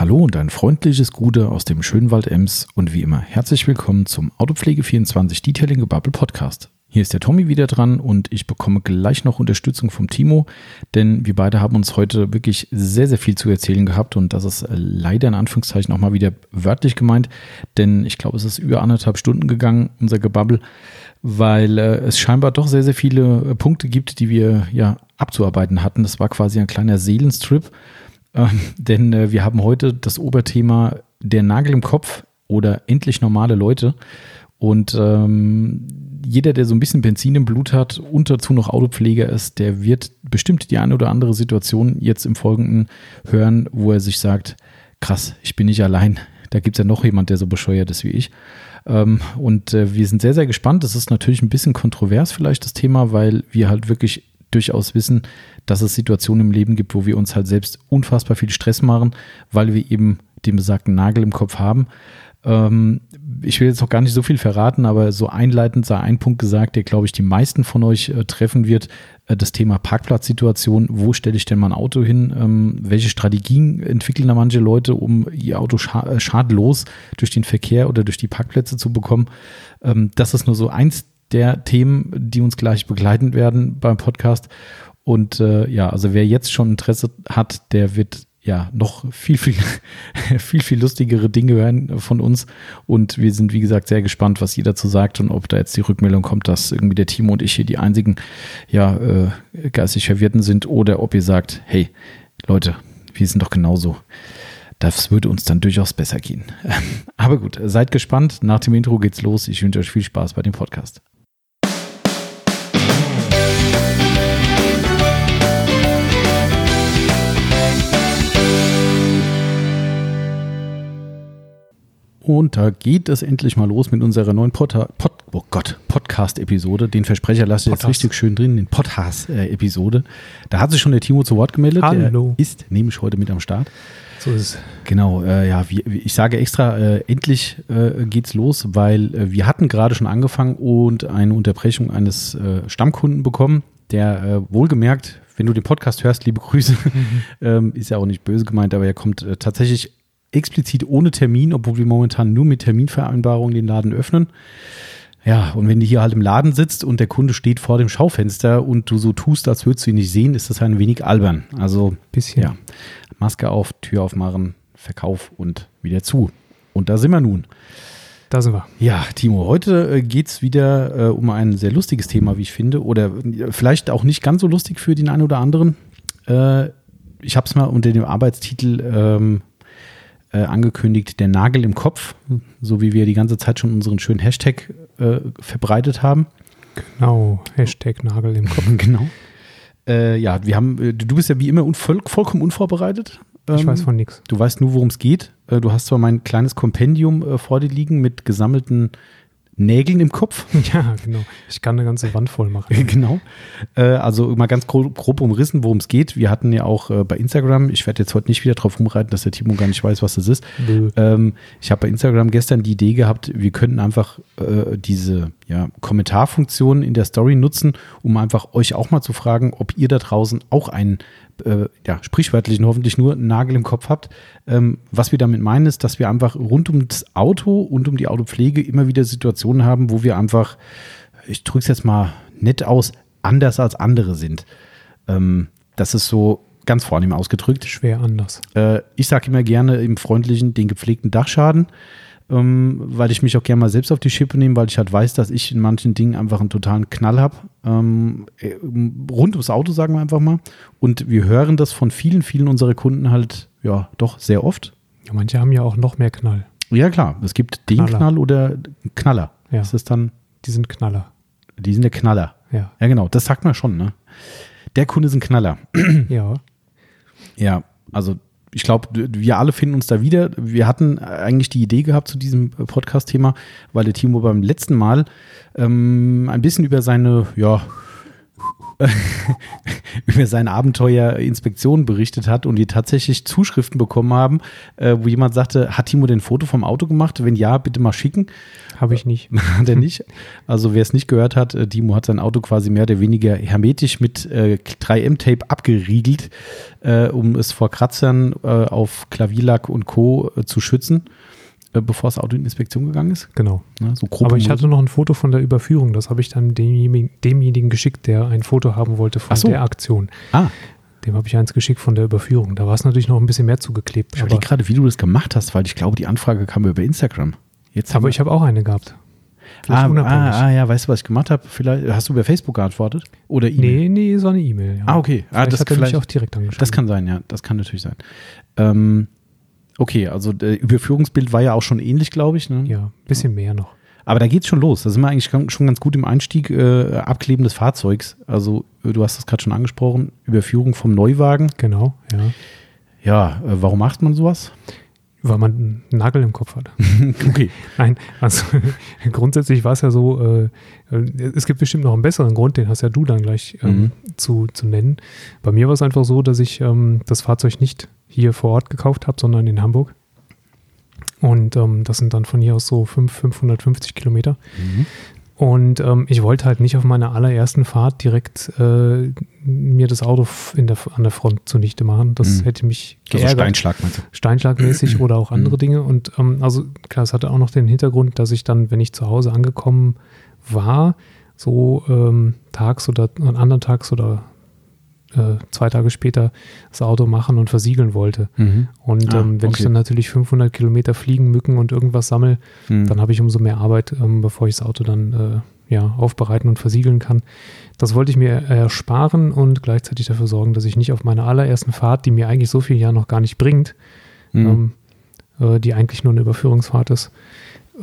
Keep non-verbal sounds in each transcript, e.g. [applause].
Hallo und ein freundliches Gute aus dem schönen Wald Ems und wie immer herzlich willkommen zum Autopflege24 Detailing Bubble Podcast. Hier ist der Tommy wieder dran und ich bekomme gleich noch Unterstützung vom Timo, denn wir beide haben uns heute wirklich sehr, sehr viel zu erzählen gehabt und das ist leider in Anführungszeichen auch mal wieder wörtlich gemeint, denn ich glaube, es ist über anderthalb Stunden gegangen, unser Gebabbel, weil äh, es scheinbar doch sehr, sehr viele äh, Punkte gibt, die wir ja abzuarbeiten hatten. Das war quasi ein kleiner Seelenstrip, äh, denn äh, wir haben heute das Oberthema der Nagel im Kopf oder endlich normale Leute. Und ähm, jeder, der so ein bisschen Benzin im Blut hat und dazu noch Autopfleger ist, der wird bestimmt die eine oder andere Situation jetzt im Folgenden hören, wo er sich sagt, krass, ich bin nicht allein. Da gibt es ja noch jemand, der so bescheuert ist wie ich. Ähm, und äh, wir sind sehr, sehr gespannt. Das ist natürlich ein bisschen kontrovers vielleicht das Thema, weil wir halt wirklich durchaus wissen, dass es Situationen im Leben gibt, wo wir uns halt selbst unfassbar viel Stress machen, weil wir eben den besagten Nagel im Kopf haben. Ähm, ich will jetzt noch gar nicht so viel verraten, aber so einleitend sei ein Punkt gesagt, der, glaube ich, die meisten von euch äh, treffen wird. Äh, das Thema Parkplatzsituation. Wo stelle ich denn mein Auto hin? Ähm, welche Strategien entwickeln da manche Leute, um ihr Auto scha äh, schadlos durch den Verkehr oder durch die Parkplätze zu bekommen? Ähm, das ist nur so eins der Themen, die uns gleich begleiten werden beim Podcast. Und äh, ja, also wer jetzt schon Interesse hat, der wird ja noch viel, viel, [laughs] viel, viel lustigere Dinge hören von uns. Und wir sind, wie gesagt, sehr gespannt, was ihr dazu sagt und ob da jetzt die Rückmeldung kommt, dass irgendwie der Timo und ich hier die einzigen ja, äh, geistig Verwirrten sind oder ob ihr sagt, hey, Leute, wir sind doch genauso. Das würde uns dann durchaus besser gehen. [laughs] Aber gut, seid gespannt. Nach dem Intro geht's los. Ich wünsche euch viel Spaß bei dem Podcast. Und da geht es endlich mal los mit unserer neuen Pod, oh Podcast-Episode. Den Versprecher lasse ich jetzt richtig schön drin, den Podcast-Episode. Da hat sich schon der Timo zu Wort gemeldet. Hallo. Der ist nämlich heute mit am Start. So ist es. Genau, äh, ja, wie, ich sage extra, äh, endlich äh, geht's los, weil äh, wir hatten gerade schon angefangen und eine Unterbrechung eines äh, Stammkunden bekommen, der äh, wohlgemerkt, wenn du den Podcast hörst, liebe Grüße, mhm. [laughs] ähm, ist ja auch nicht böse gemeint, aber er kommt tatsächlich explizit ohne Termin, obwohl wir momentan nur mit Terminvereinbarungen den Laden öffnen. Ja, und wenn du hier halt im Laden sitzt und der Kunde steht vor dem Schaufenster und du so tust, als würdest du ihn nicht sehen, ist das ein wenig albern. Also, bisschen. Ja, Maske auf, Tür aufmachen, Verkauf und wieder zu. Und da sind wir nun. Da sind wir. Ja, Timo, heute äh, geht es wieder äh, um ein sehr lustiges Thema, wie ich finde. Oder äh, vielleicht auch nicht ganz so lustig für den einen oder anderen. Äh, ich habe es mal unter dem Arbeitstitel ähm, äh, angekündigt, der Nagel im Kopf, so wie wir die ganze Zeit schon unseren schönen Hashtag äh, verbreitet haben. Genau, Hashtag Nagel im Kopf. [laughs] genau. Äh, ja, wir haben, äh, du bist ja wie immer voll, vollkommen unvorbereitet. ich weiß ähm, von nichts. Du weißt nur, worum es geht. Äh, du hast zwar mein kleines Kompendium vor dir liegen mit gesammelten Nägeln im Kopf. [laughs] Ja, genau. Ich kann eine ganze Wand voll machen. [laughs] genau. Äh, also mal ganz grob, grob umrissen, worum es geht. Wir hatten ja auch äh, bei Instagram, ich werde jetzt heute nicht wieder drauf rumreiten, dass der Timo gar nicht weiß, was das ist. Ähm, ich habe bei Instagram gestern die Idee gehabt, wir könnten einfach äh, diese ja, Kommentarfunktion in der Story nutzen, um einfach euch auch mal zu fragen, ob ihr da draußen auch einen äh, ja, sprichwörtlichen hoffentlich nur einen Nagel im Kopf habt. Ähm, was wir damit meinen, ist, dass wir einfach rund um das Auto und um die Autopflege immer wieder Situationen haben, wo wir einfach, ich drücke es jetzt mal nett aus, anders als andere sind. Ähm, das ist so ganz vornehm ausgedrückt. Schwer anders. Äh, ich sage immer gerne im freundlichen den gepflegten Dachschaden ähm, weil ich mich auch gerne mal selbst auf die Schippe nehme, weil ich halt weiß, dass ich in manchen Dingen einfach einen totalen Knall habe. Ähm, äh, rund ums Auto, sagen wir einfach mal. Und wir hören das von vielen, vielen unserer Kunden halt, ja, doch sehr oft. Ja, manche haben ja auch noch mehr Knall. Ja, klar. Es gibt den Knaller. Knall oder Knaller. Ja. Das ist dann. Die sind Knaller. Die sind der Knaller. Ja. Ja, genau. Das sagt man schon, ne? Der Kunde ist ein Knaller. Ja. Ja, also ich glaube, wir alle finden uns da wieder. Wir hatten eigentlich die Idee gehabt zu diesem Podcast-Thema, weil der Timo beim letzten Mal ähm, ein bisschen über seine, ja, [laughs] über sein Abenteuer Inspektion berichtet hat und die tatsächlich Zuschriften bekommen haben, äh, wo jemand sagte, hat Timo denn ein Foto vom Auto gemacht? Wenn ja, bitte mal schicken. Habe ich nicht. [laughs] Hat er nicht. Also wer es nicht gehört hat, äh, Timo hat sein Auto quasi mehr oder weniger hermetisch mit äh, 3M-Tape abgeriegelt, äh, um es vor Kratzern äh, auf Klavierlack und Co. Äh, zu schützen, äh, bevor das Auto in Inspektion gegangen ist. Genau. Ne, so Aber ich hatte noch ein Foto von der Überführung. Das habe ich dann demjenigen, demjenigen geschickt, der ein Foto haben wollte von so. der Aktion. Ah, Dem habe ich eins geschickt von der Überführung. Da war es natürlich noch ein bisschen mehr zugeklebt. ich überlege gerade, wie du das gemacht hast, weil ich glaube, die Anfrage kam über Instagram. Jetzt aber ich habe auch eine gehabt. Ah, ah, ah, ja, weißt du, was ich gemacht habe? Vielleicht hast du über Facebook geantwortet? Oder E-Mail? Nee, nee, so eine E-Mail. Ja. Ah, okay. Ah, Vielleicht das, hat er vielleicht, mich auch direkt angeschrieben. das kann sein, ja. Das kann natürlich sein. Ähm, okay, also der Überführungsbild war ja auch schon ähnlich, glaube ich. Ne? Ja, bisschen mehr noch. Aber da geht's schon los. Da sind wir eigentlich schon ganz gut im Einstieg. Äh, Abkleben des Fahrzeugs. Also, äh, du hast das gerade schon angesprochen. Überführung vom Neuwagen. Genau, ja. Ja, äh, warum macht man sowas? Weil man einen Nagel im Kopf hat. [laughs] okay. Nein, also [laughs] grundsätzlich war es ja so, äh, äh, es gibt bestimmt noch einen besseren Grund, den hast ja du dann gleich ähm, Mhm. zu, zu nennen. Bei mir war es einfach so, dass ich ähm, das Fahrzeug nicht hier vor Ort gekauft habe, sondern in Hamburg. Und ähm, das sind dann von hier aus so fünf- 550 Kilometer. Mhm. Und ähm, ich wollte halt nicht auf meiner allerersten Fahrt direkt äh, mir das Auto in der, an der Front zunichte machen. Das Mhm. hätte mich Also geärgert. Steinschlag meinst du? Steinschlagmäßig [clears throat] oder auch andere Mhm. Dinge. Und ähm, also klar, es hatte auch noch den Hintergrund, dass ich dann, wenn ich zu Hause angekommen war, so ähm, tags oder an anderen Tags oder äh, zwei Tage später das Auto machen und versiegeln wollte. Mhm. Und Ah, ähm, wenn ich okay. dann natürlich 500 Kilometer fliegen, Mücken und irgendwas sammel, Mhm. dann habe ich umso mehr Arbeit, ähm, bevor ich das Auto dann äh, ja, aufbereiten und versiegeln kann. Das wollte ich mir ersparen und gleichzeitig dafür sorgen, dass ich nicht auf meiner allerersten Fahrt, die mir eigentlich so viel ja noch gar nicht bringt, Mhm. ähm, äh, die eigentlich nur eine Überführungsfahrt ist,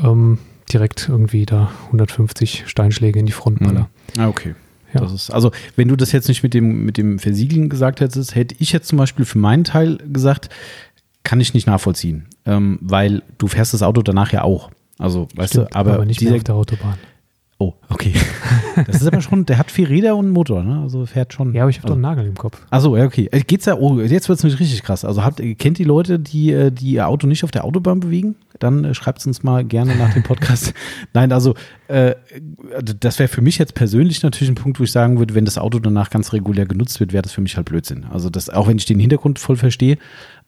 ähm, direkt irgendwie da 150 Steinschläge in die Front baller. Ah, okay. Ja. Das ist, also, wenn du das jetzt nicht mit dem, mit dem Versiegeln gesagt hättest, hätte ich jetzt zum Beispiel für meinen Teil gesagt, kann ich nicht nachvollziehen. Ähm, weil du fährst das Auto danach ja auch. Also, weißt Stimmt, du, aber, nicht dieser, auf der Autobahn. Oh, okay. [laughs] Das ist aber schon, der hat vier Räder und einen Motor, ne? Also fährt schon. Ja, aber ich habe also, doch einen Nagel im Kopf. Achso, ja, okay. Äh, Geht's ja, oh, jetzt wird's nämlich richtig krass. Also habt, kennt die Leute, die, äh, die ihr Auto nicht auf der Autobahn bewegen? Dann äh, schreibt uns mal gerne nach dem Podcast. [laughs] Nein, also äh, das wäre für mich jetzt persönlich natürlich ein Punkt, wo ich sagen würde, wenn das Auto danach ganz regulär genutzt wird, wäre das für mich halt Blödsinn. Also das, auch wenn ich den Hintergrund voll verstehe,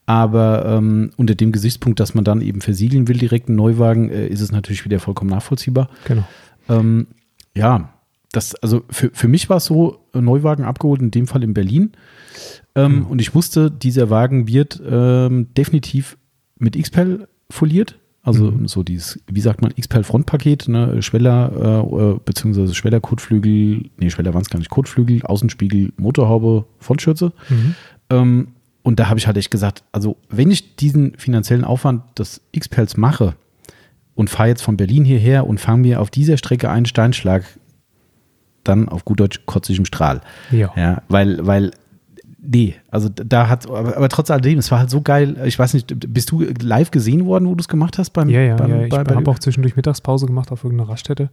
aber ähm, unter dem Gesichtspunkt, dass man dann eben versiegeln will, direkt einen Neuwagen, äh, ist es natürlich wieder vollkommen nachvollziehbar. Genau. Ähm, ja, das, also für, für mich war es so, äh, Neuwagen abgeholt, in dem Fall in Berlin. Ähm, Und ich wusste, dieser Wagen wird ähm, definitiv mit X-Pel foliert. Also Mhm. so dieses, wie sagt man, X-Pel Frontpaket, ne, Schweller, äh, beziehungsweise Schweller Kotflügel, nee, Schweller waren es gar nicht, Kotflügel, Außenspiegel, Motorhaube, Frontschürze. Mhm. Ähm, und da habe ich halt echt gesagt, also wenn ich diesen finanziellen Aufwand des X-Pels mache und fahre jetzt von Berlin hierher und fange mir auf dieser Strecke einen Steinschlag, dann auf gut Deutsch kotze ich im Strahl. Ja. Ja, weil, weil, nee, also da hat, aber, aber trotz alledem, es war halt so geil, ich weiß nicht, bist du live gesehen worden, wo du es gemacht hast beim, Ja, ja, beim, ja. Ich bei, habe auch zwischendurch Mittagspause gemacht auf irgendeiner Raststätte.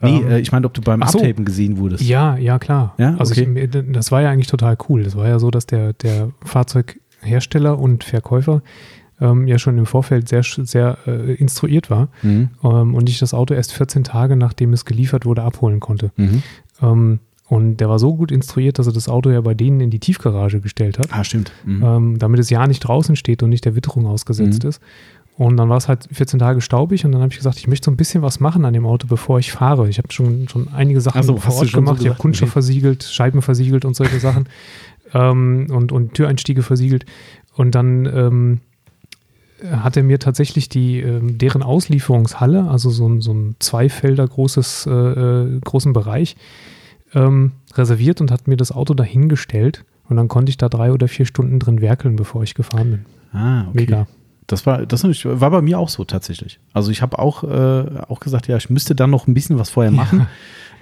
Nee, Ähm, äh, ich meine, ob du beim so. Abtapen gesehen wurdest. Ja, ja, klar. Ja, also okay. ich, das war ja eigentlich total cool. Das war ja so, dass der, der Fahrzeughersteller und Verkäufer ähm, ja schon im Vorfeld sehr, sehr äh, instruiert war Mhm. ähm, und ich das Auto erst 14 Tage, nachdem es geliefert wurde, abholen konnte. Mhm. Ähm, und der war so gut instruiert, dass er das Auto ja bei denen in die Tiefgarage gestellt hat, Ah, stimmt. Mhm. ähm, damit es ja nicht draußen steht und nicht der Witterung ausgesetzt Mhm. ist. Und dann war es halt 14 Tage staubig und dann habe ich gesagt, ich möchte so ein bisschen was machen an dem Auto, bevor ich fahre. Ich habe schon, schon einige Sachen Ach so, vor Ort schon so gemacht. ich habe? Kunststoff Okay. versiegelt, Scheiben versiegelt und solche Sachen [laughs] ähm, und, und Türeinstiege versiegelt. Und dann ähm, hat er mir tatsächlich die, ähm, deren Auslieferungshalle, also so ein, so ein Zweifelder großes, äh, äh, großen Bereich, ähm, reserviert und hat mir das Auto dahingestellt. Und dann konnte ich da drei oder vier Stunden drin werkeln, bevor ich gefahren bin. Ah, okay. Mega. Das war, das war bei mir auch so tatsächlich. Also ich habe auch, äh, auch gesagt, ja, ich müsste dann noch ein bisschen was vorher machen.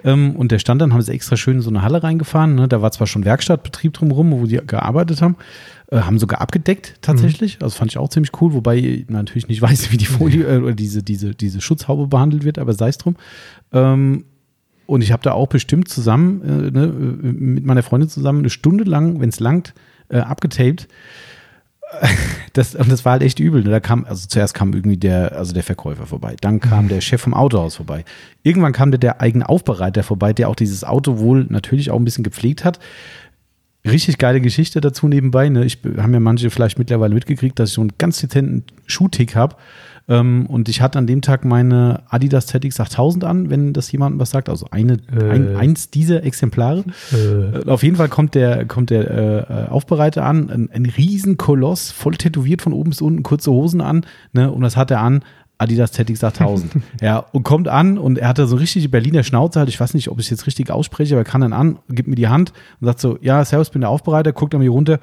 Ähm, und der stand dann, haben sie extra schön in so eine Halle reingefahren. Ne? Da war zwar schon Werkstattbetrieb drumherum, wo die gearbeitet haben, äh, haben sogar abgedeckt tatsächlich. Also fand ich auch ziemlich cool, wobei ich natürlich nicht [laughs] weiß, wie die Folie äh, oder diese, diese, diese Schutzhaube behandelt wird, aber sei es drum. Ähm, Und ich habe da auch bestimmt zusammen, äh, ne, mit meiner Freundin zusammen, eine Stunde lang, wenn es langt, äh, abgetaped. [laughs] Das, und das war halt echt übel. Ne? Da kam, also zuerst kam irgendwie der, also der Verkäufer vorbei. Dann kam der Chef vom Autohaus vorbei. Irgendwann kam der, der eigene Aufbereiter vorbei, der auch dieses Auto wohl natürlich auch ein bisschen gepflegt hat. Richtig geile Geschichte dazu nebenbei. Ne? Ich haben ja manche vielleicht mittlerweile mitgekriegt, dass ich so einen ganz dezenten Schuhtick habe. Ähm, und ich hatte an dem Tag meine Adidas ZX 8000 an, wenn das jemandem was sagt. Also eine, Äh. ein, eins dieser Exemplare. Äh, Äh, Auf jeden Fall kommt der, kommt der äh, Aufbereiter an, ein, ein Riesenkoloss, voll tätowiert von oben bis unten, kurze Hosen an, ne? Und das hat er an. Adidas ZX 8000. [laughs] ja, und kommt an und er hatte so richtig Berliner Schnauze halt. Ich weiß nicht, ob ich es jetzt richtig ausspreche, aber er kann dann an, gibt mir die Hand und sagt so: Ja, Servus, bin der Aufbereiter, guckt an mir runter.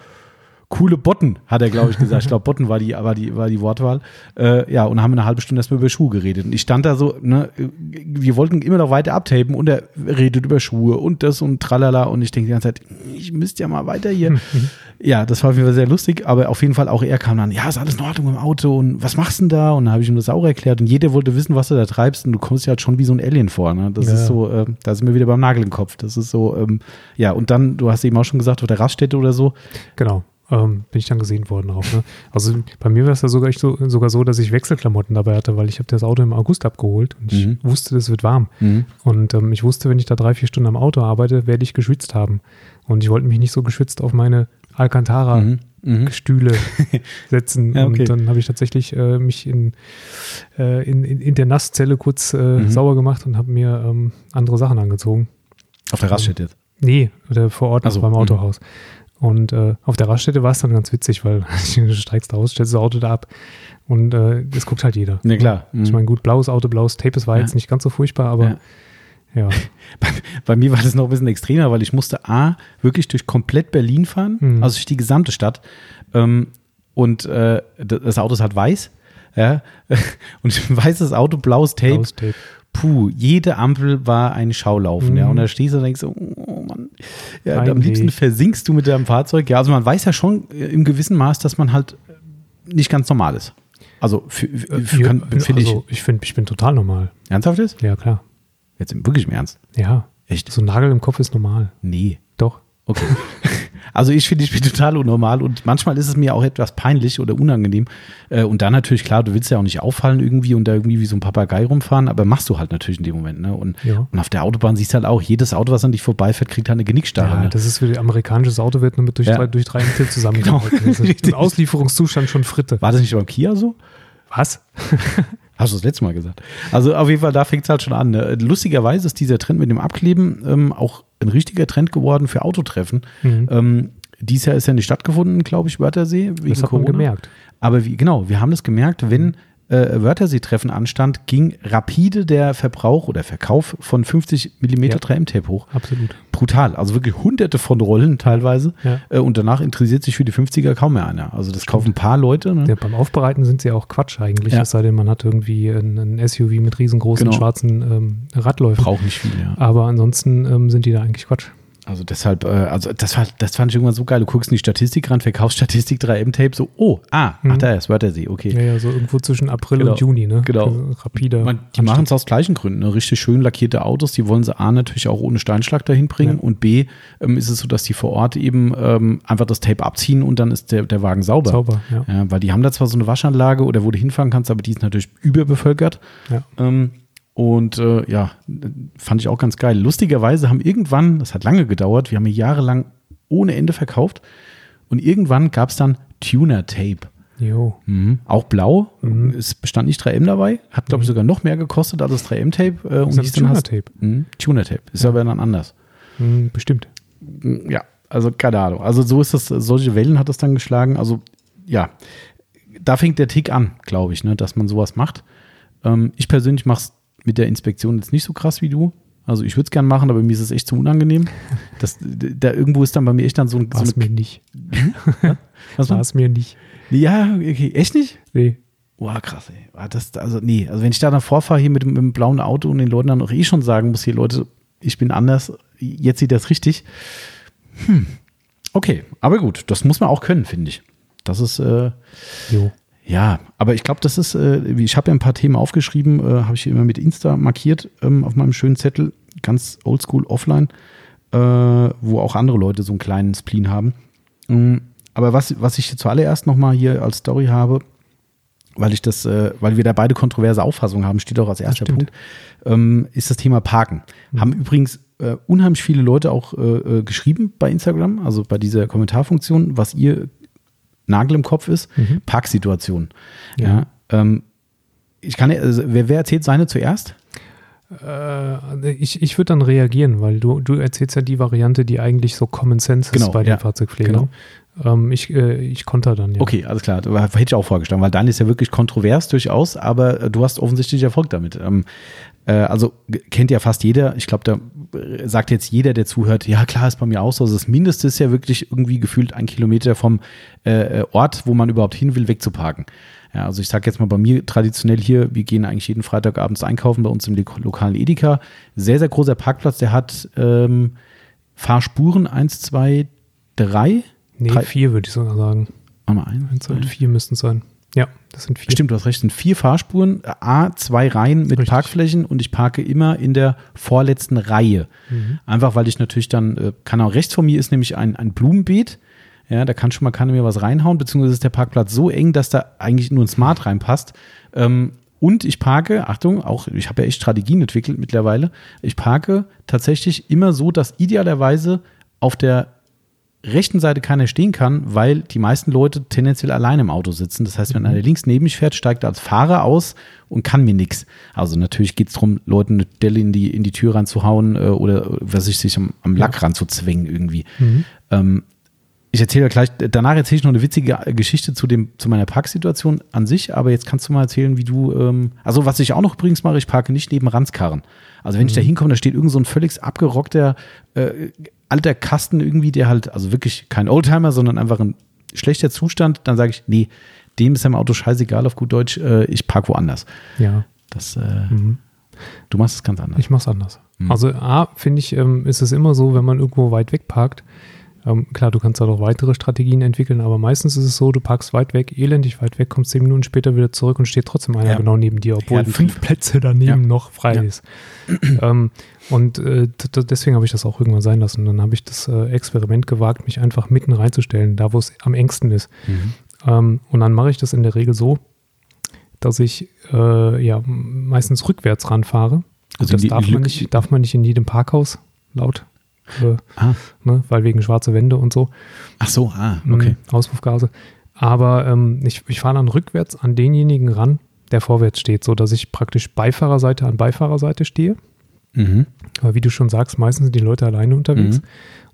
Coole Botten, hat er, glaube ich, gesagt. Ich glaube, [laughs] Botten war die, war die, war die Wortwahl. Äh, ja, und haben eine halbe Stunde erstmal über Schuhe geredet. Und ich stand da so, ne, wir wollten immer noch weiter abtapen und er redet über Schuhe und das und tralala. Und ich denke die ganze Zeit, ich müsste ja mal weiter hier. [laughs] ja, das war auf jeden Fall sehr lustig, aber auf jeden Fall auch er kam dann, ja, ist alles in Ordnung im Auto und was machst du denn da? Und dann habe ich ihm das auch erklärt und jeder wollte wissen, was du da treibst und du kommst dir halt schon wie so ein Alien vor. Ne? Das Ja. ist so, äh, da sind wir wieder beim Nagel im Kopf. Das ist so, ähm, ja, und dann, du hast eben auch schon gesagt, auf der Raststätte oder so, Genau. Ähm, bin ich dann gesehen worden auch. Ne? Also bei mir war es ja sogar, so, sogar so, dass ich Wechselklamotten dabei hatte, weil ich habe das Auto im August abgeholt und ich Mhm. wusste, das wird warm. Und ähm, ich wusste, wenn ich da drei, vier Stunden am Auto arbeite, werde ich geschwitzt haben. Und ich wollte mich nicht so geschwitzt auf meine Alcantara-Stühle Mhm. [laughs] setzen. Ja, okay. Und dann habe ich tatsächlich äh, mich in, äh, in, in, in der Nasszelle kurz äh, Mhm. sauber gemacht und habe mir ähm, andere Sachen angezogen. Auf der Raststätte jetzt. Nee, oder vor Ort noch Ach so, beim mhm. Autohaus. Und äh, auf der Raststätte war es dann ganz witzig, weil [laughs] du steigst aus, stellst das Auto da ab und äh, das guckt halt jeder. Ja, klar. Ich Mhm. meine, gut, blaues Auto, blaues Tape, das war Ja. jetzt nicht ganz so furchtbar, aber ja. [laughs] Bei, bei mir war das noch ein bisschen extremer, weil ich musste A, wirklich durch komplett Berlin fahren, Mhm. also durch die gesamte Stadt. Ähm, und äh, das Auto ist halt weiß. Ja, [laughs] und ein weißes Auto, blaues Tape. Blaues Tape. Puh, jede Ampel war ein Schaulaufen. Mhm. Ja, und da stehst du und denkst so, oh Mann, ja, am liebsten versinkst du mit deinem Fahrzeug. Ja, also man weiß ja schon äh, im gewissen Maß, dass man halt nicht ganz normal ist. Also, für, für, für, Ja, kann- finde also, ich, ich bin total normal. ich, ernsthaft ist? Ja, klar. Jetzt im- wirklich im Ernst? Ja. Echt? So ein Nagel im Kopf ist normal. Nee. Doch. Okay. [laughs] Also ich finde, ich bin [laughs] total unnormal und manchmal ist es mir auch etwas peinlich oder unangenehm. Äh, Und dann natürlich, klar, du willst ja auch nicht auffallen irgendwie und da irgendwie wie so ein Papagei rumfahren, aber machst du halt natürlich in dem Moment. Ne? Und, Ja. und auf der Autobahn siehst du halt auch, jedes Auto, was an dich vorbeifährt, kriegt halt eine Genickstarre. Ja, ne? das ist wie amerikanisches Auto wird nur mit durch, Ja. drei, durch drei Intel [laughs] [laughs] zusammengebaut. Genau. Auslieferungszustand schon Fritte. War das nicht beim Kia so? Was? Hast du das letzte Mal gesagt. Also auf jeden Fall, da fängt es halt schon an. Ne? Lustigerweise ist dieser Trend mit dem Abkleben ähm, auch ein richtiger Trend geworden für Autotreffen. Mhm. Ähm, dies Jahr ist ja nicht stattgefunden, glaube ich, Wörthersee. Wegen Das hat man Corona. gemerkt. Aber wie, genau, wir haben das gemerkt, wenn äh, Wörthersee-Treffen anstand, ging rapide der Verbrauch oder Verkauf von 50 mm Ja. 3M-Tape hoch. Absolut. Brutal. Also wirklich hunderte von Rollen teilweise. Ja. Äh, und danach interessiert sich für die 50er kaum mehr einer. Also das kaufen ein paar Leute. Ne? Ja, beim Aufbereiten sind sie auch Quatsch eigentlich, es sei denn, man hat irgendwie ein, ein SUV mit riesengroßen Genau. schwarzen ähm, Radläufen. Braucht nicht viel, ja. Aber ansonsten ähm, sind die da eigentlich Quatsch. Also deshalb, äh, also das, war, das fand ich irgendwann so geil. Du guckst in die Statistik ran, Verkaufsstatistik 3M-Tape, so, oh, ah, ach, Mhm. da ist Wörthersee, okay. Ja, ja, so irgendwo zwischen April Genau. und Juni, ne? Genau. Also rapide. Man, die machen es aus gleichen Gründen. Ne? Richtig schön lackierte Autos, die wollen sie A natürlich auch ohne Steinschlag dahin bringen Ja. und B ähm, ist es so, dass die vor Ort eben ähm, einfach das Tape abziehen und dann ist der, der Wagen sauber. Sauber, ja. Ja, weil die haben da zwar so eine Waschanlage oder wo du hinfahren kannst, aber die ist natürlich überbevölkert. ja. Ähm, und äh, ja, fand ich auch ganz geil. Lustigerweise haben irgendwann, das hat lange gedauert, wir haben hier jahrelang ohne Ende verkauft und irgendwann gab es dann Tuner-Tape. Jo. Mhm. Auch blau. Mhm. Es bestand nicht 3M dabei. Hat, glaube ich, sogar noch mehr gekostet als das 3M-Tape. Äh, Das dann hast- Tuner-Tape. Mhm. Tuner-Tape. Ist aber dann anders. Hm, bestimmt. Mhm, Ja, also keine Ahnung. Also so ist das, solche Wellen hat es dann geschlagen. Also ja, da fängt der Tick an, glaube ich, ne, dass man sowas macht. Ähm, ich persönlich mache es mit der Inspektion jetzt nicht so krass wie du. Also ich würde es gern machen, aber mir ist es echt zu unangenehm. [laughs] Das, da irgendwo ist dann bei mir echt dann so, ein- War so es mir nicht. [laughs] was War es mir nicht. Ja, okay. Echt nicht? Nee. Boah, krass, ey. Ah, Das, also, nee, also wenn ich da dann vorfahre hier mit dem, mit dem blauen Auto und den Leuten dann auch eh schon sagen muss, hier Leute, ich bin anders, jetzt sieht das richtig. Hm. Okay, aber gut, das muss man auch können, finde ich. Das ist, äh, Jo. Ja, aber ich glaube, das ist, äh, wie- ich habe ja ein paar Themen aufgeschrieben, äh, habe ich hier immer mit Insta markiert ähm, auf meinem schönen Zettel. ganz oldschool offline, äh, wo auch andere Leute so einen kleinen Spleen haben. Mm, aber was, was ich zuallererst nochmal hier als Story habe, weil ich das, äh, weil wir da beide kontroverse Auffassungen haben, steht auch als erster Punkt, ähm, ist das Thema Parken. Mhm. Haben übrigens äh, unheimlich viele Leute auch äh, äh, geschrieben bei Instagram, also bei dieser Kommentarfunktion, was ihr Nagel im Kopf ist, mhm. Parksituation. Ja. ja ähm, ich kann, also, wer, wer erzählt seine zuerst? Äh, ich, ich würde dann reagieren, weil du, du erzählst ja die Variante, die eigentlich so Common Sense genau, ist bei ja, den Fahrzeugpflegern. Genau. Ähm, ich, äh, ich konter dann, ja. Okay, alles klar. Hätte ich auch vorgeschlagen, weil dann ist ja wirklich kontrovers durchaus, aber äh, du hast offensichtlich Erfolg damit. Ähm, äh, also kennt ja fast jeder, ich glaube, da sagt jetzt jeder, der zuhört, ja klar, ist bei mir auch so. Also das Mindeste ist ja wirklich irgendwie gefühlt ein Kilometer vom äh, Ort, wo man überhaupt hin will, wegzuparken. Ja, also ich sage jetzt mal bei mir traditionell hier, wir gehen eigentlich jeden Freitag abends einkaufen bei uns im lokalen Edeka. Sehr, sehr großer Parkplatz, der hat ähm, Fahrspuren 1, 2, 3 Nee, drei, vier würde ich sogar sagen. Einmal ein. Eins und vier müssten es sein. Ja, das sind vier. Stimmt, du hast recht, sind vier Fahrspuren, A, zwei Reihen mit Richtig. Parkflächen und ich parke immer in der vorletzten Reihe. Mhm. Einfach, weil ich natürlich dann, äh, kann auch rechts von mir ist nämlich ein, ein Blumenbeet. Ja, da kann schon mal keiner mir was reinhauen, beziehungsweise ist der Parkplatz so eng, dass da eigentlich nur ein Smart reinpasst. Ähm, und ich parke, Achtung, auch ich habe ja echt Strategien entwickelt mittlerweile. Ich parke tatsächlich immer so, dass idealerweise auf der rechten Seite keiner stehen kann, weil die meisten Leute tendenziell alleine im Auto sitzen. Das heißt, wenn mhm. einer links neben mich fährt, steigt er als Fahrer aus und kann mir nichts. Also natürlich geht es darum, Leuten eine Delle in die, in die Tür reinzuhauen äh, oder was ich sich am, am Lack ja. ranzuzwängen irgendwie. Mhm. Ähm, ich erzähle gleich, danach erzähle ich noch eine witzige Geschichte zu, dem, zu meiner Parksituation an sich, aber jetzt kannst du mal erzählen, wie du, ähm, also was ich auch noch übrigens mache, ich parke nicht neben Ranzkarren. Also wenn mhm. ich da hinkomme, da steht irgend so ein völlig abgerockter, äh, alter Kasten irgendwie, der halt, also wirklich kein Oldtimer, sondern einfach ein schlechter Zustand, dann sage ich, nee, dem ist im Auto scheißegal auf gut Deutsch, äh, ich parke woanders. Ja. Das, äh, mhm. Du machst es ganz anders. Ich mache es anders. Mhm. Also A, finde ich, ähm, ist es immer so, wenn man irgendwo weit weg parkt, ähm, klar, du kannst da noch weitere Strategien entwickeln, aber meistens ist es so, du parkst weit weg, elendig weit weg, kommst zehn Minuten später wieder zurück und steht trotzdem einer ja. genau neben dir, obwohl ja, fünf Plätze daneben ja. noch frei ist. ähm, und äh, deswegen habe ich das auch irgendwann sein lassen. Dann habe ich das äh, Experiment gewagt, mich einfach mitten reinzustellen, da wo es am engsten ist. Mhm. Ähm, und dann mache ich das in der Regel so, dass ich äh, ja meistens rückwärts ranfahre. Also das darf man, nicht, darf man nicht in jedem Parkhaus laut äh, ah. ne, weil wegen schwarze Wände und so. Ach so, ah, okay. Ähm, Auspuffgase. Aber ähm, ich, ich fahre dann rückwärts an denjenigen ran, der vorwärts steht, so dass ich praktisch Beifahrerseite an Beifahrerseite stehe. Mhm. Aber wie du schon sagst, meistens sind die Leute alleine unterwegs. Mhm.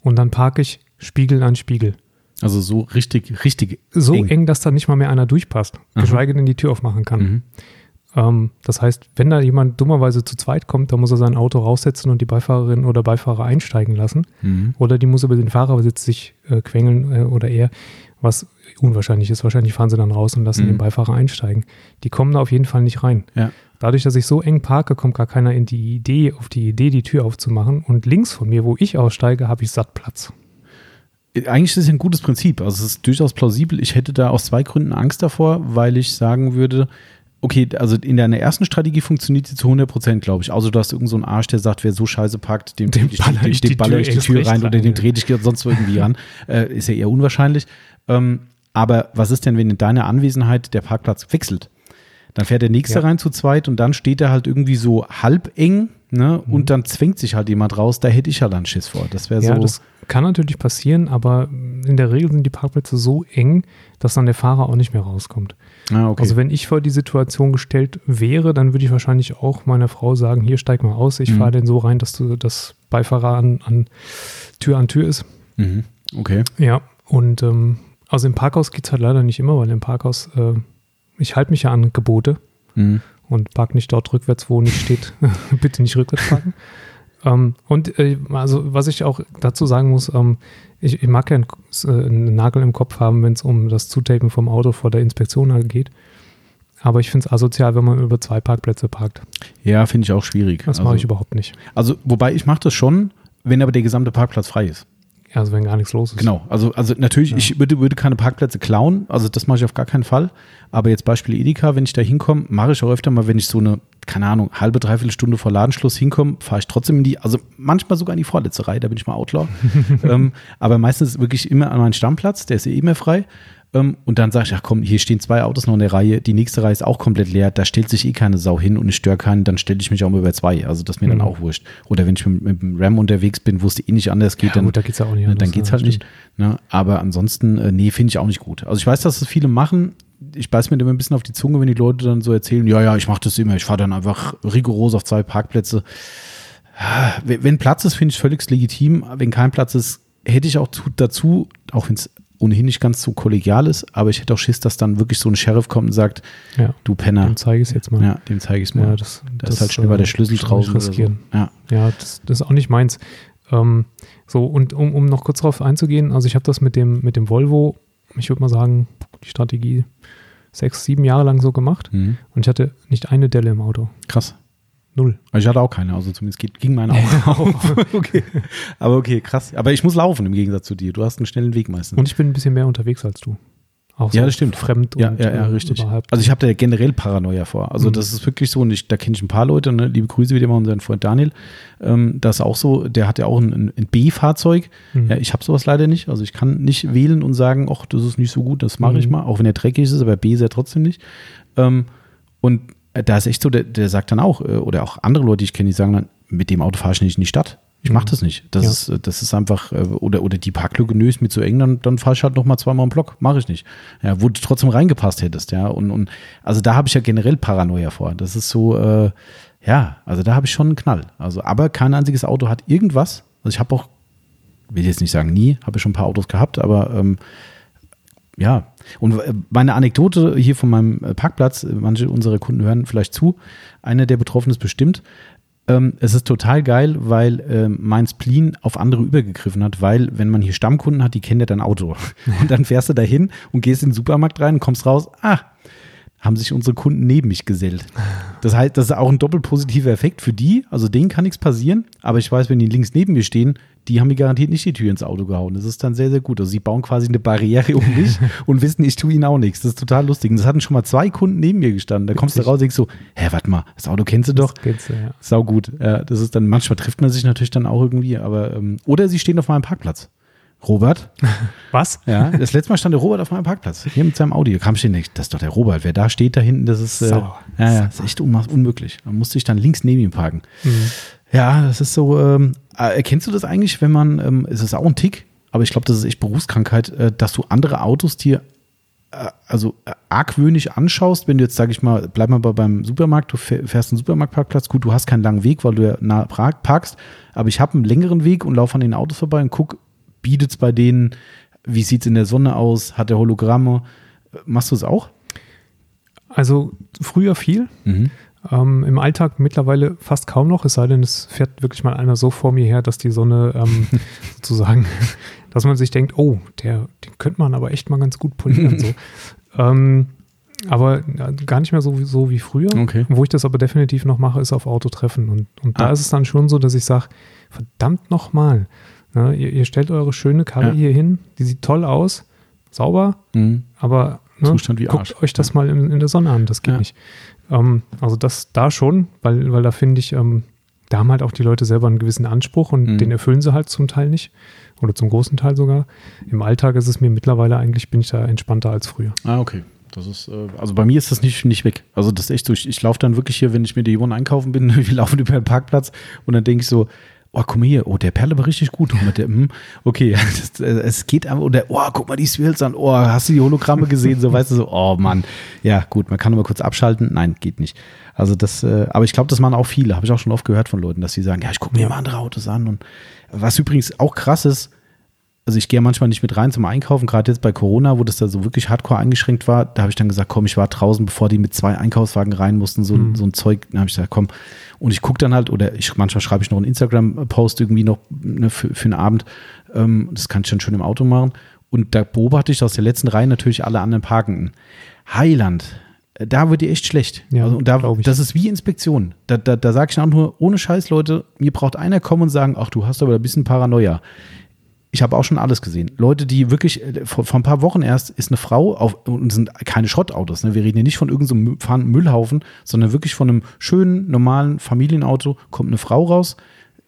Und dann parke ich Spiegel an Spiegel. Also so richtig, richtig. So eng, eng dass da nicht mal mehr einer durchpasst, geschweige denn die Tür aufmachen kann. Mhm. Ähm, das heißt, wenn da jemand dummerweise zu zweit kommt, dann muss er sein Auto raussetzen und die Beifahrerin oder Beifahrer einsteigen lassen. Mhm. Oder die muss über den Fahrersitz sich äh, quengeln äh, oder er, was unwahrscheinlich ist. Wahrscheinlich fahren sie dann raus und lassen mhm. den Beifahrer einsteigen. Die kommen da auf jeden Fall nicht rein. Ja. Dadurch, dass ich so eng parke, kommt gar keiner in die Idee, auf die Idee, die Tür aufzumachen. Und links von mir, wo ich aussteige, habe ich satt Platz. Eigentlich ist es ein gutes Prinzip. Also es ist durchaus plausibel. Ich hätte da aus zwei Gründen Angst davor, weil ich sagen würde, okay, also in deiner ersten Strategie funktioniert sie zu 100 Prozent, glaube ich. Also du hast irgendeinen so Arsch, der sagt, wer so scheiße packt, dem, dem baller ich, dem, dem baller ich die Tür rein, oder den drehe ich sonst irgendwie ran. [laughs] Äh, ist ja eher unwahrscheinlich. Ähm, aber was ist denn, wenn in deiner Anwesenheit der Parkplatz wechselt? Dann fährt der nächste ja. rein zu zweit und dann steht er halt irgendwie so halb eng ne? Mhm. und dann zwängt sich halt jemand raus. Da hätte ich ja dann Schiss vor. Das wäre ja, so. Das kann natürlich passieren, aber in der Regel sind die Parkplätze so eng, dass dann der Fahrer auch nicht mehr rauskommt. Ah, okay. Also wenn ich vor die Situation gestellt wäre, dann würde ich wahrscheinlich auch meiner Frau sagen, hier steig mal aus, ich mhm. fahre den so rein, dass du das Beifahrer an, an Tür an Tür ist. Mhm. Okay. Ja, und ähm, also im Parkhaus geht es halt leider nicht immer, weil im Parkhaus, äh, ich halte mich ja an Gebote mhm. und park nicht dort rückwärts, wo nicht steht, [laughs] bitte nicht rückwärts parken. Ähm, und äh, also was ich auch dazu sagen muss, ähm, ich, ich, mag ja einen, äh, einen, Nagel im Kopf haben, wenn es um das Zutapen vom Auto vor der Inspektion halt geht. Aber ich finde es asozial, wenn man über zwei Parkplätze parkt. Ja, finde ich auch schwierig. Das also, mache ich überhaupt nicht. Also, wobei ich mache das schon, wenn aber der gesamte Parkplatz frei ist. Also wenn gar nichts los ist. Genau, also, also natürlich, ja. ich würde, würde keine Parkplätze klauen, also das mache ich auf gar keinen Fall. Aber jetzt Beispiel Edeka, wenn ich da hinkomme, mache ich auch öfter mal, wenn ich so eine keine Ahnung, halbe, dreiviertel Stunde vor Ladenschluss hinkomme, fahre ich trotzdem in die, also manchmal sogar in die vorletzte Reihe, da bin ich mal Outlaw. [laughs] ähm, aber meistens wirklich immer an meinen Stammplatz, der ist ja immer frei. Ähm, und dann sage ich, ach komm, hier stehen zwei Autos noch in der Reihe, die nächste Reihe ist auch komplett leer, da stellt sich eh keine Sau hin und ich störe keinen, dann stelle ich mich auch mal über zwei. Also das mir Mhm. dann auch wurscht. Oder wenn ich mit, mit dem Ram unterwegs bin, wo es eh nicht anders geht, Ja, dann, gut, da geht's ja auch nicht dann anders, geht's ja, halt nicht. Ne? Aber ansonsten, äh, nee, finde ich auch nicht gut. Also ich weiß, dass es viele machen. Ich beiß mir immer ein bisschen auf die Zunge, wenn die Leute dann so erzählen, ja, ja, ich mache das immer, ich fahre dann einfach rigoros auf zwei Parkplätze. Wenn Platz ist, finde ich völlig legitim. Wenn kein Platz ist, hätte ich auch zu, dazu, auch wenn es ohnehin nicht ganz so kollegial ist, aber ich hätte auch Schiss, dass dann wirklich so ein Sheriff kommt und sagt, Ja, du Penner, dem zeige ich es jetzt mal. ja, dem zeige ich es mal. Ja, das, da ist halt schnell mal der Schlüssel draußen. Oder so. riskieren. Ja. Ja, das, das ist auch nicht meins. Ähm, so, und um, um noch kurz darauf einzugehen, also ich habe das mit dem, mit dem Volvo, ich würde mal sagen, die Strategie sechs, sieben Jahre lang so gemacht Mhm. und ich hatte nicht eine Delle im Auto. Krass. Null. Also ich hatte auch keine, also zumindest ging meine auch. [laughs] [laughs] okay. Aber okay, krass. Aber ich muss laufen im Gegensatz zu dir. Du hast einen schnellen Weg meistens. Und ich bin ein bisschen mehr unterwegs als du. Auch Ja, so das stimmt. Fremd ja, und ja, ja, richtig. überhaupt. Also ich habe da generell Paranoia vor. Also Mhm. das ist wirklich so, und ich, da kenne ich ein paar Leute, ne? liebe Grüße wieder mal unseren Freund Daniel. Ähm, das ist auch so, der hat ja auch ein, ein B-Fahrzeug. Mhm. Ja, ich habe sowas leider nicht. Also ich kann nicht wählen und sagen, ach, das ist nicht so gut, das mache ich Mhm. mal, auch wenn er dreckig ist, aber B ist er trotzdem nicht. Ähm, und äh, da ist echt so, der, der sagt dann auch, äh, oder auch andere Leute, die ich kenne, die sagen dann, mit dem Auto fahre ich nicht in die Stadt. Ich mache das nicht. Das, Ja. ist, das ist einfach, äh, oder, oder die Parklücke nö ist mir zu eng, dann, dann fahre ich halt noch mal zweimal im Block. Mache ich nicht. Ja, wo du trotzdem reingepasst hättest, ja. Und, und also da habe ich ja generell Paranoia vor. Das ist so, äh, ja, also da habe ich schon einen Knall. Also, aber kein einziges Auto hat irgendwas. Also ich habe auch, will jetzt nicht sagen nie, habe ich schon ein paar Autos gehabt, aber ähm, ja, und äh, meine Anekdote hier von meinem äh, Parkplatz, manche unserer Kunden hören vielleicht zu, einer der Betroffenen ist bestimmt. Ähm, es ist total geil, weil ähm, mein Spleen auf andere übergegriffen hat, weil wenn man hier Stammkunden hat, die kennen ja dein Auto. [laughs] Und dann fährst du dahin und gehst in den Supermarkt rein und kommst raus, ah, haben sich unsere Kunden neben mich gesellt. Das heißt, das ist auch ein doppelt positiver Effekt für die. Also denen kann nichts passieren, aber ich weiß, wenn die links neben mir stehen, die haben mir garantiert nicht die Tür ins Auto gehauen. Das ist dann sehr, sehr gut. Also sie bauen quasi eine Barriere um mich [laughs] und wissen, ich tue ihnen auch nichts. Das ist total lustig. Und das hatten schon mal zwei Kunden neben mir gestanden. Da kommst du Witzig. raus und denkst so, hä, warte mal, das Auto kennst du doch. Das geht's, ja. Sau gut. Das ist dann, manchmal trifft man sich natürlich dann auch irgendwie, aber, ähm, oder sie stehen auf meinem Parkplatz. Robert, [laughs] Was? ja, das letzte Mal stand der Robert auf meinem Parkplatz, hier mit seinem Audi. Da kam ich hin, das ist doch der Robert. Wer da steht da hinten, das ist, äh, ja, ja, ist echt unma- unmöglich. Man musste ich dann links neben ihm parken. Mhm. Ja, das ist so, ähm, äh, erkennst du das eigentlich, wenn man, ähm, es ist auch ein Tick, aber ich glaube, das ist echt Berufskrankheit, äh, dass du andere Autos dir äh, also äh, argwöhnig anschaust, wenn du jetzt, sag ich mal, bleib mal bei, beim Supermarkt, du fäh- fährst einen Supermarktparkplatz, gut, du hast keinen langen Weg, weil du ja nah parkst, aber ich habe einen längeren Weg und laufe an den Autos vorbei und guck, bietet es bei denen, wie sieht es in der Sonne aus, hat der Hologramme, Äh, machst du es auch? Also früher viel, Ähm, Im Alltag mittlerweile fast kaum noch, es sei denn, es fährt wirklich mal einer so vor mir her, dass die Sonne ähm, [laughs] sozusagen, dass man sich denkt, oh, der, den könnte man aber echt mal ganz gut polieren. so. [laughs] ähm, aber ja, gar nicht mehr so, wie- so wie früher. Okay. Wo ich das aber definitiv noch mache, ist auf Autotreffen. Und, und da Ah. ist es dann schon so, dass ich sage, verdammt nochmal, ne, ihr, ihr stellt eure schöne Karre Ja. hier hin, die sieht toll aus, sauber, Mhm. aber ne, wie Arsch. guckt euch das mal in, in der Sonne an, das geht Ja. nicht. Ähm, also das da schon, weil, weil da finde ich, ähm, da haben halt auch die Leute selber einen gewissen Anspruch und Mhm. den erfüllen sie halt zum Teil nicht oder zum großen Teil sogar. Im Alltag ist es mir mittlerweile eigentlich, bin ich da entspannter als früher. Ah, okay. Das ist, äh, also bei mir ist das nicht, nicht weg. Also das ist echt so, ich, ich laufe dann wirklich hier, wenn ich mit der Yvonne einkaufen bin, [laughs] wir laufen über den Parkplatz und dann denke ich so, oh, guck mal hier, oh, der Perle aber richtig gut. Und mit der, hm, okay, [laughs] das, äh, es geht aber, oder, oh, guck mal die Swirls an, oh, hast du die Hologramme gesehen? So, weißt du, so, oh Mann. Ja, gut, man kann nur mal kurz abschalten. Nein, geht nicht. Also das, äh, aber ich glaube, das machen auch viele, habe ich auch schon oft gehört von Leuten, dass sie sagen, ja, ich gucke mir immer andere Autos an. Und was übrigens auch krass ist, also ich gehe manchmal nicht mit rein zum Einkaufen, gerade jetzt bei Corona, wo das da so wirklich hardcore eingeschränkt war, da habe ich dann gesagt, komm, ich war draußen, bevor die mit zwei Einkaufswagen rein mussten, so, Mhm. so ein Zeug, dann habe ich gesagt, komm, und ich gucke dann halt, oder ich manchmal schreibe ich noch einen Instagram-Post irgendwie noch ne, für, für einen Abend, ähm, das kann ich dann schön im Auto machen, und da beobachte ich aus der letzten Reihe natürlich alle anderen Parkenden. Heiland, äh, da wird dir echt schlecht. Ja, also, und da, das ist wie Inspektion. Da, da, da sage ich auch nur, ohne Scheiß, Leute, mir braucht einer kommen und sagen, ach, du hast aber ein bisschen Paranoia ich habe auch schon alles gesehen. Leute, die wirklich, äh, vor, vor, ein paar Wochen erst ist eine Frau auf, und sind keine Schrottautos, ne? Wir reden hier nicht von irgendeinem so Müllhaufen, sondern wirklich von einem schönen, normalen Familienauto, kommt eine Frau raus.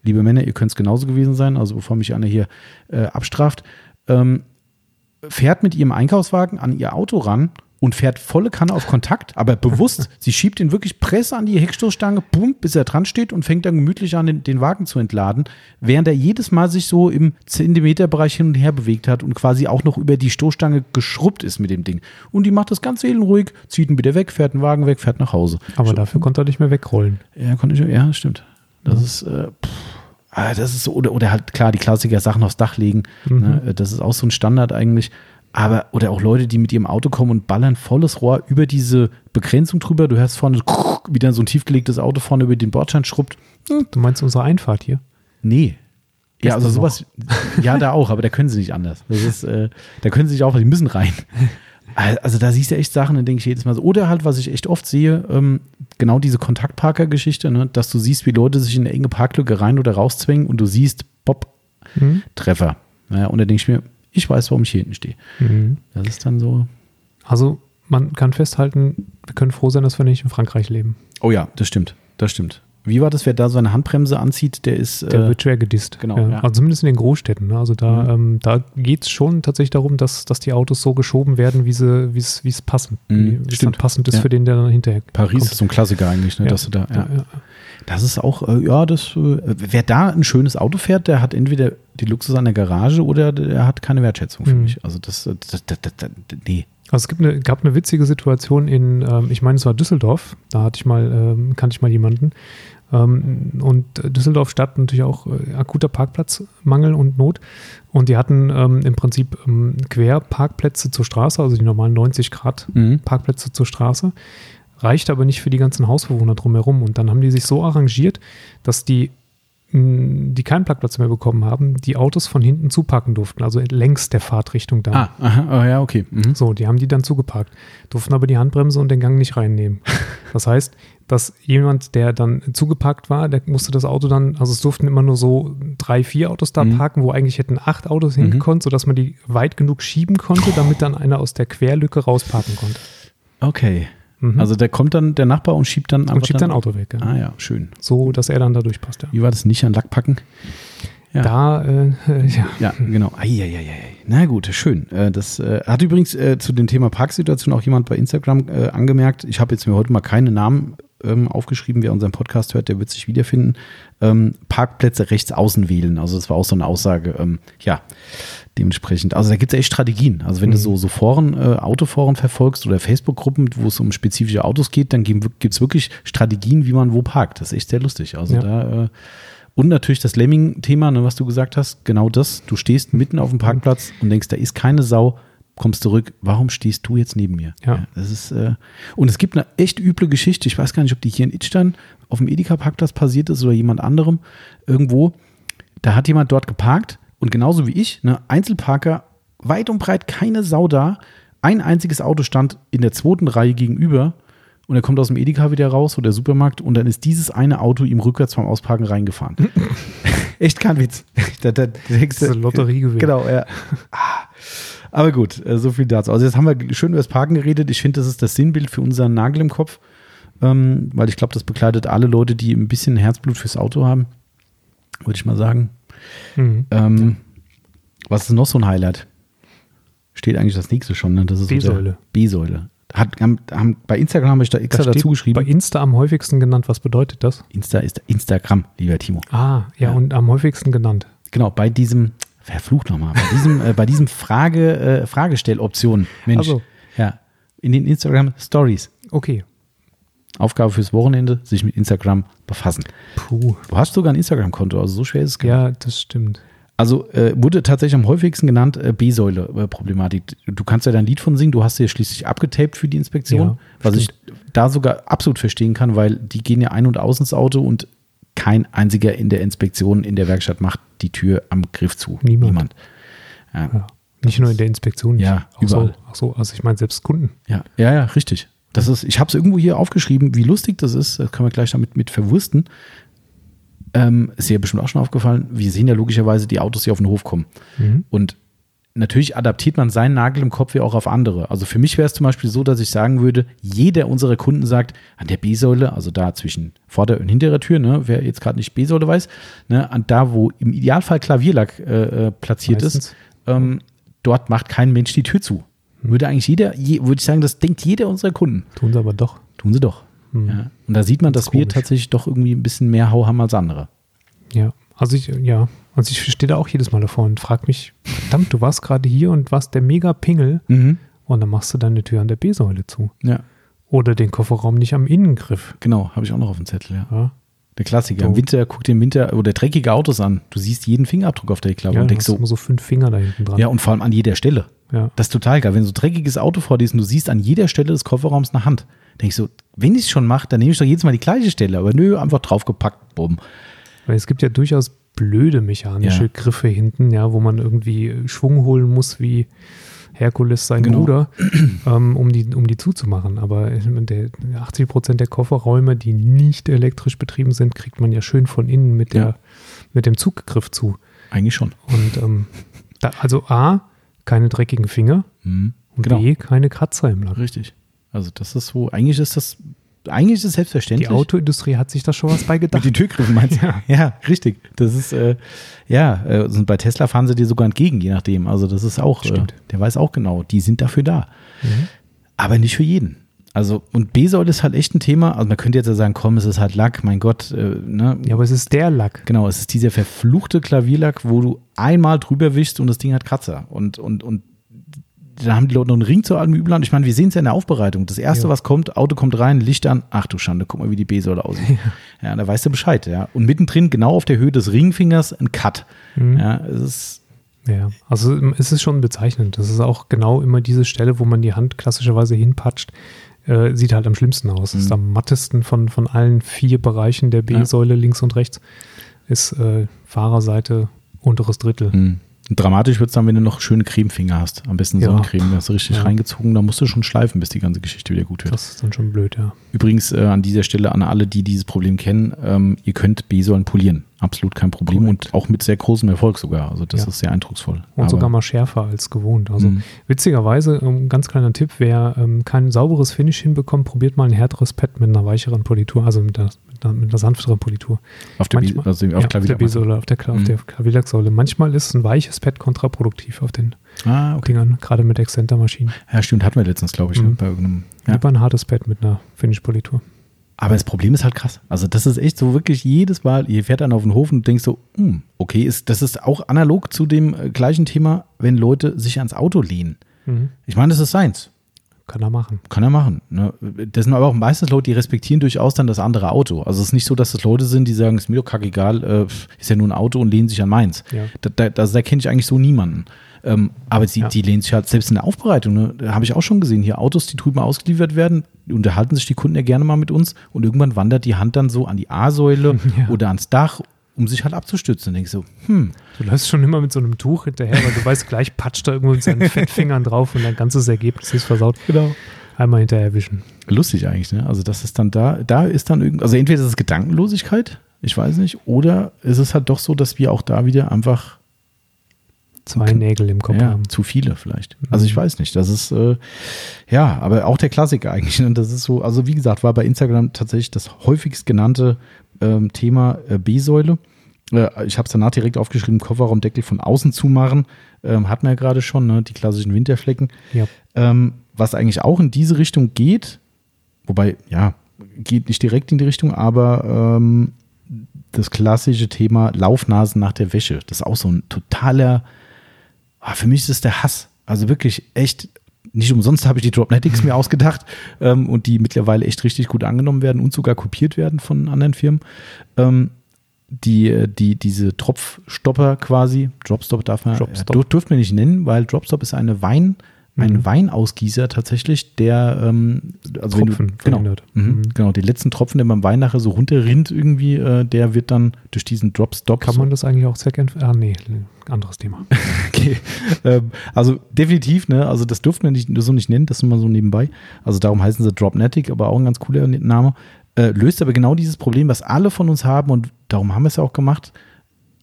Liebe Männer, ihr könnt es genauso gewesen sein, also bevor mich einer hier äh, abstraft, ähm, fährt mit ihrem Einkaufswagen an ihr Auto ran und fährt volle Kanne auf Kontakt, aber bewusst. [laughs] sie schiebt ihn wirklich Presse an die Heckstoßstange, boom, bis er dran steht und fängt dann gemütlich an, den, den Wagen zu entladen, während er jedes Mal sich so im Zentimeterbereich hin und her bewegt hat und quasi auch noch über die Stoßstange geschrubbt ist mit dem Ding. Und die macht das ganz seelenruhig, zieht ihn wieder weg, fährt den Wagen weg, fährt nach Hause. Aber so, dafür konnte er nicht mehr wegrollen. Ja, konnte ich, ja, stimmt. Das mhm. ist, äh, pff, ah, das ist so, oder, oder halt klar, die Klassiker Sachen aufs Dach legen. Mhm. Ne, das ist auch so ein Standard eigentlich. Aber, oder auch Leute, die mit ihrem Auto kommen und ballern volles Rohr über diese Begrenzung drüber. Du hörst vorne, wie dann so ein tiefgelegtes Auto vorne über den Bordstein schrubbt. Du meinst unsere Einfahrt hier? Nee. Ja, also sowas, ja, da auch, aber da können sie nicht anders. Das ist, äh, da können sie nicht auch, die müssen rein. Also da siehst du echt Sachen, dann denke ich jedes Mal so. Oder halt, was ich echt oft sehe, ähm, genau diese Kontaktparker-Geschichte, ne, dass du siehst, wie Leute sich in eine enge Parklücke rein oder rauszwängen und du siehst, Bob, mhm. Treffer. Ja, und da denke ich mir, ich weiß, warum ich hier hinten stehe. Mhm. Das ist dann so. Also man kann festhalten, wir können froh sein, dass wir nicht in Frankreich leben. Oh ja, das stimmt. Das stimmt. Wie war das, wer da so eine Handbremse anzieht, der ist. Der äh, wird schwer gedisst. Genau. Ja. Ja. Also zumindest in den Großstädten. Ne? Also da, mhm. ähm, da geht es schon tatsächlich darum, dass, dass die Autos so geschoben werden, wie sie, es passen. Mhm, wie es passend ist ja. für den, der dann hinterher Paris kommt. ist so ein Klassiker eigentlich, ne, dass du da. Das ist auch, äh, ja, das, äh, wer da ein schönes Auto fährt, der hat entweder die Luxus an der Garage oder der hat keine Wertschätzung für mhm. mich. Also das, äh, das, das, das, nee. Also es gibt eine, gab eine witzige Situation in, ähm, ich meine, es war Düsseldorf, da hatte ich mal, ähm, kannte ich mal jemanden. Ähm, und Düsseldorf Stadt natürlich auch äh, akuter Parkplatzmangel und Not. Und die hatten ähm, im Prinzip ähm, Querparkplätze zur Straße, also die normalen 90 Grad mhm. Parkplätze zur Straße reicht aber nicht für die ganzen Hausbewohner drumherum. Und dann haben die sich so arrangiert, dass die, die keinen Parkplatz mehr bekommen haben, die Autos von hinten zupacken durften, also längs der Fahrtrichtung dann. Ah, aha, oh ja, okay. Mhm. So, die haben die dann zugeparkt, durften aber die Handbremse und den Gang nicht reinnehmen. [laughs] Das heißt, dass jemand, der dann zugeparkt war, der musste das Auto dann, also es durften immer nur so drei, vier Autos da mhm. parken, wo eigentlich hätten acht Autos mhm. sodass man die weit genug schieben konnte, damit dann einer aus der Querlücke rausparken konnte. Okay. Mhm. Also der kommt dann, der Nachbar und schiebt dann und schiebt sein Auto weg. Ja. Ah ja, schön. So, dass er dann da durchpasst. Ja. Wie war das nicht an Lack packen? Ja. Da, äh, [laughs] ja. Ja, genau. Eieieiei. Na gut, schön. Äh, das äh, hat übrigens äh, zu dem Thema Parksituation auch jemand bei Instagram angemerkt. Ich habe jetzt mir heute mal keine Namen ähm, aufgeschrieben. Wer unseren Podcast hört, der wird sich wiederfinden. Ähm, Parkplätze rechts außen wählen. Also das war auch so eine Aussage. Ähm, ja, dementsprechend. Also da gibt es echt Strategien. Also wenn mhm. du so, so Foren, äh, Autoforen verfolgst oder Facebook-Gruppen, wo es um spezifische Autos geht, dann gibt es wirklich Strategien, wie man wo parkt. Das ist echt sehr lustig. Also ja. da äh, und natürlich das Lemming-Thema, ne, was du gesagt hast, genau das. Du stehst mitten auf dem Parkplatz und denkst, da ist keine Sau, kommst zurück, warum stehst du jetzt neben mir? Ja. ja das ist, äh, und es gibt eine echt üble Geschichte, ich weiß gar nicht, ob die hier in Itstein auf dem Edeka-Parkplatz passiert ist oder jemand anderem irgendwo. Da hat jemand dort geparkt und genauso wie ich, ne, Einzelparker, weit und breit keine Sau da. Ein einziges Auto stand in der zweiten Reihe gegenüber und er kommt aus dem Edeka wieder raus oder der Supermarkt und dann ist dieses eine Auto ihm rückwärts vom Ausparken reingefahren. [laughs] Echt kein Witz. [laughs] da, da, das ist eine Lotterie gewesen. Genau, ja. Ah. [laughs] Aber gut, äh, so viel dazu. Also jetzt haben wir schön über das Parken geredet. Ich finde, das ist das Sinnbild für unseren Nagel im Kopf, ähm, weil ich glaube, das begleitet alle Leute, die ein bisschen Herzblut fürs Auto haben, würde ich mal sagen. Mhm. Ähm, was ist noch so ein Highlight? Steht eigentlich das nächste schon, ne? Das ist B-Säule. B-Säule. Hat, haben, haben, bei Instagram habe ich da extra dazu geschrieben. Bei Insta am häufigsten genannt. Was bedeutet das? Insta ist Instagram, lieber Timo. Ah, ja, ja. und am häufigsten genannt. Genau, bei diesem, verflucht nochmal, bei diesem, äh, bei diesem Frage, äh, Fragestelloption. Mensch. Also. Ja. In den Instagram Stories. Okay. Aufgabe fürs Wochenende, sich mit Instagram befassen. Puh. Du hast sogar ein Instagram-Konto, also so schwer ist es gar. Ja, das stimmt. Also äh, wurde tatsächlich am häufigsten genannt äh, B-Säule-Problematik. Du kannst ja dein Lied von singen, du hast ja schließlich abgetaped für die Inspektion, ja, was stimmt. ich da sogar absolut verstehen kann, weil die gehen ja ein und aus ins Auto und kein einziger in der Inspektion in der Werkstatt macht die Tür am Griff zu. Niemand. Niemand. Ja. Ja. Nicht nur in der Inspektion, ja, auch überall. So, ach so, also ich meine selbst Kunden. Ja, ja, ja, richtig. Das ist, ich habe es irgendwo hier aufgeschrieben, wie lustig das ist. Das können wir gleich damit mit verwursten. ähm, ist dir bestimmt auch schon aufgefallen, wir sehen ja logischerweise die Autos, die auf den Hof kommen. Mhm. Und natürlich adaptiert man seinen Nagel im Kopf ja auch auf andere. Also für mich wäre es zum Beispiel so, dass ich sagen würde, jeder unserer Kunden sagt, an der B-Säule, also da zwischen Vorder- und hinterer Tür, ne, wer jetzt gerade nicht B-Säule weiß, ne, an da, wo im Idealfall Klavierlack äh, äh, platziert ist, Meistens. ähm, dort macht kein Mensch die Tür zu. Würde eigentlich jeder, je, würde ich sagen, das denkt jeder unserer Kunden. Tun sie aber doch. Tun sie doch. Hm. Ja. Und da sieht man, dass ist wir komisch. tatsächlich doch irgendwie ein bisschen mehr Hau haben als andere. Ja, also ich, ja, also ich stehe da auch jedes Mal davor und frage mich, verdammt, du warst gerade hier und warst der mega Pingel und dann machst du deine Tür an der B-Säule zu. Ja, Oder den Kofferraum nicht am Innengriff. genau, habe ich auch noch auf dem Zettel, ja. Ja, Der Klassiker. Im So. Winter, guck dir im Winter oder dreckige Autos an. Du siehst jeden Fingerabdruck auf der Heckklappe ja und du denkst hast so, immer so fünf Finger da hinten dran. ja, und vor allem an jeder Stelle. ja. Das ist total geil. Wenn so ein dreckiges Auto vor dir ist und du siehst an jeder Stelle des Kofferraums eine Hand, denkst du, wenn ich es schon mache, dann nehme ich doch jedes Mal die gleiche Stelle. Aber nö, einfach draufgepackt, bumm. Weil es gibt ja durchaus blöde mechanische Ja. Griffe hinten, ja, wo man irgendwie äh, Schwung holen muss wie Herkules sein Genau. Bruder, [clears throat] ähm, um, die, um die zuzumachen. Aber meine, der 80 Prozent der Kofferräume, die nicht elektrisch betrieben sind, kriegt man ja schön von innen mit, der, Ja. mit dem Zuggriff zu. Eigentlich schon. Und ähm, da, also A, keine dreckigen Finger Mhm. und Genau. B, keine Kratzer im Lack. Richtig. Also das ist so, eigentlich ist das, eigentlich ist es Die selbstverständlich. Autoindustrie hat sich da schon was bei Mit gedacht. den Türgriffen meinst du? [laughs] Ja. richtig. Das ist, äh, ja, äh, und bei Tesla fahren sie dir sogar entgegen, je nachdem. Also das ist auch, äh, Stimmt. der weiß auch genau, die sind dafür da. Mhm. Aber nicht für jeden. Also, und B-Säule ist halt echt ein Thema. Also man könnte jetzt ja sagen, komm, es ist halt Lack, mein Gott, äh, ne? Ja, aber es ist der Lack. Genau, es ist dieser verfluchte Klavierlack, wo du einmal drüber wischst und das Ding hat Kratzer. Und, und, und da haben die Leute noch einen Ring zu allem Übel an. Ich meine, wir sehen es ja in der Aufbereitung. Das erste, Ja. was kommt, Auto kommt rein, Licht an. Ach du Schande, guck mal, wie die B-Säule aussieht. Ja. da weißt du Bescheid, ja. Und mittendrin, genau auf der Höhe des Ringfingers, ein Cut. Mhm. Ja, es ist, Ja, also es ist schon bezeichnend. Das ist auch genau immer diese Stelle, wo man die Hand klassischerweise hinpatscht. Äh, sieht halt am schlimmsten aus. Das ist Mhm. am mattesten von, von allen vier Bereichen der B-Säule links und rechts. Ist äh, Fahrerseite unteres Drittel. mh. Dramatisch wird es dann, wenn du noch schöne Cremefinger hast. Am besten Ja. Sonnencreme. Da hast du richtig Ja. reingezogen. Da musst du schon schleifen, bis die ganze Geschichte wieder gut wird. Das ist dann schon blöd, ja. Übrigens äh, an dieser Stelle an alle, die dieses Problem kennen, ähm, ihr könnt B-Säulen polieren. Absolut kein Problem Korrekt. und auch mit sehr großem Erfolg sogar. Also das Ja. ist sehr eindrucksvoll. Und Aber- sogar mal schärfer als gewohnt. Also Mhm. witzigerweise, ähm, ganz kleiner Tipp, wer ähm, kein sauberes Finish hinbekommt, probiert mal ein härteres Pad mit einer weicheren Politur, also mit einer, mit einer, mit einer sanfteren Politur. auf der, manchmal- also auf ja, auf der Klavierlack. B-Säule, auf der, Kla- Mhm. Manchmal ist ein weiches Pad kontraproduktiv auf den Ah, okay. Dingern, gerade mit Exzenter-Maschinen. Ja, stimmt, hatten wir letztens, glaube ich, Mhm. ne, bei irgendeinem. Ja. Lieber ein hartes Pad mit einer Finish-Politur. Aber das Problem ist halt krass. Also das ist echt so wirklich jedes Mal, ihr fährt dann auf den Hof und denkst so, hm, okay, ist, das ist auch analog zu dem äh, gleichen Thema, wenn Leute sich ans Auto lehnen. Ich meine, das ist seins. Kann er machen. Kann er machen. Ne? Das sind aber auch meistens Leute, die respektieren durchaus dann das andere Auto. Also es ist nicht so, dass das Leute sind, die sagen, ist mir doch kackegal, äh, ist ja nur ein Auto und lehnen sich an meins. Ja. Da, da, da, da kenne ich eigentlich so niemanden. Ähm, aber die, Ja. die lehnen sich halt selbst in der Aufbereitung, ne? da habe ich auch schon gesehen, hier Autos, die drüben ausgeliefert werden, unterhalten sich die Kunden ja gerne mal mit uns und irgendwann wandert die Hand dann so an die A-Säule [laughs] Ja. oder ans Dach, um sich halt abzustützen. Und denkst so, hm, Du läufst schon immer mit so einem Tuch hinterher, weil du [laughs] weißt, gleich patscht er irgendwo mit seinen [laughs] Fettfingern drauf und dein ganzes Ergebnis ist versaut. genau. Einmal hinterher wischen. lustig eigentlich, ne? Also das ist dann da, da ist dann irgendwie, also entweder ist es Gedankenlosigkeit, ich weiß nicht, oder ist es halt doch so, dass wir auch da wieder einfach Zwei Okay. Nägel im Kopf ja, haben. zu viele vielleicht. Also ich weiß nicht, das ist äh, ja, aber auch der Klassiker [laughs] eigentlich. Und das ist so, also wie gesagt, war bei Instagram tatsächlich das häufigst genannte ähm, Thema äh, B-Säule. Äh, ich habe es danach direkt aufgeschrieben, Kofferraumdeckel von außen zumachen. Ähm, hatten wir ja gerade schon, ne? die klassischen Winterflecken. Ja. Ähm, was eigentlich auch in diese Richtung geht, wobei, ja, geht nicht direkt in die Richtung, aber ähm, das klassische Thema Laufnasen nach der Wäsche, das ist auch so ein totaler, ah, für mich ist das der Hass. Also wirklich echt, nicht umsonst habe ich die Dropnetics mir ausgedacht ähm, und die mittlerweile echt richtig gut angenommen werden und sogar kopiert werden von anderen Firmen. Ähm, die, die, diese Tropfstopper quasi, Dropstop darf man, Dropstop. Dür, dürfen wir nicht nennen, weil Dropstop ist eine Wein, ein Mhm. Weinausgießer tatsächlich, der ähm, also Tropfen du, genau, verhindert. mhm, Mhm. genau, die letzten Tropfen, der beim Wein nachher so runterrinnt irgendwie, äh, der wird dann durch diesen Dropstop Kann man das eigentlich auch Second? Ah, nee, anderes Thema. [laughs] Okay. ähm, also definitiv, ne? Also das dürften wir nicht, so nicht nennen, das ist immer so nebenbei. Also darum heißen sie Dropnetic, aber auch ein ganz cooler Name. Äh, löst aber genau dieses Problem, was alle von uns haben und darum haben wir es ja auch gemacht.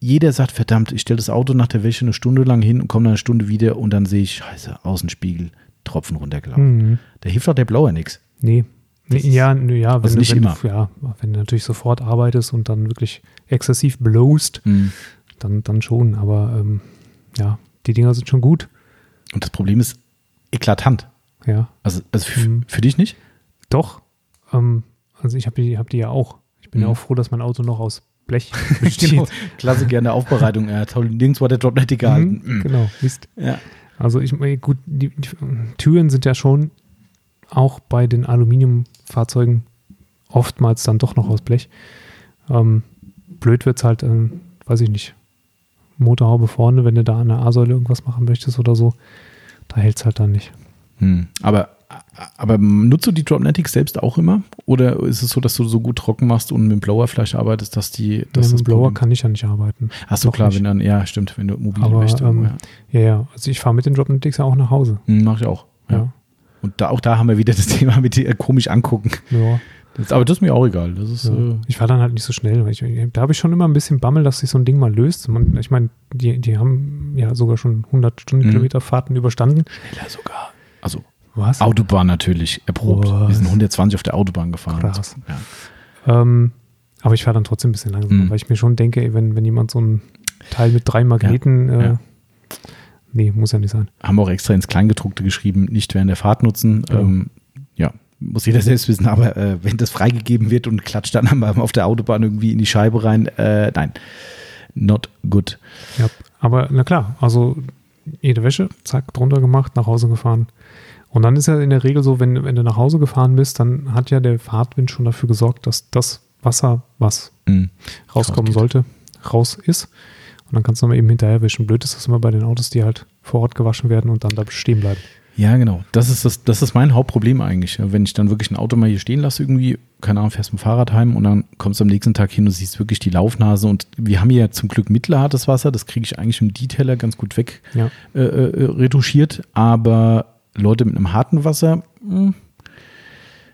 Jeder sagt, verdammt, ich stelle das Auto nach der Wäsche eine Stunde lang hin und komme dann eine Stunde wieder und dann sehe ich, scheiße, Außenspiegel, Tropfen runtergelaufen. Mhm. Da hilft auch der Blower nichts. Nee. nee Das ist- ja, nö, ja, wenn, also du- nicht wenn, immer. Du, ja, wenn du natürlich sofort arbeitest und dann wirklich exzessiv blowst, Mhm. dann, dann schon. Aber ähm, ja, die Dinger sind schon gut. Und das Problem ist eklatant. Ja, Also, also für, Mhm. für dich nicht? doch. Ähm, also ich habe die, hab die ja auch. Ich bin ja Mhm. auch froh, dass mein Auto noch aus Blech. [laughs] Genau. Klasse gerne Aufbereitung. Ja, toll. Nirgendwo hat der Drop nicht gehalten. Mhm, Mhm. genau, Mist. Ja. Also ich meine, gut, die, die Türen sind ja schon auch bei den Aluminiumfahrzeugen oftmals dann doch noch aus Blech. Ähm, blöd wird es halt, ähm, weiß ich nicht, Motorhaube vorne, wenn du da an der A-Säule irgendwas machen möchtest oder so, da hält es halt dann nicht. Hm. Aber, aber nutzt du die Dropnetics selbst auch immer? Oder ist es so, dass du so gut trocken machst und mit dem Blower vielleicht arbeitest, dass die. Dass ja, mit das dem Blower Problem- kann ich ja nicht arbeiten. Ach so, noch klar, nicht. wenn dann, ja, stimmt, wenn du mobil Aber, möchtest. ähm, ja. Ja, ja, also ich fahre mit den Dropnetics ja auch nach Hause. Hm, Mach ich auch. Ja. Ja, Und da, auch da haben wir wieder das [laughs] Thema mit dir komisch angucken. ja. Das, aber das ist mir auch egal. Das ist, Ja. äh, Ich fahre dann halt nicht so schnell. Weil ich, da habe ich schon immer ein bisschen Bammel, dass sich so ein Ding mal löst. Man, ich meine, die, die haben ja sogar schon 100 Stundenkilometer Fahrten überstanden. schneller sogar. Also Was? Autobahn natürlich erprobt. Was? Wir sind 120 auf der Autobahn gefahren. Krass. Ja. Ähm, aber ich fahre dann trotzdem ein bisschen langsamer, Mhm. weil ich mir schon denke, ey, wenn, wenn jemand so ein Teil mit drei Magneten, Ja, äh, ja. nee, muss ja nicht sein. Haben wir auch extra ins Kleingedruckte geschrieben, nicht während der Fahrt nutzen. Genau. Ähm, ja, muss jeder [laughs] selbst wissen, aber äh, wenn das freigegeben wird und klatscht dann auf der Autobahn irgendwie in die Scheibe rein, äh, nein, not good. Ja, aber na klar, also jede Wäsche, zack, drunter gemacht, nach Hause gefahren. Und dann ist ja in der Regel so, wenn, wenn du nach Hause gefahren bist, dann hat ja der Fahrtwind schon dafür gesorgt, dass das Wasser, was Mhm. rauskommen sollte, raus ist. Und dann kannst du mal eben hinterher wischen. Blöd ist das immer bei den Autos, die halt vor Ort gewaschen werden und dann da stehen bleiben. Ja, genau. Das ist, das, das ist mein Hauptproblem eigentlich. Wenn ich dann wirklich ein Auto mal hier stehen lasse, irgendwie, keine Ahnung, fährst mit dem Fahrrad heim und dann kommst du am nächsten Tag hin und siehst wirklich die Laufnase. Und wir haben hier zum Glück mittelhartes Wasser, das kriege ich eigentlich im Detailer ganz gut weg Ja. äh, äh, retuschiert. Aber Leute mit einem harten Wasser, mh,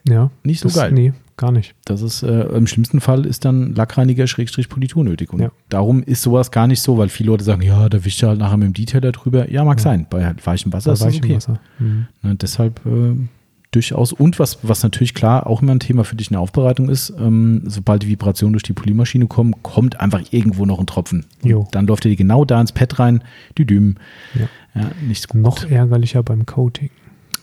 Ja. nicht so das, geil. Nee, gar nicht. Das ist äh, im schlimmsten Fall ist dann Lackreiniger Schrägstrich Politur nötig. Und Ja. darum ist sowas gar nicht so, weil viele Leute sagen, ja, da wischt er halt nachher mit dem Detailer drüber. Ja, mag Ja. sein. Bei halt weichem Wasser Bei ist weichem okay. Wasser. Mhm. Ne, deshalb äh, durchaus. Und was, was natürlich klar auch immer ein Thema für dich in der Aufbereitung ist, ähm, sobald die Vibrationen durch die Polymaschine kommen, kommt einfach irgendwo noch ein Tropfen. Dann läuft er genau da ins Pad rein, die Düm. Ja. Ja, nicht gut. Noch ärgerlicher beim Coating.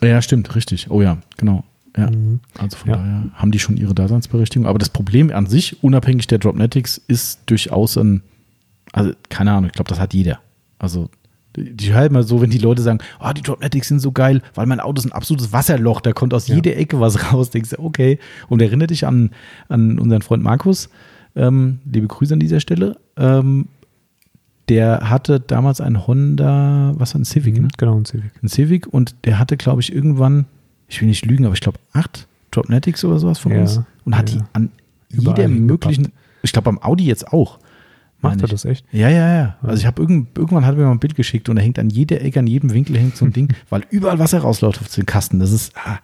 Ja, stimmt, richtig. Oh ja, genau. Ja. Mhm. Also von Ja. daher haben die schon ihre Daseinsberechtigung. Aber das Problem an sich, unabhängig der Dropnetics, ist durchaus ein, also keine Ahnung, ich glaube, das hat jeder. Also die die mal so, wenn die Leute sagen, oh, die Dropnetics sind so geil, weil mein Auto ist ein absolutes Wasserloch, da kommt aus Ja. jeder Ecke was raus. Denkst du, okay. Und erinnere dich an, an unseren Freund Markus, ähm, liebe Grüße an dieser Stelle. Ähm, der hatte damals ein Honda, was war ein Civic, ne? Genau, ein Civic. ein Civic und der hatte, glaube ich, irgendwann, ich will nicht lügen, aber ich glaube acht Dropnetics oder sowas von Ja, uns und hat ja. die an Überall jeder hingepappt. möglichen, ich glaube beim Audi jetzt auch. Macht er ich. das echt? Ja, ja, ja. Also ich habe irgend, irgendwann hat mir mal ein Bild geschickt und da hängt an jeder Ecke, an jedem Winkel hängt so ein Ding, [laughs] weil überall Wasser rausläuft auf den Kasten. Das ist ah,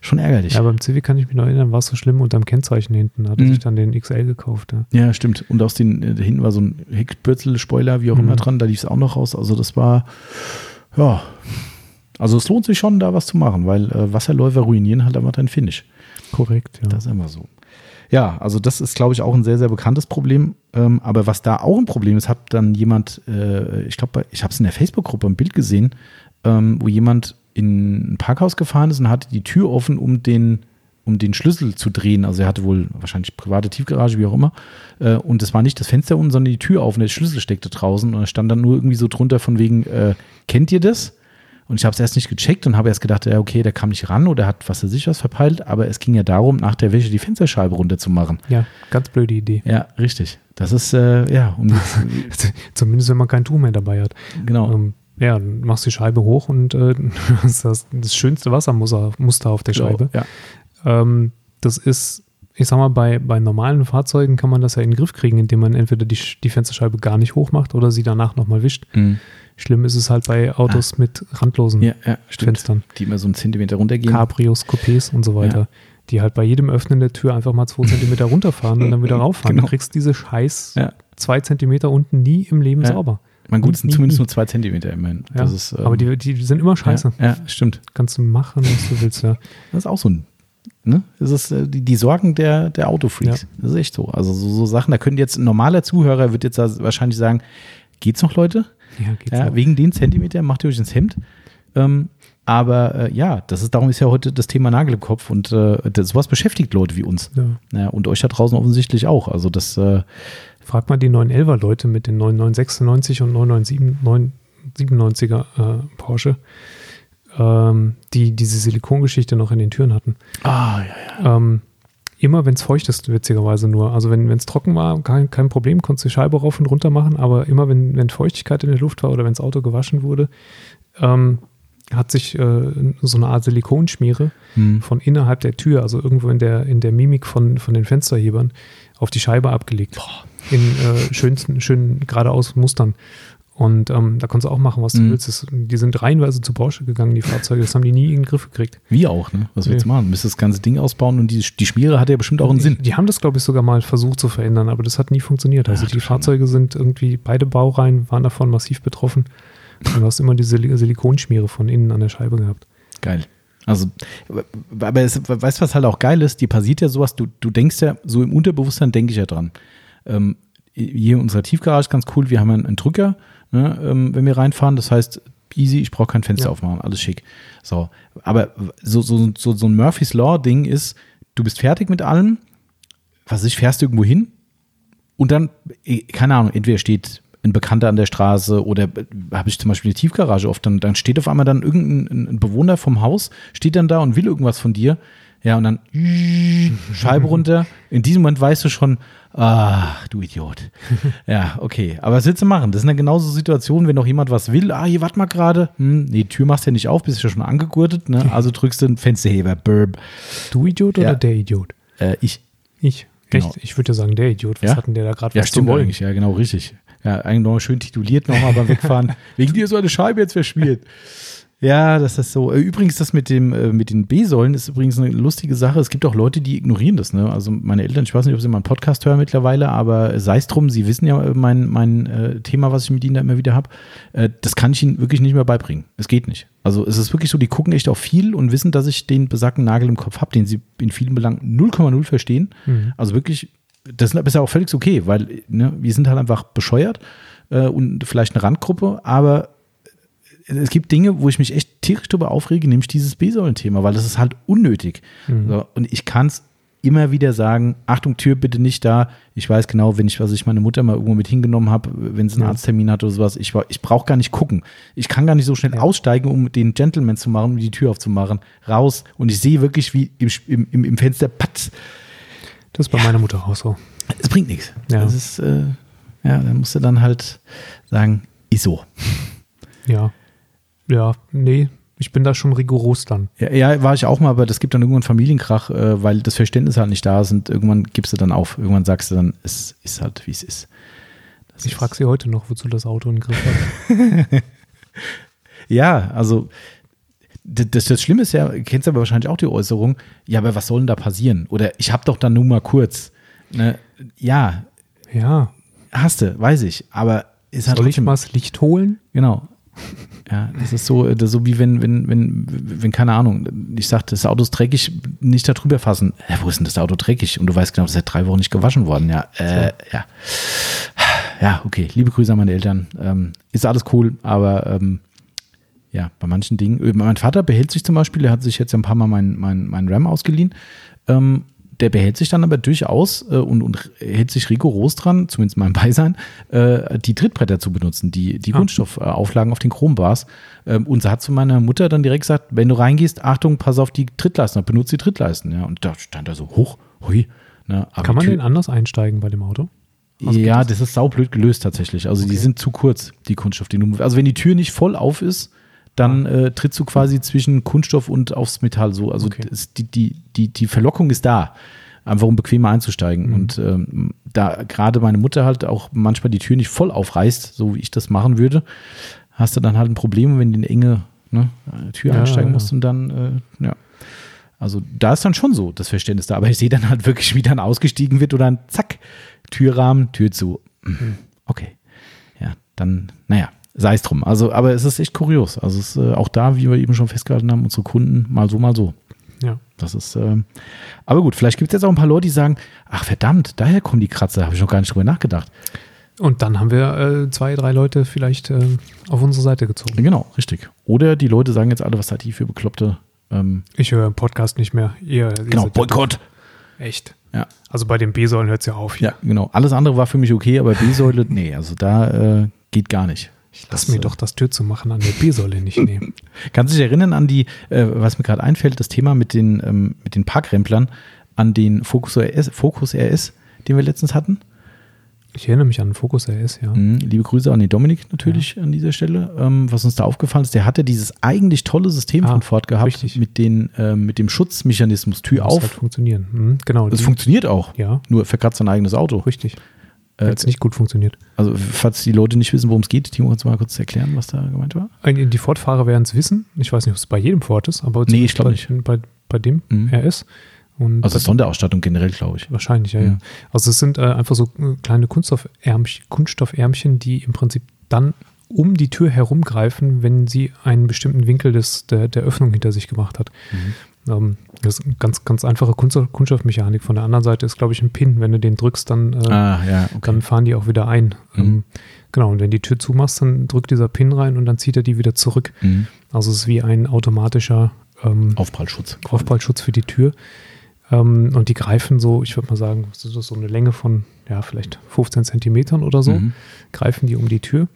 schon ärgerlich. Ja, beim Civic kann ich mich noch erinnern, war es so schlimm unterm Kennzeichen hinten. Hatte Mhm. sich dann den XL gekauft. Ja. Ja, stimmt. Und aus den, äh, da hinten war so ein Heckbürzel-Spoiler, wie auch Mhm. immer dran, da lief es auch noch raus. Also das war, ja. Also es lohnt sich schon, da was zu machen, weil äh, Wasserläufer ruinieren halt einfach dein Finish. Korrekt, ja. Das ist immer so. Ja, also das ist, glaube ich, auch ein sehr, sehr bekanntes Problem. Ähm, aber was da auch ein Problem ist, hat dann jemand, äh, ich glaube, ich habe es in der Facebook-Gruppe ein Bild gesehen, ähm, wo jemand in ein Parkhaus gefahren ist und hatte die Tür offen, um den, um den Schlüssel zu drehen. Also er hatte wohl wahrscheinlich private Tiefgarage, wie auch immer. Äh, und es war nicht das Fenster unten, sondern die Tür auf und der Schlüssel steckte draußen. Und da stand dann nur irgendwie so drunter von wegen, äh, kennt ihr das? Und ich habe es erst nicht gecheckt und habe erst gedacht, ja, okay, der kam nicht ran oder hat was er sich was verpeilt. Aber es ging ja darum, nach der Wäsche die Fensterscheibe runterzumachen. Ja, ganz blöde Idee. Ja, richtig. Das ist, äh, ja, um [laughs] Zumindest wenn man kein Tuch mehr dabei hat. genau. Ähm, ja, dann machst die Scheibe hoch und äh, [laughs] das das, schönste Wassermuster Muster auf der Scheibe. Ja. Ähm, das ist, ich sag mal, bei, bei normalen Fahrzeugen kann man das ja in den Griff kriegen, indem man entweder die, die Fensterscheibe gar nicht hoch macht oder sie danach nochmal wischt. Mhm. Schlimm ist es halt bei Autos mit randlosen Ja, ja. Fenstern. Die immer so einen Zentimeter runtergehen. Cabrios, Coupés und so weiter. die halt bei jedem Öffnen der Tür einfach mal zwei Zentimeter [laughs] runterfahren und dann wieder rauffahren. Genau. Du kriegst diese scheiß Ja. zwei Zentimeter unten nie im Leben Ja. sauber. Mein gut, es sind zumindest nie. nur zwei Zentimeter immerhin. Ja, Das ist, ähm, aber die, die sind immer scheiße. Ja, ja, stimmt. Kannst du machen, was du willst, ja. Das ist auch so ein, ne? Das ist äh, die, die Sorgen der, der Autofreaks. Das ist echt so. Also so, so Sachen, da könnte jetzt ein normaler Zuhörer wird jetzt wahrscheinlich sagen, geht's noch, Leute? Ja, geht's Ja, wegen den Zentimeter macht ihr euch ins Hemd. Ähm, aber äh, ja, das ist, darum ist ja heute das Thema Nagel im Kopf und äh, das, sowas beschäftigt Leute wie uns. Ja. Ja, und euch da draußen offensichtlich auch. Also das, äh, Frag mal die 911er Leute mit den 9996 und 997er äh, Porsche, ähm, die diese Silikongeschichte noch in den Türen hatten. ah, ja, ja. Ähm, immer wenn es feucht ist, witzigerweise nur. Also wenn es trocken war, kein, kein Problem, konntest du die Scheibe rauf und runter machen, aber immer wenn, wenn Feuchtigkeit in der Luft war oder wenn das Auto gewaschen wurde, ähm, hat sich äh, so eine Art Silikonschmiere Hm. von innerhalb der Tür, also irgendwo in der, in der Mimik von, von den Fensterhebern, auf die Scheibe abgelegt. In äh, schönsten, schönen geradeaus Mustern. Und ähm, da konntest du auch machen, was du Mhm. willst. Das, die sind reihenweise zu Porsche gegangen, die Fahrzeuge. Das haben die nie in den Griff gekriegt. Wie auch, ne? Was willst du Nee. machen? Du müsstest das ganze Ding ausbauen und die, die Schmiere hat ja bestimmt auch einen Sinn. Die, haben das, glaube ich, sogar mal versucht zu verändern, aber das hat nie funktioniert. Also Ach, die. Fahrzeuge sind irgendwie, beide Baureihen waren davon massiv betroffen. Und du hast immer diese Sil- Silikonschmiere von innen an der Scheibe gehabt. Geil. Also, aber es, weißt du, was halt auch geil ist? Die passiert ja sowas, du, du denkst ja, so im Unterbewusstsein denke ich ja dran. Ähm, hier in unserer Tiefgarage ganz cool, wir haben einen, einen Drücker, ne, ähm, wenn wir reinfahren. Das heißt, easy, ich brauche kein Fenster Ja. aufmachen, alles schick. So, aber so, so, so, so ein Murphy's Law-Ding ist, du bist fertig mit allem, was ich, fährst irgendwo hin und dann, eh, keine Ahnung, entweder steht ein Bekannter an der Straße oder äh, habe ich zum Beispiel eine Tiefgarage oft, dann, dann steht auf einmal dann irgendein ein- ein Bewohner vom Haus, steht dann da und will irgendwas von dir. Ja, und dann [laughs] Scheibe runter. In diesem Moment weißt du schon, ach, du Idiot. [laughs] Ja, okay. Aber was willst du machen? Das sind dann genauso Situationen, wenn noch jemand was will. Ah, hier, warte mal gerade. Hm, nee, die Tür machst du ja nicht auf, bist ja schon angegurtet. Ne? [laughs] Also drückst du einen Fensterheber. Burb. Du Idiot Ja. oder der Idiot? Äh, ich. Ich. Genau. Echt? Ich würde ja sagen, der Idiot. Was Ja? hat denn der da gerade Ja, was zu wollen? eigentlich. Ja, genau, richtig. Ja, eigentlich nochmal schön tituliert nochmal beim Wegfahren. Wegen dir so eine Scheibe jetzt verschmiert. Ja, das ist so. Äh, Übrigens, das mit dem, äh, mit den B-Säulen ist übrigens eine lustige Sache. Es gibt auch Leute, die ignorieren das, ne? Also meine Eltern, ich weiß nicht, ob sie meinen Podcast hören mittlerweile, aber sei es drum, sie wissen ja äh, mein, mein äh, Thema, was ich mit ihnen da immer wieder habe. Äh, das kann ich ihnen wirklich nicht mehr beibringen. Es geht nicht. Also es ist wirklich so, die gucken echt auf viel und wissen, dass ich den besagten Nagel im Kopf habe, den sie in vielen Belangen 0,0 verstehen. Mhm. Also wirklich, das ist ja auch völlig okay, weil ne, wir sind halt einfach bescheuert und vielleicht eine Randgruppe, aber es gibt Dinge, wo ich mich echt tierisch darüber aufrege, nämlich dieses B-Säulen-Thema, weil das ist halt unnötig. Mhm. So, und ich kann es immer wieder sagen, Achtung, Tür bitte nicht da. Ich weiß genau, wenn ich, was ich meine Mutter mal irgendwo mit hingenommen habe, wenn sie einen Ja. Arzttermin hat oder sowas, ich, ich brauche gar nicht gucken. Ich kann gar nicht so schnell Ja. aussteigen, um den Gentleman zu machen, um die Tür aufzumachen. Raus. Und ich sehe wirklich, wie im, im, im, Fenster, patz, Das ist bei meiner Mutter auch so. es bringt nichts. Ja. Das ist, äh, ja, dann musst du dann halt sagen, ist so. Ja. Ja, nee, ich bin da schon rigoros dann. Ja, ja, war ich auch mal, aber das gibt dann irgendwann Familienkrach, äh, weil das Verständnis halt nicht da ist und irgendwann gibst du dann auf. Irgendwann sagst du dann, es ist halt, wie es ist. Das Ich frage sie heute noch, wozu das Auto in den Griff hat. [laughs] Ja, also das, das Schlimme ist ja, kennst du aber wahrscheinlich auch die Äußerung, ja, aber was soll denn da passieren? Oder ich hab doch dann nur mal kurz. Ne? Ja, Ja, hast du, weiß ich, aber ist halt soll ich mal das Licht holen? Genau. Ja, das ist so, das ist so wie wenn, wenn, wenn, wenn, keine Ahnung, ich sagte, das Auto ist dreckig, nicht da drüber fassen. Äh, wo ist denn das Auto dreckig? Und du weißt genau, das ist seit drei Wochen nicht gewaschen worden. Ja, äh, ja. Ja, okay. Liebe Grüße an meine Eltern. Ähm, ist alles cool, aber ähm, ja, bei manchen Dingen. äh, Mein Vater behält sich zum Beispiel, der hat sich jetzt ein paar Mal meinen mein, mein RAM ausgeliehen. Ähm, der behält sich dann aber durchaus äh, und, und hält sich rigoros dran, zumindest in meinem Beisein, äh, die Trittbretter zu benutzen, die, die Ah. Kunststoffauflagen auf den Chrombars. Ähm, und sie hat zu meiner Mutter dann direkt gesagt, wenn du reingehst, Achtung, pass auf die Trittleisten, benutze die Trittleisten. Ja, und da stand er so hoch, hui. Ne, Kann man die den anders einsteigen bei dem Auto? Also ja, geht das ist saublöd gelöst tatsächlich. Also die Okay. sind zu kurz, die Kunststoff. Die also wenn die Tür nicht voll auf ist, dann äh, trittst du quasi zwischen Kunststoff und aufs Metall so. Also Okay. die, die, die, die Verlockung ist da, einfach um bequemer einzusteigen. Mhm. Und ähm, da gerade meine Mutter halt auch manchmal die Tür nicht voll aufreißt, so wie ich das machen würde, hast du dann halt ein Problem, wenn du in eine enge ne, Tür Ja, einsteigen ja. musst und dann, äh, ja. Also da ist dann schon so das Verständnis da. Aber ich sehe dann halt wirklich, wie dann ausgestiegen wird und dann zack, Türrahmen, Tür zu. Mhm. Okay. Ja, dann, naja, sei es drum. Also, aber es ist echt kurios. Also es ist äh, auch da, wie wir eben schon festgehalten haben, unsere Kunden mal so, mal so. Ja. Das ist, äh, aber gut, vielleicht gibt es jetzt auch ein paar Leute, die sagen, ach verdammt, daher kommen die Kratzer, habe ich noch gar nicht drüber nachgedacht. Und dann haben wir äh, zwei, drei Leute vielleicht äh, auf unsere Seite gezogen. Genau, richtig. Oder die Leute sagen jetzt alle, was seid ihr für bekloppte. Ähm, Ich höre im Podcast nicht mehr. Ihr, genau, Boykott. Echt. Ja. Also bei den B-Säulen hört es ja auf. Ja, genau. Alles andere war für mich okay, aber B-Säule, nee, also da äh, geht gar nicht. Lass Das, mir äh, doch das Tür zu machen an der B-Säule nicht [laughs] nehmen. Kannst du dich erinnern an die, äh, was mir gerade einfällt, das Thema mit den, ähm, mit den Parkremplern, an den Focus RS, Focus RS, den wir letztens hatten? Ich erinnere mich an den Fokus RS, ja. Mhm, liebe Grüße an den Dominik natürlich an dieser Stelle. Ähm, was uns da aufgefallen ist, der hatte dieses eigentlich tolle System Ah, von Ford gehabt richtig. mit, den, ähm, mit dem Schutzmechanismus Tür Muss auf. halt funktionieren. Mhm, genau. das funktioniert auch, Ja, nur verkratzt sein eigenes Auto. richtig. Äh, Wenn es nicht gut funktioniert. also falls die Leute nicht wissen, worum es geht, Timo, kannst du mal kurz erklären, was da gemeint war? Die Ford-Fahrer werden es wissen. Ich weiß nicht, ob es bei jedem Ford ist, aber Nee, ich glaub zumindest bei, bei, bei dem Mhm. RS. Und Also Sonderausstattung generell, glaube ich. Wahrscheinlich, ja, Mhm. ja. Also es sind äh, einfach so äh, kleine Kunststoffärmchen, Kunststoffärmchen, die im Prinzip dann um die Tür herumgreifen, wenn sie einen bestimmten Winkel des, der, der Öffnung hinter sich gemacht hat. Ähm, das ist eine ganz, ganz einfache Kunststoff, Kunststoffmechanik. Von der anderen Seite ist, glaube ich, ein Pin. Wenn du den drückst, dann, äh, Ah, ja, okay. dann fahren die auch wieder ein. Mhm. Ähm, genau, und wenn die Tür zumachst, dann drückt dieser Pin rein und dann zieht er die wieder zurück. Mhm. Also es ist wie ein automatischer ähm, Aufprallschutz. Aufprallschutz für die Tür. Ähm, und die greifen so, ich würde mal sagen, das ist so eine Länge von, ja, vielleicht 15 Zentimetern oder so, Mhm. greifen die um die Tür.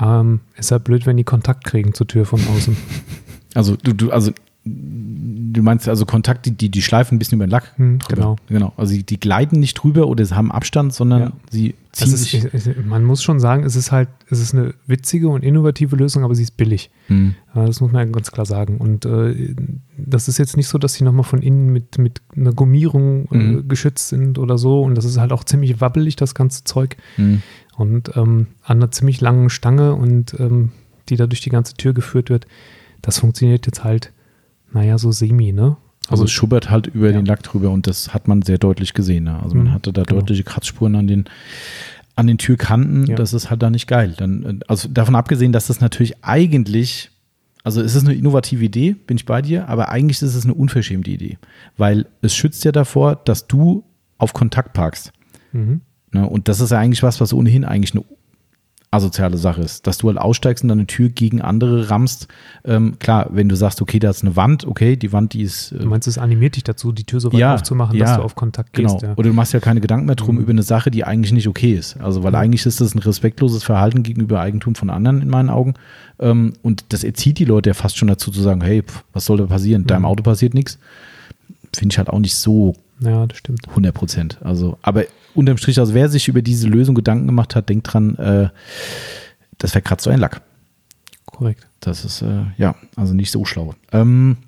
Ähm, ist ja blöd, wenn die Kontakt kriegen zur Tür von außen. [laughs] Also du, du, also du meinst also Kontakt, die, die, schleifen ein bisschen über den Lack. Hm, genau. Genau. Also die, die gleiten nicht drüber oder sie haben Abstand, sondern Ja. sie ziehen ist, sich. man muss schon sagen, es ist halt, es ist eine witzige und innovative Lösung, aber sie ist billig. Ja, das muss man ganz klar sagen. Und äh, das ist jetzt nicht so, dass sie nochmal von innen mit, mit einer Gummierung äh, Mhm. geschützt sind oder so. Und das ist halt auch ziemlich wabbelig, das ganze Zeug. Mhm. und ähm, an einer ziemlich langen Stange und ähm, die da durch die ganze Tür geführt wird. Das funktioniert jetzt halt, naja, so semi, ne? Also es schubbert halt über Ja. den Lack drüber und das hat man sehr deutlich gesehen. Ne? Also man Mhm, hatte da genau. deutliche Kratzspuren an den, an den Türkanten. Ja. Das ist halt da nicht geil. Dann, äh, also davon abgesehen, dass das natürlich eigentlich, also es ist eine innovative Idee, bin ich bei dir, aber eigentlich ist es eine unverschämte Idee. Weil es schützt ja davor, dass du auf Kontakt parkst. Mhm. Ne? Und das ist ja eigentlich was, was ohnehin eigentlich eine asoziale Sache ist, dass du halt aussteigst und deine Tür gegen andere rammst. Ähm, klar, wenn du sagst, okay, da ist eine Wand, okay, die Wand, die ist äh, Du meinst, es animiert dich dazu, die Tür so weit Ja, aufzumachen, ja, dass du auf Kontakt Genau. gehst. Ja. Oder du machst ja keine Gedanken mehr drum Mhm. über eine Sache, die eigentlich nicht okay ist. Also, weil Ja. eigentlich ist das ein respektloses Verhalten gegenüber Eigentum von anderen in meinen Augen. Ähm, und das erzieht die Leute ja fast schon dazu zu sagen, hey, pf, was soll da passieren? Deinem Mhm. Auto passiert nichts. Finde ich halt auch nicht so ja, das stimmt. 100 Prozent. Also, aber unterm Strich, also wer sich über diese Lösung Gedanken gemacht hat, denkt dran, äh, das verkratzt so ein Lack. Korrekt. Das ist, äh, ja, also nicht so schlau. Ähm,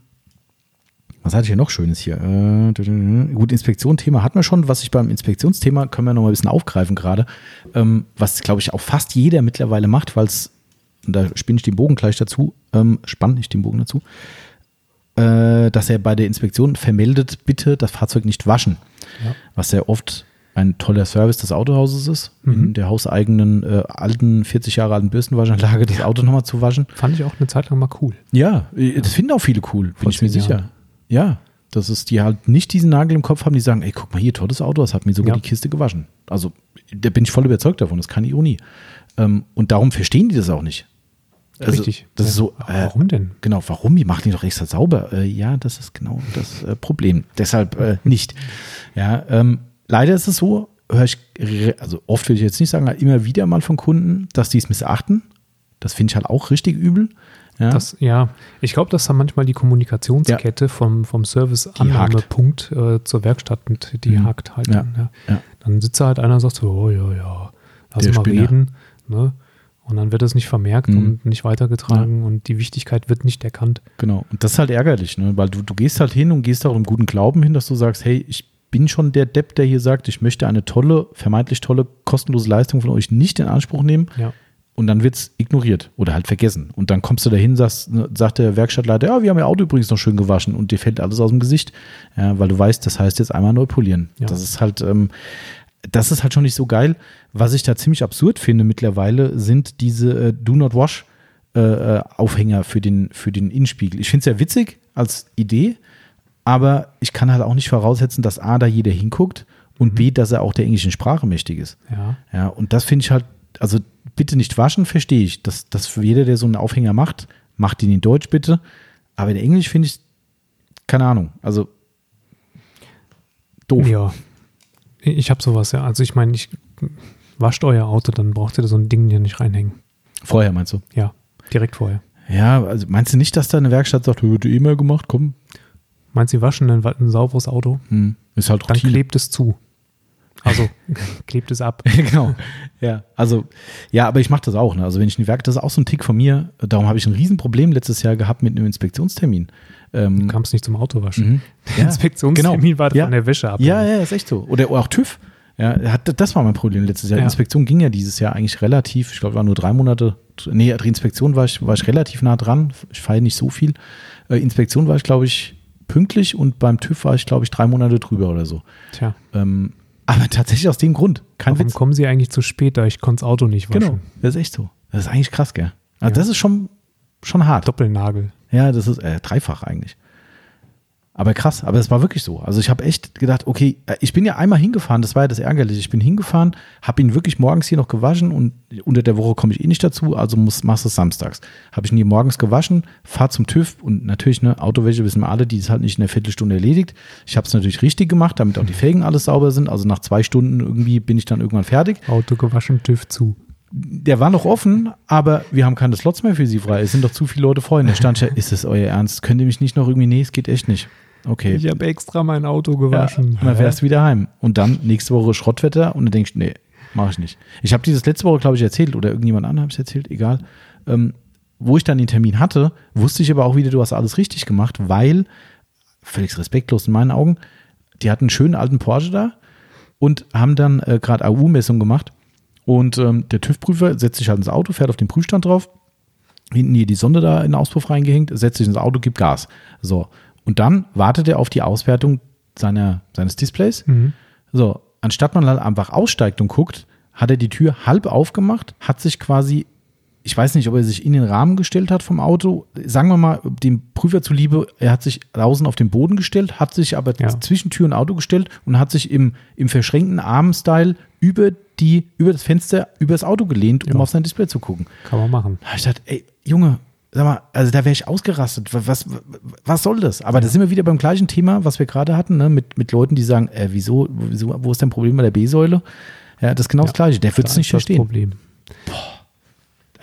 was hatte ich hier noch Schönes hier? Äh, gut, Inspektion-Thema hatten wir schon. Was ich beim Inspektionsthema, können wir noch mal ein bisschen aufgreifen gerade, ähm, was, glaube ich, auch fast jeder mittlerweile macht, weil es, da spinne ich den Bogen gleich dazu, ähm, spanne ich den Bogen dazu, äh, dass er bei der Inspektion vermeldet, bitte das Fahrzeug nicht waschen. Ja. Was sehr oft ein toller Service des Autohauses ist, Mhm. in der hauseigenen äh, alten, 40 Jahre alten Bürstenwaschanlage das Auto nochmal zu waschen. Fand ich auch eine Zeit lang mal cool. Ja, äh, das finden auch viele cool, bin ich mir sicher. Jahren. Ja, dass es die halt nicht diesen Nagel im Kopf haben, die sagen, ey, guck mal hier, tolles Auto, das hat mir sogar Ja. die Kiste gewaschen. Also, da bin ich voll überzeugt davon, das ist keine Ironie. Ähm, und darum verstehen die das auch nicht. Also, Richtig. Das Ja. ist so, äh, Warum denn? Genau, warum? Die machen die doch extra sauber. Äh, ja, das ist genau das äh, Problem. Deshalb äh, nicht. Ja, ähm, leider ist es so, höre ich, also oft will ich jetzt nicht sagen, immer wieder mal von Kunden, dass die es missachten. Das finde ich halt auch richtig übel. Ja, Das, ja, ich glaube, dass da manchmal die Kommunikationskette vom, vom Service-Annahmepunkt äh, zur Werkstatt, mit, die Mhm. hakt halt. Ja. Dann, ja. Ja. dann sitzt da halt einer und sagt so, oh ja, ja, lass Der mal Spinner. reden. Ne? Und dann wird das nicht vermerkt Mhm. und nicht weitergetragen und die Wichtigkeit wird nicht erkannt. Genau. Und das ist halt ärgerlich, ne? weil du, du gehst halt hin und gehst auch im guten Glauben hin, dass du sagst, hey, ich bin schon der Depp, der hier sagt, ich möchte eine tolle, vermeintlich tolle, kostenlose Leistung von euch nicht in Anspruch nehmen. Ja. und dann wird es ignoriert oder halt vergessen. Und dann kommst du dahin, sagst, ne, sagt der Werkstattleiter, ja, wir haben ihr Auto übrigens noch schön gewaschen und dir fällt alles aus dem Gesicht, ja, weil du weißt, das heißt jetzt einmal neu polieren. Ja. Das ist halt, ähm, das ist halt schon nicht so geil. Was ich da ziemlich absurd finde mittlerweile, sind diese äh, Do Not Wash äh, äh, Aufhänger für den, für den Innenspiegel. Ich finde es ja witzig als Idee, aber ich kann halt auch nicht voraussetzen, dass A, da jeder hinguckt und B, dass er auch der englischen Sprache mächtig ist. Ja. Ja, und das finde ich halt, also bitte nicht waschen, verstehe ich. Das, das für jeder, der so einen Aufhänger macht, macht ihn in Deutsch bitte. Aber in Englisch finde ich, keine Ahnung, also doof. Ja. Ich habe sowas, ja. Also ich meine, ich wascht euer Auto, dann braucht ihr da so ein Ding hier nicht reinhängen. Vorher meinst du? Ja, direkt vorher. Ja, also meinst du nicht, dass da eine Werkstatt sagt, wird eh mal gemacht, komm, Meinst du, sie waschen ein, ein sauberes Auto? hm, ist halt Dann Routine. klebt es zu. Also [laughs] klebt es ab. [laughs] genau. Ja, also, ja, aber ich mache das auch. Ne? Also, wenn ich ein Werk, das ist auch so ein Tick von mir. Darum habe ich ein Riesenproblem letztes Jahr gehabt mit einem Inspektionstermin. Ähm, Du kamst nicht zum Autowaschen. mhm. [laughs] Der Inspektionstermin genau. war Ja. von der Wäsche ab. Ja, ja, ist echt so. Oder auch TÜV. Ja, das war mein Problem letztes Jahr. Ja. Inspektion ging ja dieses Jahr eigentlich relativ, ich glaube, war nur drei Monate. Nee, die Inspektion war ich, war ich relativ nah dran. Ich feiere nicht so viel. Äh, Inspektion war ich, glaube ich, pünktlich und beim TÜV war ich, glaube ich, drei Monate drüber oder so. Tja, Ähm, aber tatsächlich aus dem Grund. Kein warum Witz. kommen sie eigentlich zu spät, da ich konnte das Auto nicht waschen? Genau. Das ist echt so. Das ist eigentlich krass, gell? Also Ja. Das ist schon, schon hart. Doppelnagel. Ja, das ist äh, dreifach eigentlich. Aber krass, aber es war wirklich so. Also ich habe echt gedacht, okay, äh, ich bin ja einmal hingefahren, das war ja das Ärgerliche. Ich bin hingefahren, habe ihn wirklich morgens hier noch gewaschen und unter der Woche komme ich eh nicht dazu, also muss, machst du es samstags. Habe ich ihn hier morgens gewaschen, fahr zum TÜV und natürlich, ne, Autowäsche wissen wir alle, die ist halt nicht in einer Viertelstunde erledigt. Ich habe es natürlich richtig gemacht, damit auch die Felgen alles sauber sind. Also nach zwei Stunden irgendwie bin ich dann irgendwann fertig. Auto gewaschen, TÜV zu. Der war noch offen, aber wir haben keine Slots mehr für sie frei. Es sind doch zu viele Leute vorhin. Da stand ja, ist es euer Ernst? Könnt ihr mich nicht noch irgendwie, nee, es geht echt nicht. Okay. Ich habe extra mein Auto Ja, gewaschen. und dann fährst du wieder heim. Und dann nächste Woche Schrottwetter und dann denkst du, nee, mache ich nicht. Ich habe dieses letzte Woche, glaube ich, erzählt oder irgendjemand anderem habe ich erzählt, egal. Ähm, wo ich dann den Termin hatte, wusste ich aber auch wieder, du hast alles richtig gemacht, weil, völlig respektlos in meinen Augen, die hatten einen schönen alten Porsche da und haben dann äh, gerade AU-Messung gemacht. Und ähm, der TÜV-Prüfer setzt sich halt ins Auto, fährt auf den Prüfstand drauf, hinten hier die Sonde da in den Auspuff reingehängt, setzt sich ins Auto, gibt Gas. So. Und dann wartet er auf die Auswertung seiner, seines Displays. Mhm. So, anstatt man halt einfach aussteigt und guckt, hat er die Tür halb aufgemacht, hat sich quasi, ich weiß nicht, ob er sich in den Rahmen gestellt hat vom Auto, sagen wir mal, dem Prüfer zuliebe, er hat sich draußen auf den Boden gestellt, hat sich aber Ja. zwischen Tür und Auto gestellt und hat sich im, im verschränkten Arm-Style über die, über das Fenster, über das Auto gelehnt, um Ja. auf sein Display zu gucken. Kann man machen. Da ich gedacht, ey, Junge, sag mal, also da wäre ich ausgerastet. Was, was, soll das? Aber da sind wir wieder beim gleichen Thema, was wir gerade hatten, ne? mit, mit Leuten, die sagen, äh, wieso, wieso, wo ist dein Problem bei der B-Säule? Ja, das ist genau das Gleiche. Der wird es nicht verstehen. Problem.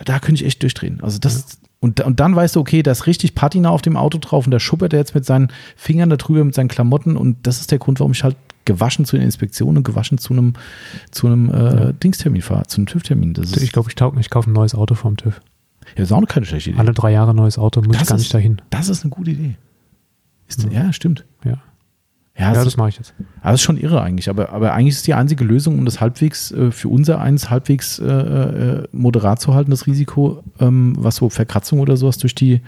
Da könnte ich echt durchdrehen. Also das, und, und dann weißt du, okay, da ist richtig Patina auf dem Auto drauf und da schuppert er jetzt mit seinen Fingern da drüber, mit seinen Klamotten und das ist der Grund, warum ich halt gewaschen zu einer Inspektion und gewaschen zu einem, zu einem äh, Dingstermin fahre, zu einem TÜV-Termin. Ich glaube, ich, taug- ich kaufe ein neues Auto vom TÜV. Ja, ist auch eine keine schlechte Idee. Alle drei Jahre neues Auto, muss ich Das gar ist- nicht dahin. Das ist eine gute Idee. Ist, ja. stimmt. Ja, Ja, ja das, das ist, mache ich jetzt. das ist schon irre eigentlich. Aber, aber eigentlich ist die einzige Lösung, um das halbwegs äh, für unser eins halbwegs äh, äh, moderat zu halten, das Risiko, ähm, was so Verkratzung oder sowas durch die,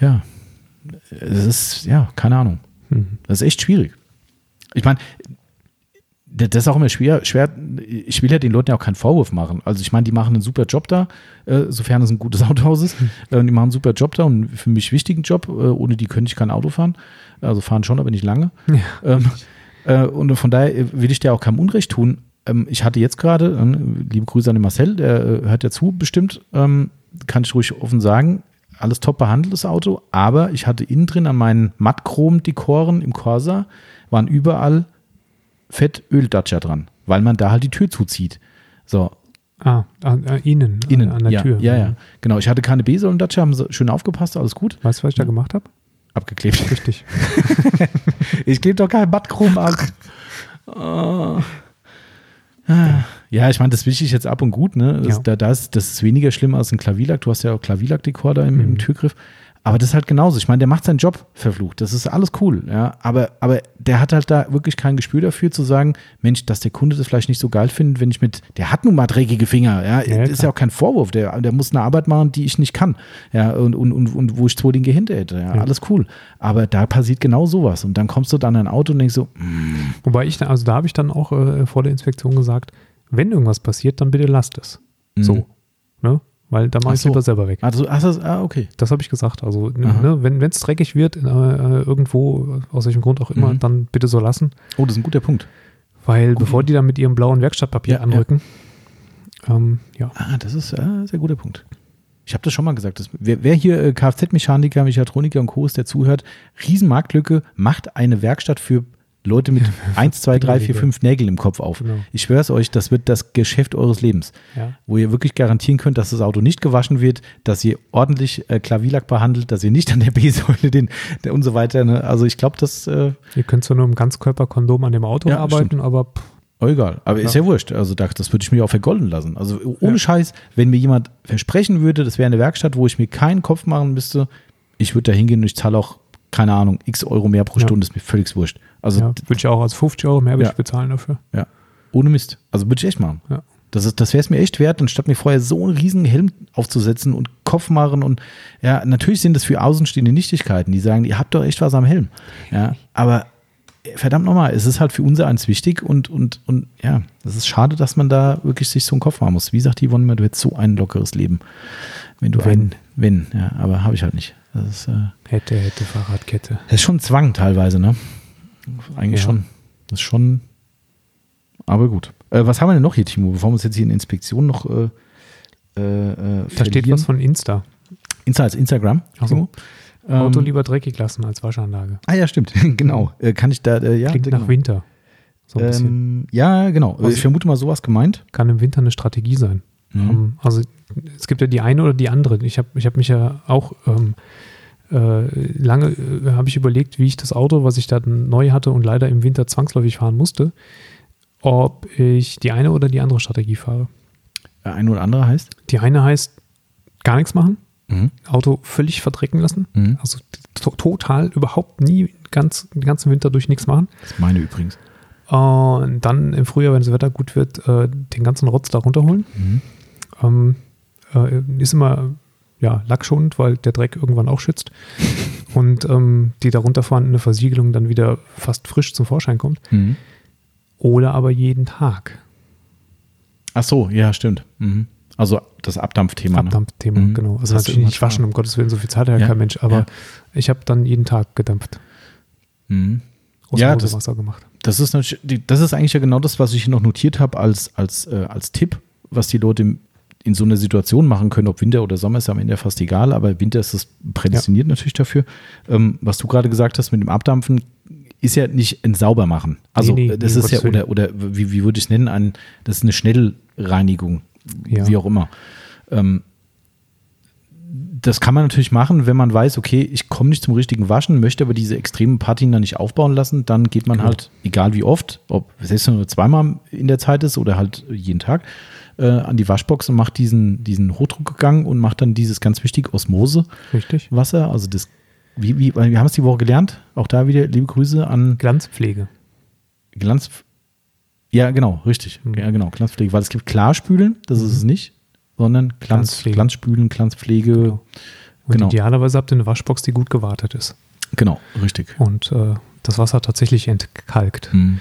ja, es ist, ja, keine Ahnung. Mhm. Das ist echt schwierig. Ich meine, das ist auch immer schwer, schwer. Ich will ja den Leuten ja auch keinen Vorwurf machen. Also ich meine, die machen einen super Job da, äh, sofern es ein gutes [laughs] Autohaus ist. Äh, die machen einen super Job da und für mich wichtigen Job. Äh, ohne die könnte ich kein Auto fahren. Also fahren schon, aber nicht lange. Ähm, äh, und von daher äh, will ich dir auch keinem Unrecht tun. Ähm, ich hatte jetzt gerade, ähm, liebe Grüße an den Marcel, der äh, hört ja zu bestimmt, ähm, kann ich ruhig offen sagen, alles top behandeltes Auto, aber ich hatte innen drin an meinen Mattchrom-Dekoren im Corsa, waren überall Fett-Öl-Datscher dran, weil man da halt die Tür zuzieht. So, Ah, an, äh, innen, innen, an, an der ja, Tür. Ja, ja, genau. Ich hatte keine B-Säulen-Datscher, haben sie schön aufgepasst, alles gut, Weißt du, was ich da gemacht habe? abgeklebt. Richtig. [laughs] Ich klebe doch kein Mattchrom ab. Oh. Ah. Ja, ich meine, das wische ich jetzt ab und gut, ne? Das, Ja. da, da ist, das ist weniger schlimm als ein Klavierlack. Du hast ja auch Klavierlack-Dekor da im, im Mhm. Türgriff. Aber das ist halt genauso. Ich meine, der macht seinen Job verflucht. Das ist alles cool, ja. Aber, aber der hat halt da wirklich kein Gespür dafür zu sagen, Mensch, dass der Kunde das vielleicht nicht so geil findet, wenn ich mit, der hat nun mal dreckige Finger, ja. Ja, das ist ja auch kein Vorwurf. Der, der muss eine Arbeit machen, die ich nicht kann. Ja, und, und, und, und wo ich zwei Dinge hinter hätte. Ja, Ja. alles cool. Aber da passiert genau sowas. Und dann kommst du dann in ein Auto und denkst so, mm, Wobei ich, da- also da habe ich dann auch äh, vor der Inspektion gesagt, wenn irgendwas passiert, dann bitte lasst es. So. Ne? Weil da mache Ach ich so. lieber selber weg. also, ach, das, ah, okay. Das habe ich gesagt. Also, ne, wenn es dreckig wird, äh, irgendwo, aus welchem Grund auch immer, Mhm. dann bitte so lassen. Oh, das ist ein guter Punkt. Weil Gut. bevor die dann mit ihrem blauen Werkstattpapier Ja, ja. anrücken, ähm, ja. Ah, das ist äh, ein sehr guter Punkt. Ich habe das schon mal gesagt. Das, wer, wer hier äh, Kfz-Mechaniker, Mechatroniker und Co. ist, der zuhört, Riesenmarktlücke, macht eine Werkstatt für Leute mit 1, 2, 3, 4, 5 Nägeln im Kopf auf. Genau. Ich schwöre es euch, das wird das Geschäft eures Lebens. ja. Wo ihr wirklich garantieren könnt, dass das Auto nicht gewaschen wird, dass ihr ordentlich äh, Klavierlack behandelt, dass ihr nicht an der B-Säule den der und so weiter. Ne? Also ich glaube, das äh, Ihr könnt zwar nur im Ganzkörperkondom an dem Auto Ja, arbeiten, aber pff, Oh, egal. Aber ist Ja. ja wurscht. Also das, das würde ich mir auch vergolden lassen. Also ohne Ja. Scheiß, wenn mir jemand versprechen würde, das wäre eine Werkstatt, wo ich mir keinen Kopf machen müsste, ich würde da hingehen und ich zahle auch, keine Ahnung, x Euro mehr pro Ja. Stunde, ist mir völlig wurscht. Also ja, würde ich auch als 50 Euro mehr würde Ja. ich bezahlen dafür. ja, ohne Mist. Also würde ich echt machen. Ja. Das, ist- das wäre es mir echt wert, anstatt mir vorher so einen riesen Helm aufzusetzen und Kopf machen und ja, natürlich sind das für außenstehende Nichtigkeiten, die sagen, ihr habt doch echt was am Helm. Ja, aber verdammt nochmal, es ist halt für unser eins wichtig und, und, und ja, das ist schade, dass man da wirklich sich so einen Kopf machen muss. Wie sagt die Yvonne immer, du hättest so ein lockeres Leben. Wenn du Wenn. wenn, ja, aber habe ich halt nicht. Das ist, äh, Hätte, hätte, Fahrradkette. das ist schon Zwang teilweise, ne? Eigentlich Ja. schon. Das ist schon. Aber gut. Äh, was haben wir denn noch hier, Timo, bevor wir uns jetzt hier in Inspektion noch äh, äh, äh, Da steht was von Insta. Insta als Instagram, Ach so. Timo. Auto Ähm, lieber dreckig lassen als Waschanlage. ah ja, stimmt. [laughs] genau. Äh, kann ich da, ja. Klingt genau. nach Winter. So ein bisschen. Ähm, ja, genau. Also- ich vermute mal sowas gemeint. Kann im Winter eine Strategie sein. Mhm. Ähm, also es gibt ja die eine oder die andere. Ich habe ich hab mich ja auch ähm, äh, lange äh, habe ich überlegt, wie ich das Auto, was ich da neu hatte und leider im Winter zwangsläufig fahren musste, ob ich die eine oder die andere Strategie fahre. Äh, Ein oder andere heißt. Die eine heißt gar nichts machen, Mhm. Auto völlig verdrecken lassen, Mhm. also to total überhaupt nie ganz, den ganzen Winter durch nichts machen. Das ist meine übrigens. Und dann im Frühjahr, wenn das Wetter gut wird, äh, den ganzen Rotz da runterholen. Mhm. Ähm, äh, ist immer ja, lackschonend, weil der Dreck irgendwann auch schützt. [laughs] Und ähm, die darunter vorhandene Versiegelung dann wieder fast frisch zum Vorschein kommt. Mhm. Oder aber jeden Tag. Ach so, ja, stimmt. Mhm. Also das Abdampfthema. Ne? Abdampfthema, Mhm. genau. Also hast natürlich nicht waschen, klar. um Gottes Willen, so viel Zeit hat ja, Ja, kein Mensch, aber ja. ich habe dann jeden Tag gedampft. Mhm. Ja, das, Osmosewasser gemacht. Das ist, das ist eigentlich ja genau das, was ich hier noch notiert habe als, als, äh, als Tipp, was die Leute im- in so einer Situation machen können. Ob Winter oder Sommer ist am Ende fast egal, aber Winter ist es prädestiniert natürlich dafür. Ähm, was du gerade gesagt hast mit dem Abdampfen, ist ja nicht ein Saubermachen. Also Nee, nee, das nee, ist ja, oder, oder wie, wie würde ich es nennen, ein, das ist eine Schnellreinigung, Ja. wie auch immer. Ähm, das kann man natürlich machen, wenn man weiß, okay, ich komme nicht zum richtigen Waschen, möchte aber diese extremen Patina nicht aufbauen lassen, dann geht man Genau. halt, egal wie oft, ob selbst nur zweimal in der Zeit ist oder halt jeden Tag, äh, an die Waschbox und macht diesen, diesen Hochdruckgang und macht dann dieses ganz wichtige Osmosewasser. Richtig. Also das, wie, wie, wir haben es die Woche gelernt, auch da wieder liebe Grüße an Glanzpflege. Glanz. Ja, genau, richtig. Mhm. Ja, genau, Glanzpflege. Weil es gibt Klarspülen, das ist es nicht, sondern Glanz, Glanzpflege. Glanzspülen, Glanzpflege. Genau. Und Genau. idealerweise habt ihr eine Waschbox, die gut gewartet ist. Genau, richtig. Und äh, das Wasser tatsächlich entkalkt. Mhm.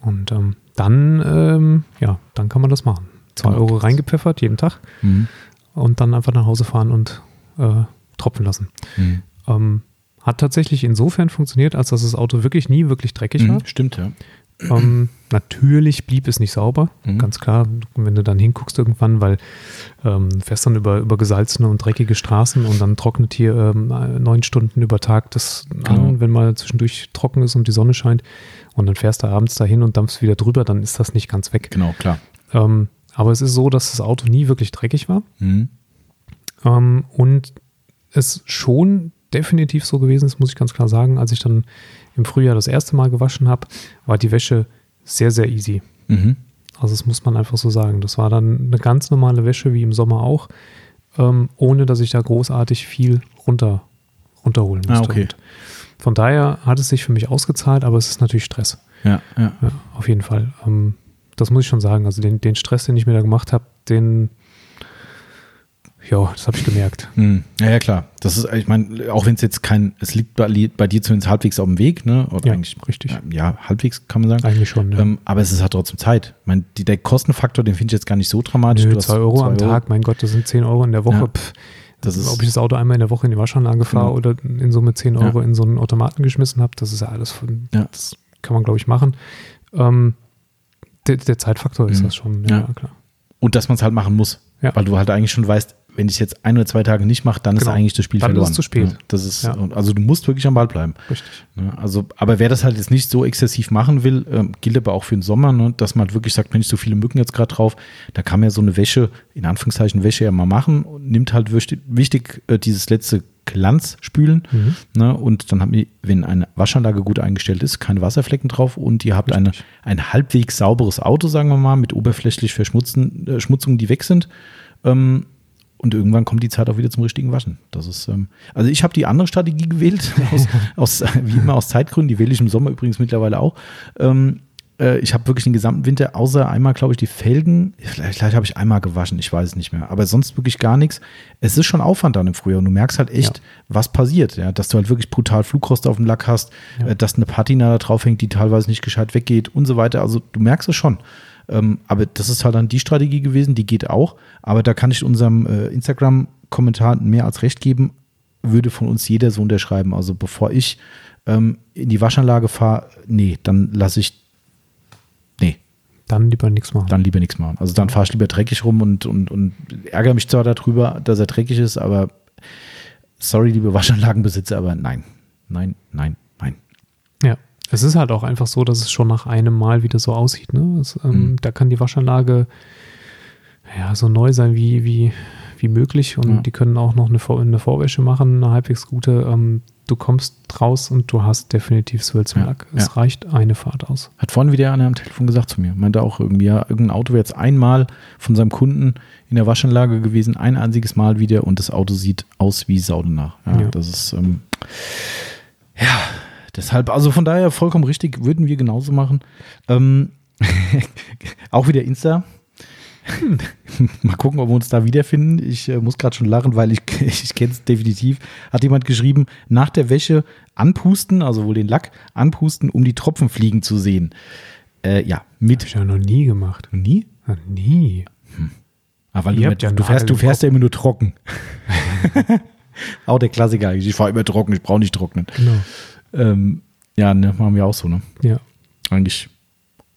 Und ähm, dann, ähm, ja, dann kann man das machen. Zwei Genau. Euro reingepfeffert jeden Tag Mhm. und dann einfach nach Hause fahren und äh, tropfen lassen. Mhm. Ähm, hat tatsächlich insofern funktioniert, als dass das Auto wirklich nie wirklich dreckig Mhm. war. Stimmt, ja. Ähm, natürlich blieb es nicht sauber, Mhm. ganz klar, wenn du dann hinguckst irgendwann, weil ähm, fährst dann über, über gesalzene und dreckige Straßen und dann trocknet hier ähm, neun Stunden über Tag das Genau. an, wenn mal zwischendurch trocken ist und die Sonne scheint und dann fährst du abends dahin und dampfst wieder drüber, dann ist das nicht ganz weg. Genau, klar. Ähm, aber es ist so, dass das Auto nie wirklich dreckig war Mhm. ähm, und es schon definitiv so gewesen ist, muss ich ganz klar sagen, als ich dann im Frühjahr das erste Mal gewaschen habe, war die Wäsche sehr, sehr easy. Mhm. Also das muss man einfach so sagen. Das war dann eine ganz normale Wäsche wie im Sommer auch, ähm, ohne dass ich da großartig viel runter runterholen musste. Ah, okay. Von daher hat es sich für mich ausgezahlt, aber es ist natürlich Stress. Ja, ja. Ja, auf jeden Fall. Ähm, das muss ich schon sagen. Also den, den Stress, den ich mir da gemacht habe, den, ja, das habe ich gemerkt. Hm. Ja, ja, klar. Das ist, ich meine, auch wenn es jetzt kein, es liegt bei, bei dir zumindest halbwegs auf dem Weg, ne? Oder Ja, eigentlich, richtig. Ja, ja, halbwegs kann man sagen. Eigentlich schon. Ja. Ähm, aber es ist halt trotzdem Zeit. Ich meine, die, der Kostenfaktor, den finde ich jetzt gar nicht so dramatisch. Nö, zwei Euro am zwei Tag, mein Gott, das sind 10 Euro in der Woche. Ja. Pff, Das ist- ob ich das Auto einmal in der Woche in die Waschanlage fahre Genau. oder in Summe 10 Ja. Euro in so einen Automaten geschmissen habe, das ist ja alles von, Ja. das kann man, glaube ich, machen. Ähm, der, der Zeitfaktor ist Mhm. das schon, ja, Ja. klar. Und dass man es halt machen muss. Ja. Weil du halt eigentlich schon weißt, wenn ich es jetzt ein oder zwei Tage nicht mache, dann Genau. ist eigentlich das Spiel Dann ist verloren. es zu spät. Ja, das ist. Also du musst wirklich am Ball bleiben. Richtig. Ne? Also, aber wer das halt jetzt nicht so exzessiv machen will, ähm, gilt aber auch für den Sommer, ne? dass man halt wirklich sagt, Mensch, so viele Mücken jetzt gerade drauf, da kann man ja so eine Wäsche, in Anführungszeichen Wäsche ja mal machen und nimmt halt wichtig, wichtig äh, dieses letzte Glanz spülen. Mhm. Ne? Und dann habt ihr, wenn eine Waschanlage gut eingestellt ist, keine Wasserflecken drauf und ihr habt eine, ein halbwegs sauberes Auto, sagen wir mal, mit oberflächlich Verschmutzen, äh, Schmutzungen, die weg sind. Ähm, und irgendwann kommt die Zeit auch wieder zum richtigen Waschen. Das ist, ähm, also ich habe die andere Strategie gewählt, [laughs] aus, aus, wie immer aus Zeitgründen, die wähle ich im Sommer übrigens mittlerweile auch. Ähm, äh, ich habe wirklich den gesamten Winter, außer einmal, glaube ich, die Felgen, vielleicht, vielleicht habe ich einmal gewaschen, ich weiß es nicht mehr, aber sonst wirklich gar nichts. Es ist schon Aufwand dann im Frühjahr und du merkst halt echt, Ja. was passiert, ja, dass du halt wirklich brutal Flugrost auf dem Lack hast, Ja. äh, dass eine Patina da drauf hängt, die teilweise nicht gescheit weggeht und so weiter. Also du merkst es schon. Ähm, aber das ist halt dann die Strategie gewesen, die geht auch. Aber da kann ich unserem äh, Instagram-Kommentar mehr als recht geben, würde von uns jeder so unterschreiben. Also bevor ich ähm, in die Waschanlage fahre, nee, dann lasse ich, Dann lieber nichts machen. dann lieber nichts machen. Also dann fahre ich lieber dreckig rum und, und, und ärgere mich zwar darüber, dass er dreckig ist, aber sorry, liebe Waschanlagenbesitzer, aber nein, nein, nein, nein. Ja. Es ist halt auch einfach so, dass es schon nach einem Mal wieder so aussieht. Ne? Es, ähm, Mhm. Da kann die Waschanlage ja, so neu sein wie, wie, wie möglich und Ja. die können auch noch eine, Vor eine Vorwäsche machen, eine halbwegs gute. Ähm, du kommst raus und du hast definitiv zum Ja. Es ja. reicht eine Fahrt aus. Hat vorhin wieder einer am Telefon gesagt zu mir. Meinte auch irgendwie, ja, irgendein Auto wäre jetzt einmal von seinem Kunden in der Waschanlage gewesen, ein einziges Mal wieder und das Auto sieht aus wie Sau danach. Ja, Ja. das ist, ähm, ja, deshalb, also von daher vollkommen richtig, würden wir genauso machen. Ähm, [laughs] auch wieder Insta. [laughs] Mal gucken, ob wir uns da wiederfinden. Ich äh, muss gerade schon lachen, weil ich, [laughs] ich kenne es definitiv. Hat jemand geschrieben, nach der Wäsche anpusten, also wohl den Lack anpusten, um die Tropfen fliegen zu sehen. Äh, ja, Hab mit. ich ja noch nie gemacht. Nie? Ja, nie. Ah, weil Ihr du, ja du, fährst, du fährst ja immer nur trocken. [laughs] auch der Klassiker eigentlich. Ich fahre immer trocken, ich brauche nicht trocknen. Genau. Ähm, ja, ne, machen wir auch so, ne? Ja. Eigentlich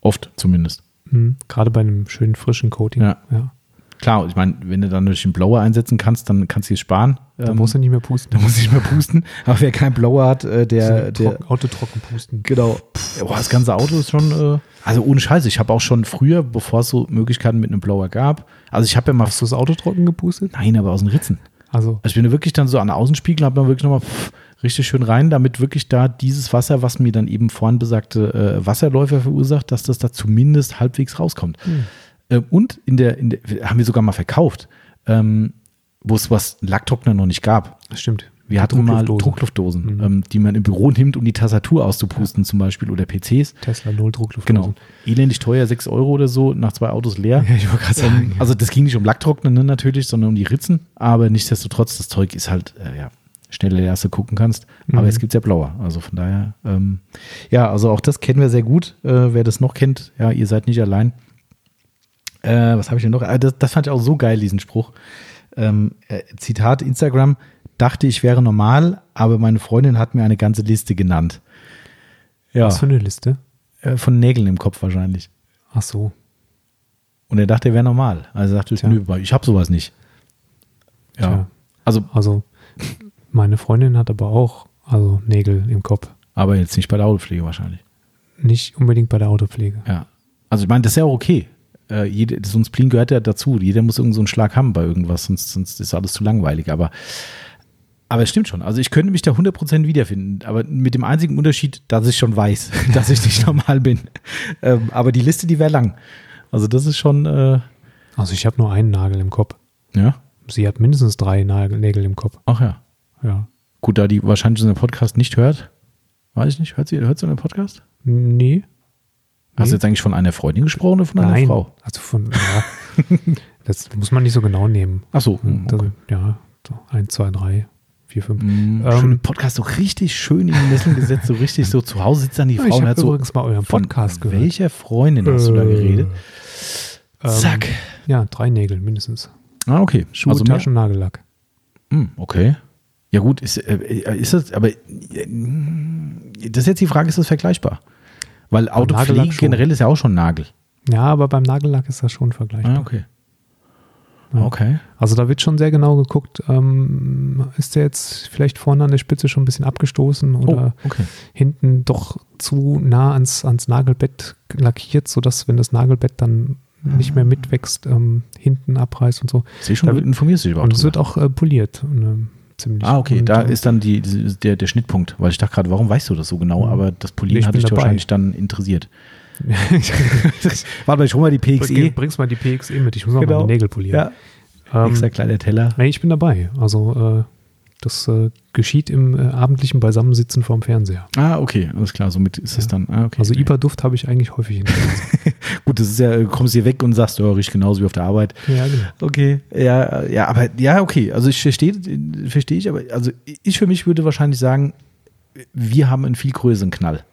oft zumindest. Mhm. Gerade bei einem schönen frischen Coating. Ja. ja. Klar, ich meine, wenn du dann durch den Blower einsetzen kannst, dann kannst du es sparen. Da Ähm, musst du nicht mehr pusten. da muss ich mal pusten. [laughs] Aber wer keinen Blower hat, äh, der, der, trocken, Auto trocken pusten. Genau. Boah, das ganze Auto ist schon, äh, also ohne Scheiße. Ich habe auch schon früher, bevor es so Möglichkeiten mit einem Blower gab, also ich habe ja mal, Hast du das Auto trocken gepustet? nein, aber aus den Ritzen. Also, Also ich bin da wirklich dann so an den Außenspiegel, habe dann wirklich nochmal pff, richtig schön rein, damit wirklich da dieses Wasser, was mir dann eben vorhin besagte äh, Wasserläufer verursacht, dass das da zumindest halbwegs rauskommt. Hm. Äh, und in der, in der, haben wir sogar mal verkauft, ähm, wo es was Lacktrockner noch nicht gab. das stimmt. Wir hatten mal Druckluftdose. Druckluftdosen, Mhm. ähm, die man im Büro nimmt, um die Tastatur auszupusten zum Beispiel oder PCs. Tesla Null Druckluft. Genau. Elendig teuer, 6 Euro oder so, nach zwei Autos leer. Ja, ich wollte gerade Ähm, sagen. also das ging nicht um Lacktrocknen ne, natürlich, sondern um die Ritzen. Aber nichtsdestotrotz, das Zeug ist halt, äh, ja, schneller leer, als du gucken kannst. Aber Mhm. es gibt ja blauer. Also von daher, ähm, ja, also auch das kennen wir sehr gut. Äh, wer das noch kennt, ja, ihr seid nicht allein. Äh, was habe ich denn noch? Ah, das, das fand ich auch so geil, diesen Spruch. Ähm, äh, Zitat Instagram, dachte ich wäre normal, aber meine Freundin hat mir eine ganze Liste genannt. Ja, Was für eine Liste? äh, von Nägeln im Kopf wahrscheinlich. Ach so. Und er dachte, er wäre normal. Also er sagte, Tja. nö, ich habe sowas nicht. Ja. Tja. Also, Also, meine Freundin hat aber auch also Nägel im Kopf. aber jetzt nicht bei der Autopflege wahrscheinlich. Nicht unbedingt bei der Autopflege. Ja. Also ich meine, das ist ja auch okay. Äh, jede, so ein Spleen gehört ja dazu. Jeder muss irgend so einen Schlag haben bei irgendwas, sonst, sonst ist alles zu langweilig. Aber, aber es stimmt schon. Also ich könnte mich da 100% wiederfinden. Aber mit dem einzigen Unterschied, dass ich schon weiß, [laughs] dass ich nicht normal bin. Ähm, aber die Liste, die wäre lang. Also das ist schon, äh, Also, ich habe nur einen Nagel im Kopf. ja. Sie hat mindestens drei Nagel, Nägel im Kopf. Ach ja. Ja. Gut, da die wahrscheinlich unseren Podcast nicht hört. Weiß ich nicht, hört sie, hört sie unseren Podcast? Nee. Hast Nee. du jetzt eigentlich von einer Freundin gesprochen oder von einer Nein. Frau? Also von, ja, [laughs] das muss man nicht so genau nehmen. Ach so. hm, Das, okay. Ja, so eins, zwei, drei, vier, fünf. Mm, Ähm, Podcast so richtig schön in die Nesseln gesetzt, so richtig so zu Hause sitzt dann die Frau ich und hat so übrigens mal euren Podcast gehört. welcher Freundin hast du da Äh, geredet? Ähm, Zack. Ja, drei Nägel mindestens. Ah, okay. Schuhe, Also Taschen, Nagellack. Hm, okay. Ja gut, ist, äh, ist das, aber äh, das ist jetzt die Frage, ist das vergleichbar? Weil Autopflege generell ist ja auch schon Nagel. Ja, aber beim Nagellack ist das schon vergleichbar. Ah, okay. Ja. Okay. Also da wird schon sehr genau geguckt, ähm, ist der jetzt vielleicht vorne an der Spitze schon ein bisschen abgestoßen oder Oh, okay. hinten doch zu nah ans, ans Nagelbett lackiert, sodass, wenn das Nagelbett dann nicht mehr mitwächst, ähm, hinten abreißt und so. Sehe schon, Da du wird- informierst dich überhaupt. Und es wird auch äh, poliert. ähm, ziemlich. Ah, okay, da ist dann die, der, der Schnittpunkt, weil ich dachte gerade, warum weißt du das so genau? Mhm. Aber das Polieren ich hat dich dabei. wahrscheinlich dann interessiert. [laughs] Warte mal, ich hol mal die PXE. bringst mal die PXE mit, ich muss mal Genau. meine Nägel polieren. Ja, ähm, extra kleiner Teller. nee, ich bin dabei. Also äh, das äh, geschieht im äh, abendlichen Beisammensitzen vorm Fernseher. Ah, okay, alles klar, somit ist es Ja. dann. Ah, okay. Also IPA-Duft habe ich eigentlich häufig in der. [laughs] Gut, das ist ja, du kommst hier weg und sagst, ja, riecht genauso wie auf der Arbeit. Ja, genau. Okay, ja, ja, aber ja, okay. Also ich verstehe, verstehe ich, aber also ich für mich würde wahrscheinlich sagen, wir haben einen viel größeren Knall.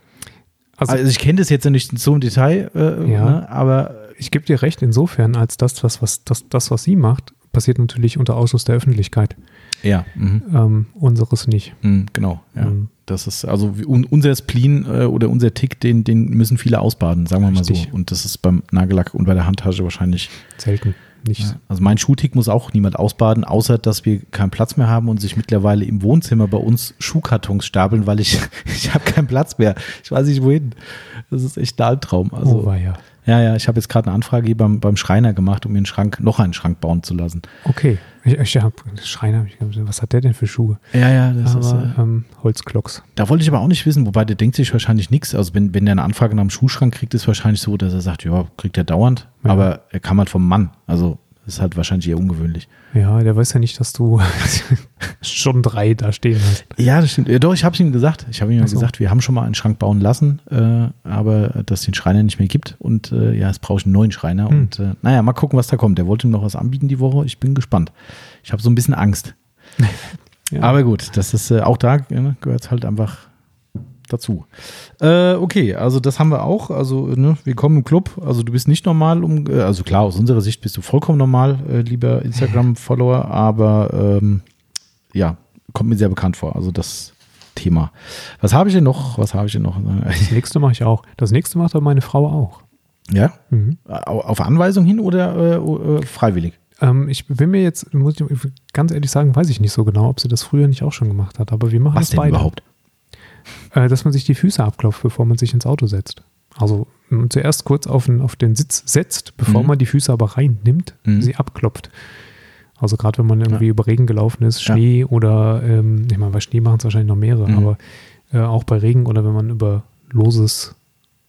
Also, Also, ich kenne das jetzt ja nicht so im Detail, äh, Ja. ne, aber ich gebe dir recht insofern, als das, was, was, das, das, was sie macht, passiert natürlich unter Ausschluss der Öffentlichkeit. Ja, mhm, Ähm, unseres nicht. mhm, genau. Ja. Mhm. Das ist also un, unser Spleen äh, oder unser Tick, den, den müssen viele ausbaden, sagen wir mal Richtig. so. Und das ist beim Nagellack und bei der Handtasche wahrscheinlich. Selten. Nicht. Ja. Also mein Schuhtick muss auch niemand ausbaden, außer dass wir keinen Platz mehr haben und sich mittlerweile im Wohnzimmer bei uns Schuhkartons stapeln, weil ich [laughs] ich habe keinen Platz mehr. Ich weiß nicht wohin. Das ist echt ein Albtraum. Also oh, war ja. Ja, ja, ich habe jetzt gerade eine Anfrage hier beim, beim Schreiner gemacht, um mir einen Schrank, noch einen Schrank bauen zu lassen. Okay. Ich, ich hab, Schreiner, ich gedacht, was hat der denn für Schuhe? Ja, ja, das Aber ist. Äh, ähm, Holzklocks. da wollte ich aber auch nicht wissen, wobei der denkt sich wahrscheinlich nichts. Also wenn, wenn der eine Anfrage nach dem Schuhschrank kriegt, ist wahrscheinlich so, dass er sagt, ja, kriegt er dauernd, Ja. aber er kam halt vom Mann. Also ist halt wahrscheinlich eher ungewöhnlich. Ja, der weiß ja nicht, dass du [laughs] schon drei da stehen hast. Ja, das stimmt. Ja, doch, ich habe es ihm gesagt. Ich habe ihm so. gesagt, wir haben schon mal einen Schrank bauen lassen, äh, aber dass es den Schreiner nicht mehr gibt. Und äh, ja, jetzt brauche ich einen neuen Schreiner. Hm. Und äh, naja, mal gucken, was da kommt. Der wollte ihm noch was anbieten die Woche. Ich bin gespannt. Ich habe so ein bisschen Angst. [laughs] Ja. Aber gut, das ist äh, auch da äh, gehört halt einfach dazu. Äh, okay, also das haben wir auch. Also ne, willkommen im Club. Also du bist nicht normal, um, äh, also klar, aus unserer Sicht bist du vollkommen normal, äh, lieber Instagram-Follower, aber ähm, ja, kommt mir sehr bekannt vor. Also das Thema. Was habe ich denn noch? Was habe ich denn noch? Das nächste mache ich auch. Das nächste macht aber meine Frau auch. Ja? Mhm. Au- Auf Anweisung hin oder äh, äh, freiwillig? Ähm, ich bin mir jetzt, muss ich ganz ehrlich sagen, weiß ich nicht so genau, ob sie das früher nicht auch schon gemacht hat. Aber wir machen Was das denn beide. überhaupt? Äh, dass man sich die Füße abklopft, bevor man sich ins Auto setzt. Also zuerst kurz auf den, auf den Sitz setzt, bevor Mhm. man die Füße aber reinnimmt, Mhm. sie abklopft. Also gerade wenn man irgendwie Ja. über Regen gelaufen ist, Ja. Schnee oder, ähm, ich meine, bei Schnee machen es wahrscheinlich noch mehrere, Mhm. aber äh, auch bei Regen oder wenn man über loses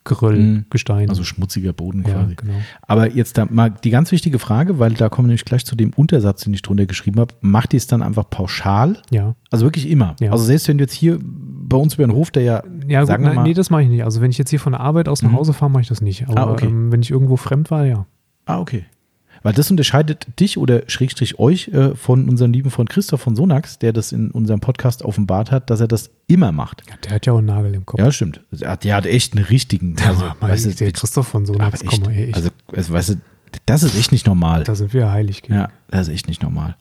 Geröll, Mhm. Gestein. Also schmutziger Boden ja, quasi. genau. Aber jetzt da mal die ganz wichtige Frage, weil da kommen wir nämlich gleich zu dem Untersatz, den ich drunter geschrieben habe. Macht ihr es dann einfach pauschal? Ja. Also wirklich immer. Ja. Also selbst wenn du jetzt hier bei uns über den Hof, der ja, Ja, gut, nein, mal, nee, das mache ich nicht. Also wenn ich jetzt hier von der Arbeit aus nach Mhm. Hause fahre, mache ich das nicht. Aber Ah, okay. ähm, wenn ich irgendwo fremd war, ja. ah, okay. Weil das unterscheidet dich oder Schrägstrich euch äh, von unserem lieben Freund Christoph von Sonax, der das in unserem Podcast offenbart hat, dass er das immer macht. ja. Der hat ja auch einen Nagel im Kopf. Ja, stimmt. Der hat, der hat echt einen richtigen. Also, Ja, weißt du, der Christoph von so aber echt, komm mal, echt. Also, also, weißt du, das ist echt nicht normal. da sind wir heilig. gell? Ja, das ist echt nicht normal.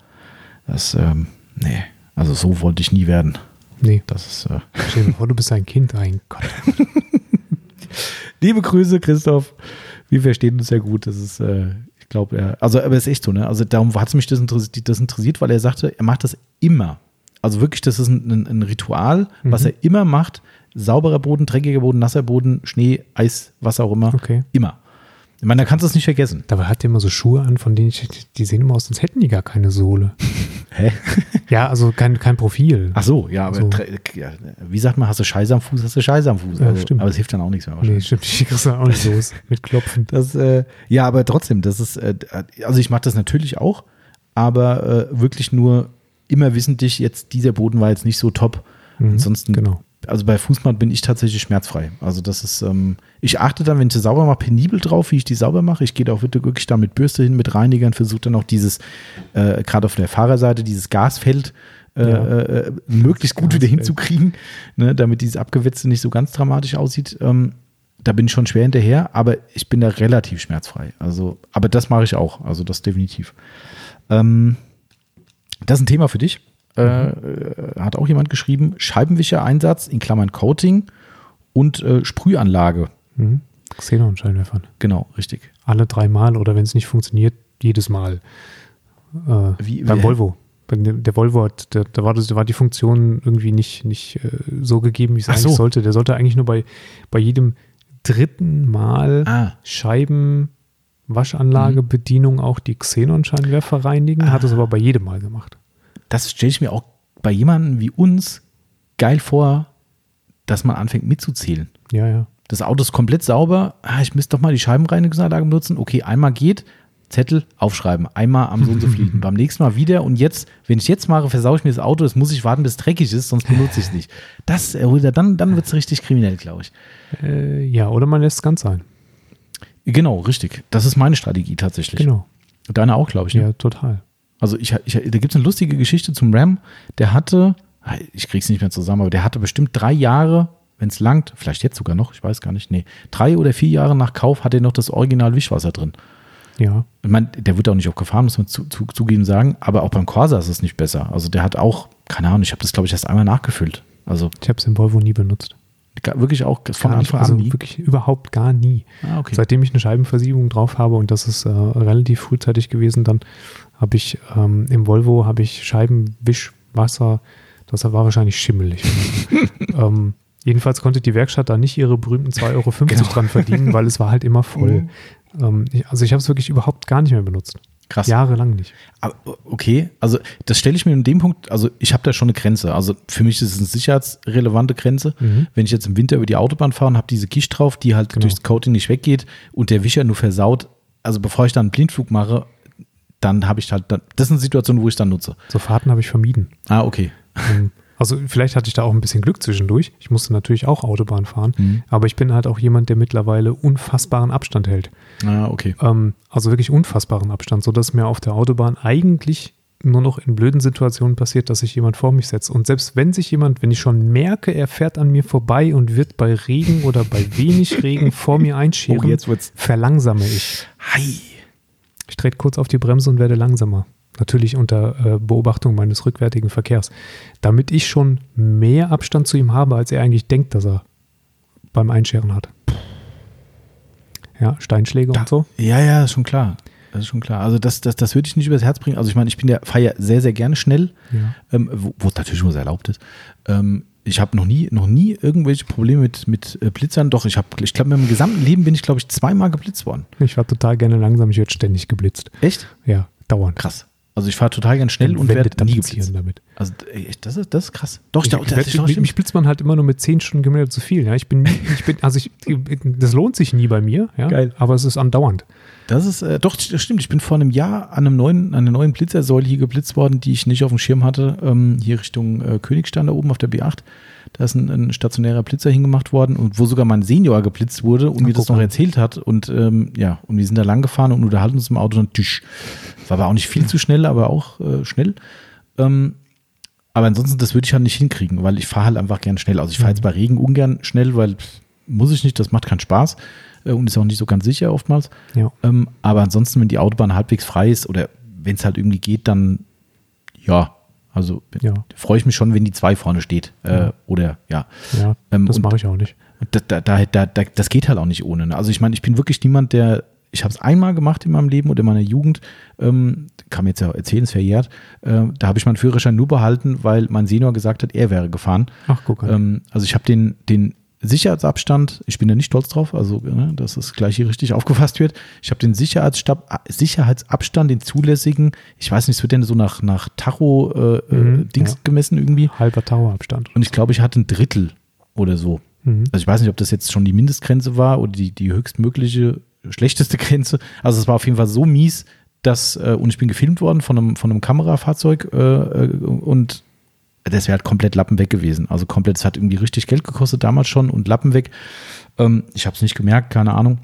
Das, ähm, nee, also so wollte ich nie werden. Nee, Das ist, äh, stell dir vor, du bist ein Kind, ein Gott. [laughs] Liebe Grüße, Christoph. Wir verstehen uns sehr gut. Das ist, äh, ich glaube, er, also, aber es ist echt so, ne? Also, darum hat es mich das interessiert, das interessiert, weil er sagte, er macht das immer. Also wirklich, das ist ein, ein, ein Ritual, was er immer macht. Sauberer Boden, dreckiger Boden, nasser Boden, Schnee, Eis, was auch immer. Okay. Immer. Ich meine, da kannst du es nicht vergessen. Dabei hat der immer so Schuhe an, von denen ich, die sehen immer aus, als hätten die gar keine Sohle. [laughs] Hä? [laughs] Ja, also kein, kein Profil. Ach so, ja, aber So. ja, wie sagt man, hast du Scheiße am Fuß, hast du Scheiße am Fuß. Ja, also, stimmt. Aber es hilft dann auch nichts mehr nee, wahrscheinlich. stimmt, die kriegst du auch nicht los [laughs] mit Klopfen. Das, äh, ja, aber trotzdem, das ist, äh, also ich mache das natürlich auch, aber äh, wirklich nur immer wissentlich, jetzt dieser Boden war jetzt nicht so top. Mhm, Ansonsten, genau. Also bei Fußmatten bin ich tatsächlich schmerzfrei. Also das ist, ähm, ich achte dann, wenn ich sie sauber mache, penibel drauf, wie ich die sauber mache. Ich gehe da auch wirklich da mit Bürste hin, mit Reinigern, versuche dann auch dieses, äh, gerade auf der Fahrerseite, dieses Gasfeld äh, Ja. äh, möglichst gut wieder hinzukriegen, ne, damit dieses Abgewetzte nicht so ganz dramatisch aussieht. Ähm, da bin ich schon schwer hinterher, aber ich bin da relativ schmerzfrei. Also, aber das mache ich auch. Also das definitiv. Ähm, das ist ein Thema für dich. Äh, äh, hat auch jemand geschrieben: Scheibenwischer-Einsatz in Klammern Coating und äh, Sprühanlage. Mhm. Xenon-Scheinwerfern. Genau, richtig. Alle dreimal oder wenn es nicht funktioniert, jedes Mal. Äh, Wie- beim wie- Volvo. Der Volvo hat, da, da, war das, da war die Funktion irgendwie nicht, nicht äh, so gegeben, wie es eigentlich so. sollte. Der sollte eigentlich nur bei, bei jedem dritten Mal Ah. Scheiben, Waschanlage, Mhm. Bedienung auch die Xenon-Scheinwerfer reinigen, hat es aber bei jedem Mal gemacht. Das stelle ich mir auch bei jemandem wie uns geil vor, dass man anfängt mitzuzählen. Ja, ja. Das Auto ist komplett sauber. Ah, ich müsste doch mal die Scheibenreinigungsanlage benutzen. Okay, einmal geht, Zettel aufschreiben. Einmal am so und so fliegen. Beim nächsten Mal wieder. Und jetzt, wenn ich jetzt mache, versaue ich mir das Auto. Das muss ich warten, bis es dreckig ist, sonst benutze ich es nicht. Das, äh, dann, dann wird es richtig kriminell, glaube ich. Äh, ja, oder man lässt es ganz sein. Genau, richtig. Das ist meine Strategie tatsächlich. Genau. Deine auch, glaube ich. Ne? Ja, total. Also ich, ich, da gibt es eine lustige Geschichte zum Ram. Der hatte, ich krieg's nicht mehr zusammen, aber der hatte bestimmt drei Jahre, wenn es langt, vielleicht jetzt sogar noch, ich weiß gar nicht, nee, drei oder vier Jahre nach Kauf hat er noch das Original Wischwasser drin. Ja. Ich meine, der wird auch nicht auch gefahren, muss man zu, zu, zugeben sagen, aber auch beim Corsa ist es nicht besser. Also der hat auch, keine Ahnung, ich habe das glaube ich erst einmal nachgefüllt. Also Ich habe es im Volvo nie benutzt. Wirklich auch von Gar Anfang also an nie. wirklich überhaupt gar nie. Ah, okay. Seitdem ich eine Scheibenversiegelung drauf habe und das ist äh, relativ frühzeitig gewesen, dann habe ich ähm, im Volvo habe ich Scheibenwischwasser, das war wahrscheinlich schimmelig. [laughs] ähm, jedenfalls konnte die Werkstatt da nicht ihre berühmten 2,50 Euro Genau. dran verdienen, weil es war halt immer voll. Mhm. Ähm, ich, also ich habe es wirklich überhaupt gar nicht mehr benutzt. Krass. Jahrelang nicht. Aber, okay, also das stelle ich mir in dem Punkt, also ich habe da schon eine Grenze. Also für mich ist es eine sicherheitsrelevante Grenze. Mhm. Wenn ich jetzt im Winter über die Autobahn fahre und habe diese Gischt drauf, die halt Genau. durchs Coating nicht weggeht und der Wischer nur versaut, also bevor ich dann einen Blindflug mache, dann habe ich halt, dann, das ist eine Situation, wo ich dann nutze. So Fahrten habe ich vermieden. Ah, okay. Also vielleicht hatte ich da auch ein bisschen Glück zwischendurch. Ich musste natürlich auch Autobahn fahren, Mhm. aber ich bin halt auch jemand, der mittlerweile unfassbaren Abstand hält. Ah, okay. Ähm, also wirklich unfassbaren Abstand, sodass mir auf der Autobahn eigentlich nur noch in blöden Situationen passiert, dass sich jemand vor mich setzt. Und selbst wenn sich jemand, wenn ich schon merke, er fährt an mir vorbei und wird bei Regen oder bei wenig Regen vor mir [laughs] Oh, jetzt wird's. verlangsame ich. Hi. Ich trete kurz auf die Bremse und werde langsamer. Natürlich unter äh, Beobachtung meines rückwärtigen Verkehrs. Damit ich schon mehr Abstand zu ihm habe, als er eigentlich denkt, dass er beim Einscheren hat. Ja, Steinschläge Da, und so. Ja, ja, ist schon klar. Das ist schon klar. Also das, das, das würde ich nicht übers Herz bringen. Also ich meine, ich bin ja, fahre ja sehr, sehr gerne schnell, Ja. ähm, wo, wo es natürlich nur erlaubt ist. Ähm, ich habe noch nie, noch nie irgendwelche Probleme mit, mit äh, Blitzern. Doch, ich habe, ich glaube, in meinem gesamten Leben bin ich, glaube ich, zweimal geblitzt worden. Ich war total gerne langsam, ich werde ständig geblitzt. Echt? Ja, dauernd. Krass. Also ich fahre total gern schnell und werde nie geblitzt. damit. Also echt, das ist, das ist krass. Doch, Ich, ich, ich, doch mich, blitzt man halt immer nur mit 10 Stundenkilometer zu viel. Ja, ich bin, ich bin, also ich, das lohnt sich nie bei mir. Ja, Geil. Aber es ist andauernd. Das ist, äh, doch, das stimmt. Ich bin vor einem Jahr an, einem neuen, an einer neuen Blitzersäule hier geblitzt worden, die ich nicht auf dem Schirm hatte. Ähm, hier Richtung äh, Königstein da oben auf der B8. Da ist ein, ein stationärer Blitzer hingemacht worden und wo sogar mein Senior geblitzt wurde und Na, mir das noch erzählt hat. Und ähm, ja, und wir sind da lang gefahren und unterhalten uns im Auto und tsch. War aber auch nicht viel [laughs] zu schnell, aber auch äh, schnell. Ähm, aber ansonsten, das würde ich halt nicht hinkriegen, weil ich fahre halt einfach gern schnell. Also ich fahre jetzt bei Regen ungern schnell, weil pff, muss ich nicht, das macht keinen Spaß äh, und ist auch nicht so ganz sicher oftmals. Ja. Ähm, aber ansonsten, wenn die Autobahn halbwegs frei ist oder wenn es halt irgendwie geht, dann ja, also Ja. freue ich mich schon, wenn die zwei vorne steht. Äh, Ja. Oder ja. Ja, Ähm, das mache ich auch nicht. Da, da, da, da, da, das geht halt auch nicht ohne. Ne? Also ich meine, ich bin wirklich niemand, der, ich habe es einmal gemacht in meinem Leben oder in meiner Jugend, ähm, kann mir jetzt ja erzählen, es verjährt, äh, da habe ich meinen Führerschein nur behalten, weil mein Senior gesagt hat, er wäre gefahren. Ach, guck an. Ähm, also ich habe den, den Sicherheitsabstand, ich bin da nicht stolz drauf, also ne, dass das gleich hier richtig [laughs] aufgefasst wird. Ich habe den Sicherheitsstab, Sicherheitsabstand, den zulässigen, ich weiß nicht, es wird denn so nach, nach Tacho äh, Mhm, äh, Dings ja. gemessen irgendwie. Halber Towerabstand. Und ich glaube, ich hatte ein Drittel oder so. Mhm. Also ich weiß nicht, ob das jetzt schon die Mindestgrenze war oder die, die höchstmögliche, schlechteste [laughs] Grenze. Also es war auf jeden Fall so mies, dass, äh, und ich bin gefilmt worden von einem, von einem Kamerafahrzeug äh, äh und das wäre halt komplett Lappen weg gewesen. Also komplett, es hat irgendwie richtig Geld gekostet damals schon und Lappen weg. Ähm, ich habe es nicht gemerkt, keine Ahnung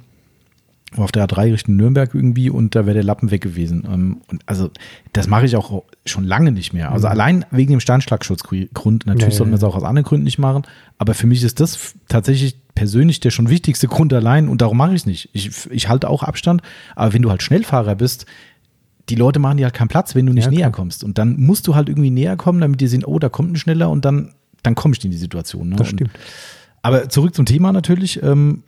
auf der A3 Richtung Nürnberg irgendwie und da wäre der Lappen weg gewesen. Ähm, und also das mache ich auch schon lange nicht mehr. Also mhm. allein wegen dem Sternschlagschutzgrund. Natürlich ja, sollte man es auch aus anderen Gründen nicht machen. Aber für mich ist das tatsächlich persönlich der schon wichtigste Grund allein und darum mache ich es nicht. Ich, ich halte auch Abstand, aber wenn du halt Schnellfahrer bist, die Leute machen dir halt keinen Platz, wenn du nicht ja, näher kommst. Und dann musst du halt irgendwie näher kommen, damit die sehen, oh, da kommt ein schneller und dann, dann komme ich in die Situation. Ne? Das stimmt. Und, aber zurück zum Thema natürlich. Ähm,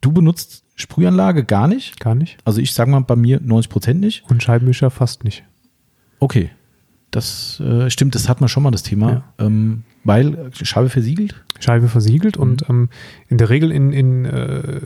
du benutzt Sprühanlage gar nicht? Gar nicht. Also ich sage mal bei mir 90 Prozent nicht. Und Scheibenwischer fast nicht. Okay. Das äh, stimmt, das hat man schon mal das Thema. Ja. Ähm, weil Scheibe versiegelt? Scheibe versiegelt mhm. und ähm, in der Regel in, in, äh,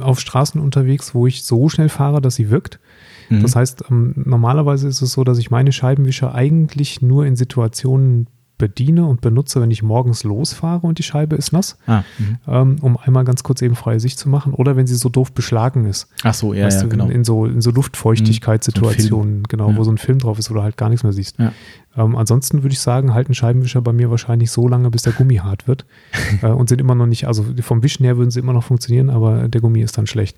auf Straßen unterwegs, wo ich so schnell fahre, dass sie wirkt. Mhm. Das heißt, ähm, normalerweise ist es so, dass ich meine Scheibenwischer eigentlich nur in Situationen bediene und benutze, wenn ich morgens losfahre und die Scheibe ist nass, ah, mhm. ähm, um einmal ganz kurz eben freie Sicht zu machen. Oder wenn sie so doof beschlagen ist. Ach so, ja, ja du, genau. In, so, in so Luftfeuchtigkeitssituationen, so genau, ja. wo so ein Film drauf ist, wo du halt gar nichts mehr siehst. Ja. Ähm, ansonsten würde ich sagen, halten Scheibenwischer bei mir wahrscheinlich so lange, bis der Gummi hart wird [laughs] äh, und sind immer noch nicht, also vom Wischen her würden sie immer noch funktionieren, aber der Gummi ist dann schlecht,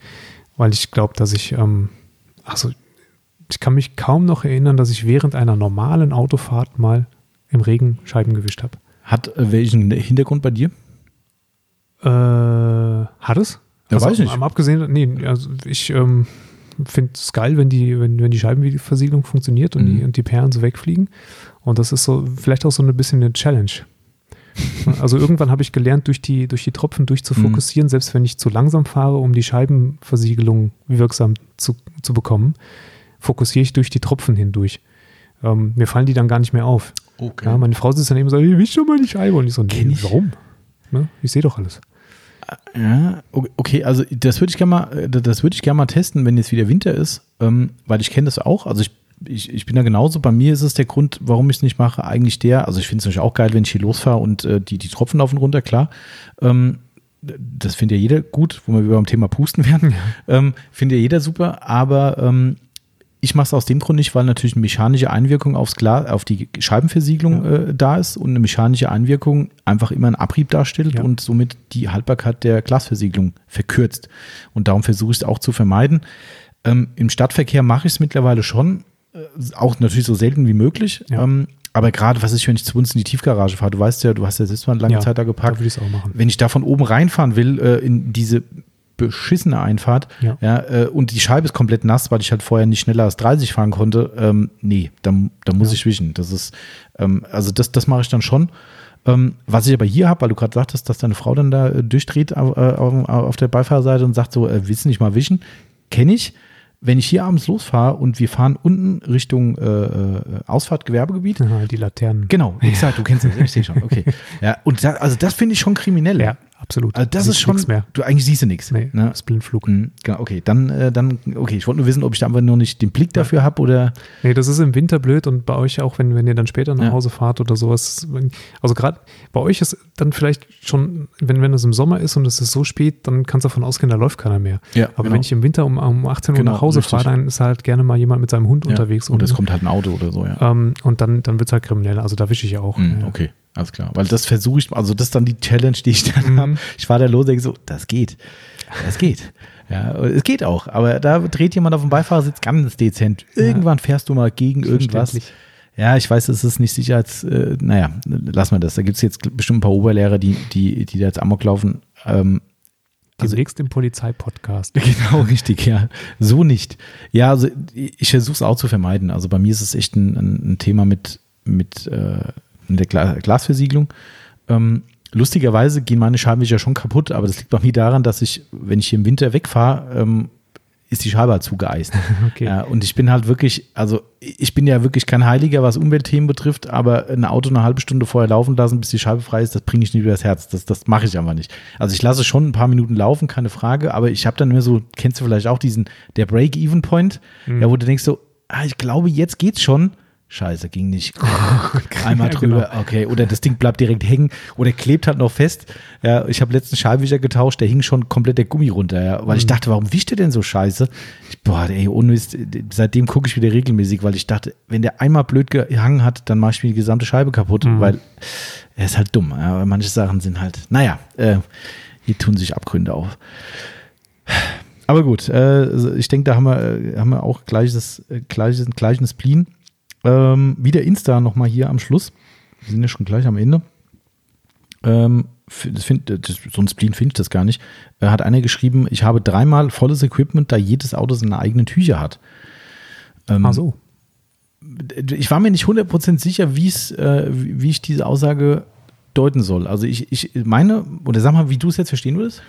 weil ich glaube, dass ich, ähm, also ich kann mich kaum noch erinnern, dass ich während einer normalen Autofahrt mal im Regen Scheiben gewischt habe. Hat äh, welchen Hintergrund bei dir? Äh, hat es? Ja, also, weiß ich. Am abgesehen, nee, also ich ähm, finde es geil, wenn die, wenn, wenn die Scheibenversiegelung funktioniert und, mhm. die, und die Perlen so wegfliegen. Und das ist so vielleicht auch so ein bisschen eine Challenge. [laughs] Also irgendwann habe ich gelernt, durch die, durch die Tropfen durchzufokussieren, mhm. selbst wenn ich zu langsam fahre, um die Scheibenversiegelung wirksam zu, zu bekommen, fokussiere ich durch die Tropfen hindurch. Ähm, mir fallen die dann gar nicht mehr auf. Okay. Ja, meine Frau sitzt dann eben so, ich will schon mal die Scheibe. Und ich so, nee, ich. warum? Ne? Ich sehe doch alles. Ja, okay, also das würde ich gerne mal, äh, das würde ich gerne mal testen, wenn jetzt wieder Winter ist, ähm, weil ich kenne das auch. Also ich, ich, ich bin da genauso. Bei mir ist es der Grund, warum ich es nicht mache, eigentlich der. Also ich finde es natürlich auch geil, wenn ich hier losfahre und äh, die, die Tropfen laufen runter, klar. Ähm, das findet ja jeder gut, wo wir über beim Thema Pusten werden. Ja. Ähm, findet ja jeder super, aber ähm, ich mache es aus dem Grund nicht, weil natürlich eine mechanische Einwirkung aufs Glas, auf die Scheibenversiegelung ja. äh, da ist und eine mechanische Einwirkung einfach immer einen Abrieb darstellt ja. und somit die Haltbarkeit der Glasversiegelung verkürzt. Und darum versuche ich es auch zu vermeiden. Ähm, Im Stadtverkehr mache ich es mittlerweile schon, auch natürlich so selten wie möglich. Ja. Ähm, aber gerade, was ist, wenn ich zu uns in die Tiefgarage fahre? Du weißt ja, du hast ja selbst mal eine lange Zeit da geparkt. Da auch machen. Wenn ich da von oben reinfahren will, äh, in diese beschissene Einfahrt. Ja. ja äh, und die Scheibe ist komplett nass, weil ich halt vorher nicht schneller als 30 fahren konnte. Ähm, nee, da, da muss ja. ich wischen. Das ist, ähm, also das, das mache ich dann schon. Ähm, was ich aber hier habe, weil du gerade sagtest, dass deine Frau dann da äh, durchdreht auf, äh, auf, auf, der Beifahrerseite und sagt so, äh, willst du nicht mal wischen? Kenne ich wenn ich hier abends losfahre und wir fahren unten Richtung äh, äh Ausfahrt Gewerbegebiet. Aha, die Laternen. Genau, exakt, du kennst das, ich sehe schon, okay. [laughs] Ja, und da, also das finde ich schon kriminell. Ja, absolut. Also das Siehst ist schon, mehr. du eigentlich siehst du nichts. Nee, ne? das ist Blindflug. Mhm, genau, okay, dann, äh, dann, okay, ich wollte nur wissen, ob ich da einfach nur nicht den Blick dafür habe oder. Nee, das ist im Winter blöd und bei euch auch, wenn, wenn ihr dann später nach ja. Hause fahrt oder sowas. Also gerade bei euch ist dann vielleicht schon, wenn, wenn es im Sommer ist und es ist so spät, dann kannst du davon ausgehen, da läuft keiner mehr. Ja, Aber genau. wenn ich im Winter um, um 18 Uhr genau, nach Hause fahre, dann ist halt gerne mal jemand mit seinem Hund ja. unterwegs. Und es kommt halt ein Auto oder so, ja. Ähm, und dann, dann wird es halt kriminell. Also da wische ich auch. Mhm. Okay. Alles klar. Weil das versuche ich, also das ist dann die Challenge, die ich dann mhm. habe. Ich fahre da los und denke so, das geht. Das geht. Ja, es geht auch. Aber da dreht jemand auf dem Beifahrersitz ganz dezent. Irgendwann fährst du mal gegen irgendwas. Ja, ich weiß, es ist nicht sicher als, äh, naja, lass mal das. Da gibt es jetzt bestimmt ein paar Oberlehrer, die, die, die da jetzt Amok laufen. Ähm, also Demnächst im Polizeipodcast. [laughs] Genau, richtig, ja. So nicht. Ja, also ich versuche es auch zu vermeiden. Also bei mir ist es echt ein, ein Thema mit, mit äh, der Glasversiegelung. Ähm, lustigerweise gehen meine Scheibenwischer schon kaputt, aber das liegt bei mir daran, dass ich, wenn ich hier im Winter wegfahre, ähm, ist die Scheibe halt zugeeist. [laughs] Okay. Ja, und ich bin halt wirklich, also ich bin ja wirklich kein Heiliger, was Umweltthemen betrifft, aber ein Auto eine halbe Stunde vorher laufen lassen, bis die Scheibe frei ist, das bringe ich nicht übers Herz. Das, das mache ich einfach nicht. Also ich lasse schon ein paar Minuten laufen, keine Frage, aber ich habe dann immer so, kennst du vielleicht auch diesen, der Break-Even-Point, mhm. ja, wo du denkst so, ah, ich glaube, jetzt geht's schon Scheiße, ging nicht. [laughs] Einmal ja, drüber, genau. okay. Oder das Ding bleibt direkt hängen oder klebt halt noch fest. Ja, ich habe letzten Schallwischer getauscht, der hing schon komplett der Gummi runter, ja, weil mhm. ich dachte, warum wischt der denn so scheiße? Ich, boah, ey, unwist, seitdem gucke ich wieder regelmäßig, weil ich dachte, wenn der einmal blöd gehangen hat, dann mache ich mir die gesamte Scheibe kaputt, mhm. weil er ist halt dumm. Ja, manche Sachen sind halt, naja, äh, hier tun sich Abgründe auf. Aber gut, äh, ich denke, da haben wir, äh, haben wir auch gleiches, äh, gleiches, gleichen Spleen. Ähm, wieder Insta nochmal hier am Schluss. Wir sind ja schon gleich am Ende. Ähm, das find, das, so ein Spleen finde ich das gar nicht. Äh, hat einer geschrieben, ich habe dreimal volles Equipment, da jedes Auto seine eigenen Tücher hat. Ähm, Ach so. Ich war mir nicht 100% sicher, äh, wie ich diese Aussage deuten soll. Also ich, ich meine, oder sag mal, wie du es jetzt verstehen würdest?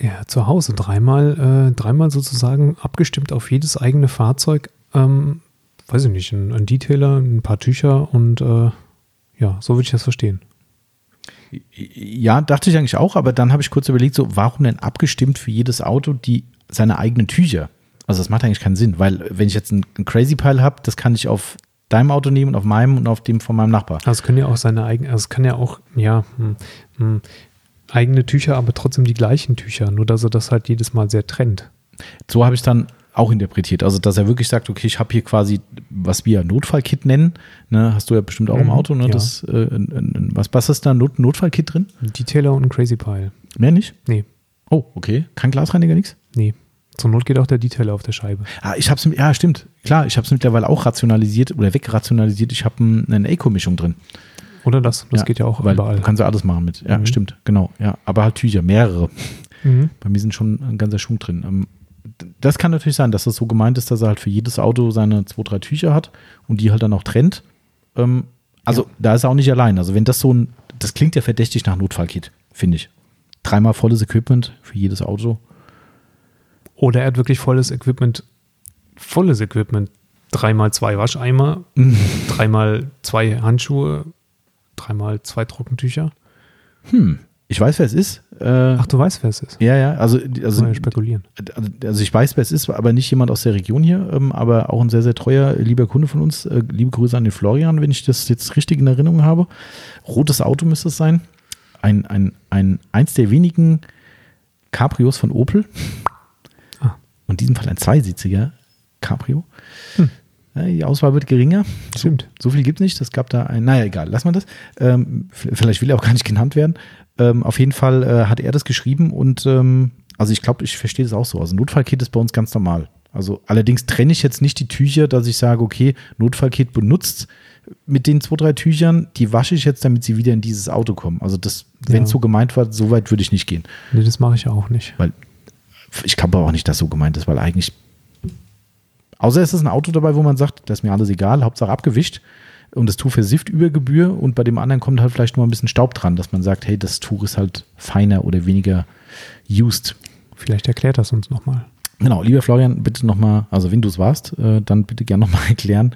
Ja, zu Hause dreimal, äh, dreimal sozusagen abgestimmt auf jedes eigene Fahrzeug. Ähm, weiß ich nicht, ein, ein, Detailer, ein paar Tücher und äh, ja, so würde ich das verstehen. Ja, dachte ich eigentlich auch, aber dann habe ich kurz überlegt, so, warum denn abgestimmt für jedes Auto die seine eigenen Tücher? Also das macht eigentlich keinen Sinn, weil wenn ich jetzt einen, einen Crazy Pile habe, das kann ich auf deinem Auto nehmen und auf meinem und auf dem von meinem Nachbar. Also es können ja auch seine eigenen, also es kann ja auch, ja, hm, hm, eigene Tücher, aber trotzdem die gleichen Tücher, nur dass er das halt jedes Mal sehr trennt. So habe ich dann auch interpretiert. Also, dass er wirklich sagt, okay, ich habe hier quasi, was wir Notfallkit nennen, ne, hast du ja bestimmt auch mhm, im Auto, ne? Ja. Das, äh, was, was ist da Not Notfallkit drin? Ein Detailer und ein Crazy Pile. Mehr nicht? Nee. Oh, okay. Kein Glasreiniger, nichts? Nee. Zur Not geht auch der Detailer auf der Scheibe. Ah, ich hab's, ja, stimmt. Klar, ich habe es mittlerweile auch rationalisiert oder wegrationalisiert. Ich habe eine Eco-Mischung drin. Oder das, das ja, geht ja auch weil überall. Du kannst ja alles machen mit. Ja, mhm. stimmt, genau. Ja, aber halt Tücher, mehrere. Mhm. Bei mir sind schon ein ganzer Schwung drin. Ähm, das kann natürlich sein, dass das so gemeint ist, dass er halt für jedes Auto seine zwei, drei Tücher hat und die halt dann auch trennt. Ähm, also ja. da ist er auch nicht allein. Also wenn das so ein, das klingt ja verdächtig nach Notfallkit, finde ich. Dreimal volles Equipment für jedes Auto. Oder er hat wirklich volles Equipment, volles Equipment. Dreimal zwei Wascheimer, mhm. dreimal zwei Handschuhe, dreimal zwei Trockentücher. Hm, ich weiß, wer es ist. Äh, Ach, du weißt, wer es ist? Ja, ja. Also, also Mal spekulieren. Also ich weiß, wer es ist, aber nicht jemand aus der Region hier, ähm, aber auch ein sehr, sehr treuer, lieber Kunde von uns. Äh, liebe Grüße an den Florian, wenn ich das jetzt richtig in Erinnerung habe. Rotes Auto müsste es sein. Ein, ein, ein, eins der wenigen Cabrios von Opel. Ah. Und in diesem Fall ein zweisitziger Cabrio. Hm. Die Auswahl wird geringer. Stimmt. So, so viel gibt es nicht. Es gab da ein, naja, egal, lass mal das. Ähm, vielleicht will er auch gar nicht genannt werden. Ähm, auf jeden Fall äh, hat er das geschrieben und ähm, also ich glaube, ich verstehe das auch so. Also Notfallkit ist bei uns ganz normal. Also allerdings trenne ich jetzt nicht die Tücher, dass ich sage, okay, Notfallkit benutzt mit den zwei, drei Tüchern, die wasche ich jetzt, damit sie wieder in dieses Auto kommen. Also das, wenn es so gemeint war, so weit würde ich nicht gehen. Nee, das mache ich auch nicht. Weil ich glaube auch nicht, dass so gemeint ist, weil eigentlich Außer es ist ein Auto dabei, wo man sagt, das ist mir alles egal, Hauptsache abgewischt und das Tuch versifft über Gebühr und bei dem anderen kommt halt vielleicht nur ein bisschen Staub dran, dass man sagt, hey, das Tuch ist halt feiner oder weniger used. Vielleicht erklärt das uns nochmal. Genau, lieber Florian, bitte nochmal, also wenn du es warst, äh, dann bitte gerne nochmal [laughs] erklären.